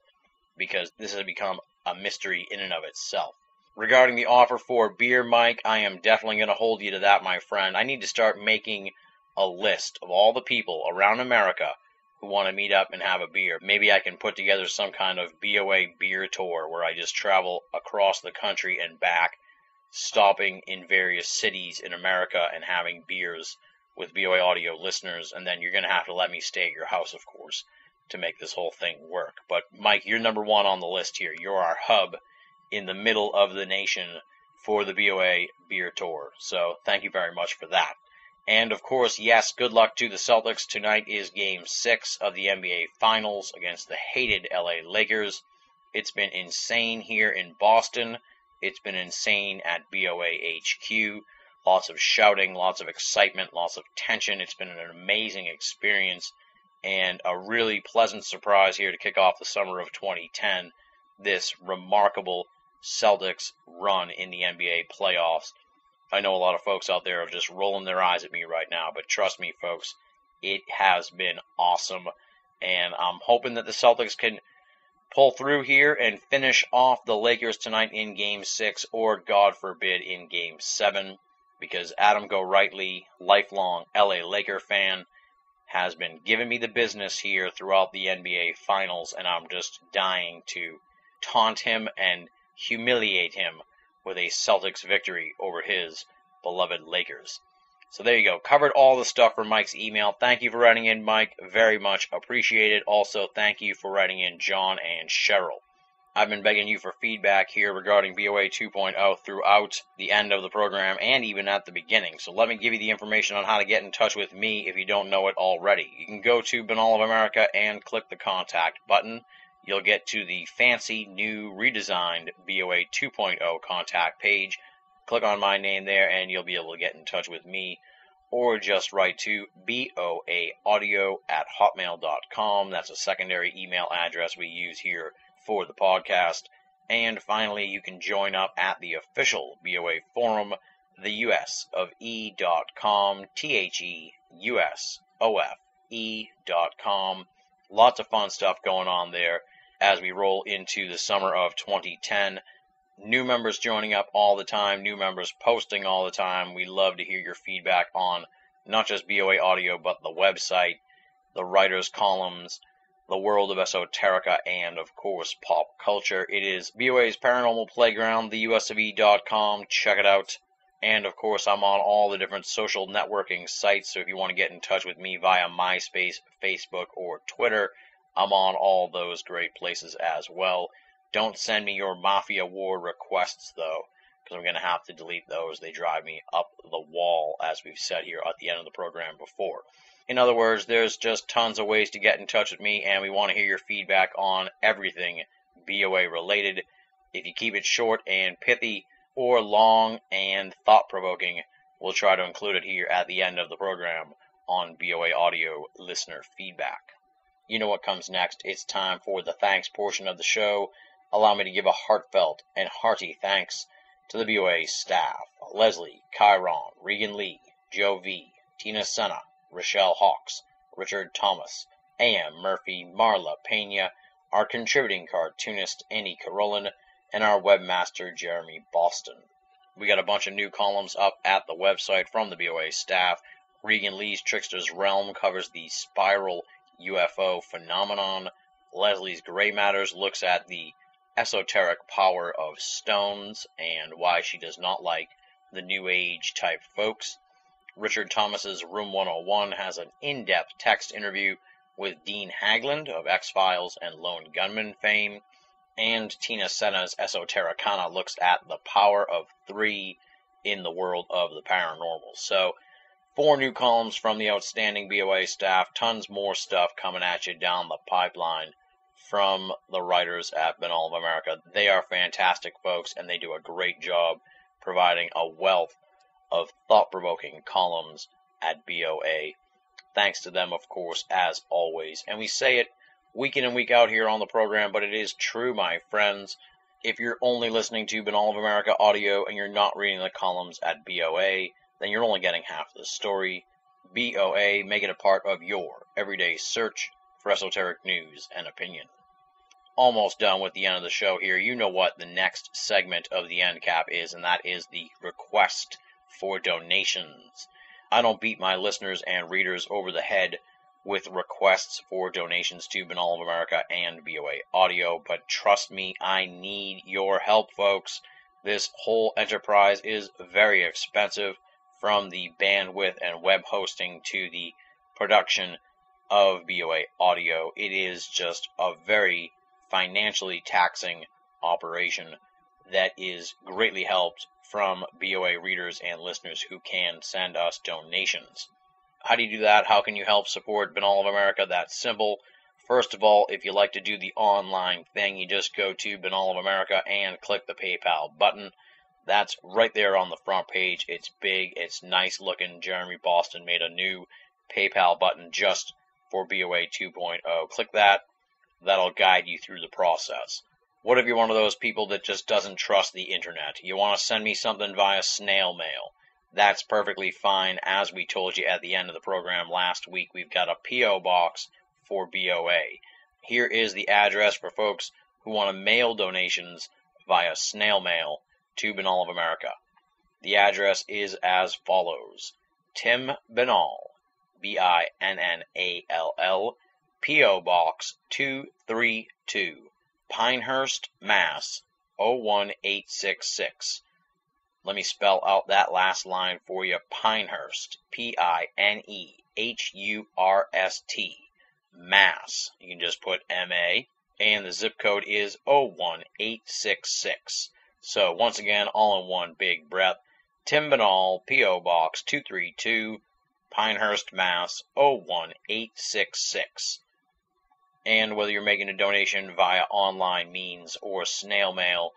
[SPEAKER 4] because this has become a mystery in and of itself. Regarding the offer for beer, Mike, I am definitely going to hold you to that, my friend. I need to start making a list of all the people around America who want to meet up and have a beer. Maybe I can put together some kind of BOA beer tour where I just travel across the country and back stopping in various cities in America and having beers with BOA audio listeners, and then you're going to have to let me stay at your house, of course, to make this whole thing work. But Mike, you're number one on the list here. You're our hub in the middle of the nation for the BOA beer tour. So thank you very much for that. And of course, yes, good luck to the Celtics. Tonight is game six of the NBA Finals against the hated LA Lakers. It's been insane here in Boston. It's been insane at BOA HQ. Lots of shouting, lots of excitement, lots of tension. It's been an amazing experience and a really pleasant surprise here to kick off the summer of 2010. This remarkable Celtics run in the NBA playoffs. I know a lot of folks out there are just rolling their eyes at me right now, but trust me, folks, it has been awesome. And I'm hoping that the Celtics can pull through here and finish off the Lakers tonight in game six, or God forbid, in game seven, because Adam Gorightly, lifelong LA Laker fan, has been giving me the business here throughout the NBA Finals, and I'm just dying to taunt him and humiliate him with a Celtics victory over his beloved Lakers. So there you go. Covered all the stuff for Mike's email. Thank you for writing in, Mike. Very much appreciated. Also, thank you for writing in, John and Cheryl. I've been begging you for feedback here regarding BOA 2.0 throughout the end of the program and even at the beginning. So let me give you the information on how to get in touch with me if you don't know it already. You can go to Binnall of America and click the contact button. You'll get to the fancy new redesigned BOA 2.0 contact page Click on my name there and you'll be able to get in touch with me or just write to boaaudio at hotmail.com. That's a secondary email address we use here for the podcast. And finally, you can join up at the official BOA forum, the US of E.com, T H E U S O F E.com. Lots of fun stuff going on there as we roll into the summer of 2010 new members joining up all the time, new members posting all the time. We love to hear your feedback on not just BOA audio, but the website, the writers' columns, the world of esoterica, and of course pop culture. It is BOA's Paranormal Playground, theusofE.com. Check it out. And of course, I'm on all the different social networking sites. So if you want to get in touch with me via MySpace, Facebook, or Twitter, I'm on all those great places as well. Don't send me your Mafia War requests, though, because I'm going to have to delete those. They drive me up the wall, as we've said here at the end of the program before. In other words, there's just tons of ways to get in touch with me, and we want to hear your feedback on everything BOA related. If you keep it short and pithy, or long and thought provoking, we'll try to include it here at the end of the program on BOA Audio listener feedback. You know what comes next. It's time for the thanks portion of the show allow me to give a heartfelt and hearty thanks to the BOA staff Leslie, Chiron, Regan Lee, Joe V, Tina Senna, Rochelle Hawks, Richard Thomas, A.M. Murphy, Marla Pena, our contributing cartoonist Annie Carolin, and our webmaster Jeremy Boston. We got a bunch of new columns up at the website from the BOA staff. Regan Lee's Trickster's Realm covers the spiral UFO phenomenon. Leslie's Gray Matters looks at the esoteric power of stones and why she does not like the New Age type folks. Richard Thomas's Room 101 has an in depth text interview with Dean Haglund of X Files and Lone Gunman fame. And Tina Senna's Esotericana looks at the power of three in the world of the paranormal. So, Four new columns from the outstanding BOA staff, tons more stuff coming at you down the pipeline from the writers at Binnall of America. They are fantastic folks and they do a great job providing a wealth of thought provoking columns at BOA. Thanks to them, of course, as always. And we say it week in and week out here on the program, but it is true, my friends. If you're only listening to Binnall of America audio and you're not reading the columns at BOA, then you're only getting half the story. BOA, make it a part of your everyday search for esoteric news and opinion. Almost done with the end of the show here. You know what the next segment of the end cap is, and that is the request for donations. I don't beat my listeners and readers over the head with requests for donations to Binnall of America and BOA Audio, but trust me, I need your help, folks. This whole enterprise is very expensive from the bandwidth and web hosting to the production of BOA Audio. It is just a very financially taxing operation that is greatly helped from BOA readers and listeners who can send us donations. How do you do that? How can you help support Binnall of America? That's simple. First of all, if you like to do the online thing, you just go to Binnall of America and click the PayPal button. That's right there on the front page. It's big, it's nice looking. Jeremy Boston made a new PayPal button just for BOA 2.0. Click that. That'll guide you through the process. What if you're one of those people that just doesn't trust the internet? You want to send me something via snail mail. That's perfectly fine. As we told you at the end of the program last week, we've got a P.O. box for BOA. Here is the address for folks who want to mail donations via snail mail to Binnall of America. The address is as follows Tim Binnall, B I N N A L L, P.O. Box 232. Pinehurst, Mass. 01866. Let me spell out that last line for you. Pinehurst, P I N E H U R S T, Mass. You can just put M A, and the zip code is 01866. So, once again, all in one big breath. Tim Binnall, P.O. Box 232, Pinehurst, Mass. 01866 and whether you're making a donation via online means or snail mail,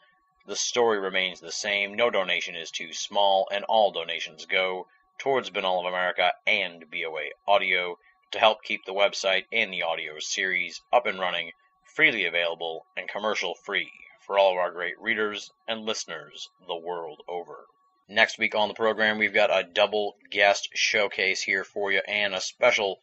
[SPEAKER 4] the story remains the same. No donation is too small, and all donations go towards Binnall of America and BOA Audio to help keep the website and the audio series up and running, freely available, and commercial free for all of our great readers and listeners the world over. Next week on the program, we've got a double guest showcase here for you and a special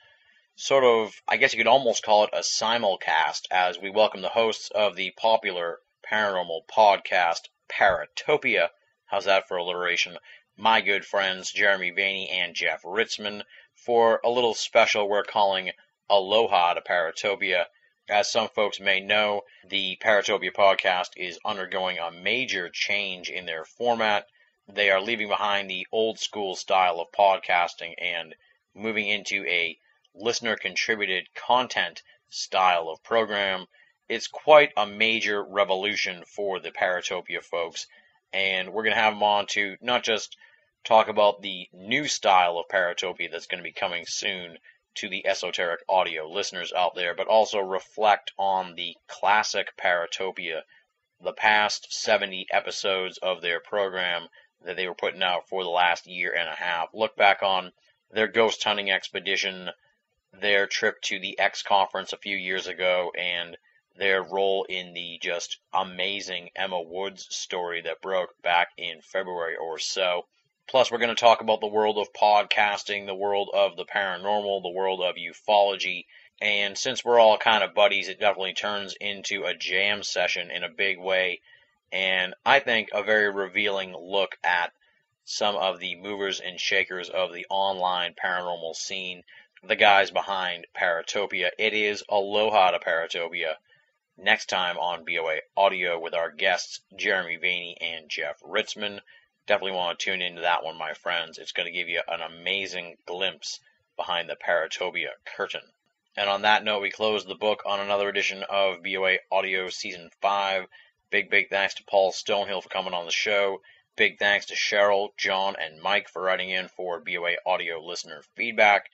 [SPEAKER 4] sort of, I guess you could almost call it a simulcast as we welcome the hosts of the popular paranormal podcast Paratopia. How's that for alliteration? My good friends Jeremy Vaeni and Jeff Ritzmann for a little special we're calling Aloha to Paratopia. As some folks may know, the Paratopia podcast is undergoing a major change in their format. They are leaving behind the old school style of podcasting and moving into a listener contributed content style of program. It's quite a major revolution for the Paratopia folks, and we're going to have them on to not just talk about the new style of Paratopia that's going to be coming soon to the esoteric audio listeners out there, but also reflect on the classic Paratopia, the past 70 episodes of their program that they were putting out for the last year and a half. Look back on their ghost hunting expedition their trip to the X conference a few years ago and their role in the just amazing Emma Woods story that broke back in February or so. Plus, we're going to talk about the world of podcasting, the world of the paranormal, the world of ufology. And since we're all kind of buddies, it definitely turns into a jam session in a big way. And I think a very revealing look at some of the movers and shakers of the online paranormal scene the guys behind Paratopia. It is Aloha to Paratopia. Next time on BOA Audio with our guests Jeremy Vaeni and Jeff Ritzmann. Definitely want to tune into that one, my friends. It's going to give you an amazing glimpse behind the Paratopia curtain. And on that note, we close the book on another edition of BOA Audio Season 5. Big, big thanks to Paul Stonehill for coming on the show. Big thanks to Cheryl, John, and Mike for writing in for BOA audio listener feedback.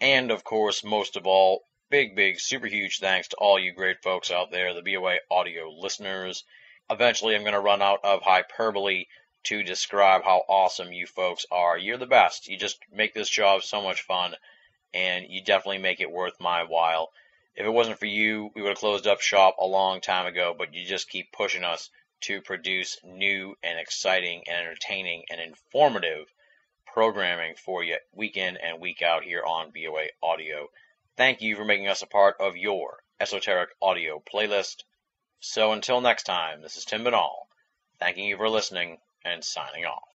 [SPEAKER 4] And of course, most of all, big, big, super huge thanks to all you great folks out there, the BOA audio listeners. Eventually, I'm going to run out of hyperbole to describe how awesome you folks are. You're the best. You just make this job so much fun, and you definitely make it worth my while. If it wasn't for you, we would have closed up shop a long time ago, but you just keep pushing us to produce new and exciting and entertaining and informative programming for you week in and week out here on BOA Audio. Thank you for making us a part of your esoteric audio playlist. So until next time, this is Tim Binnall, thanking you for listening and signing off.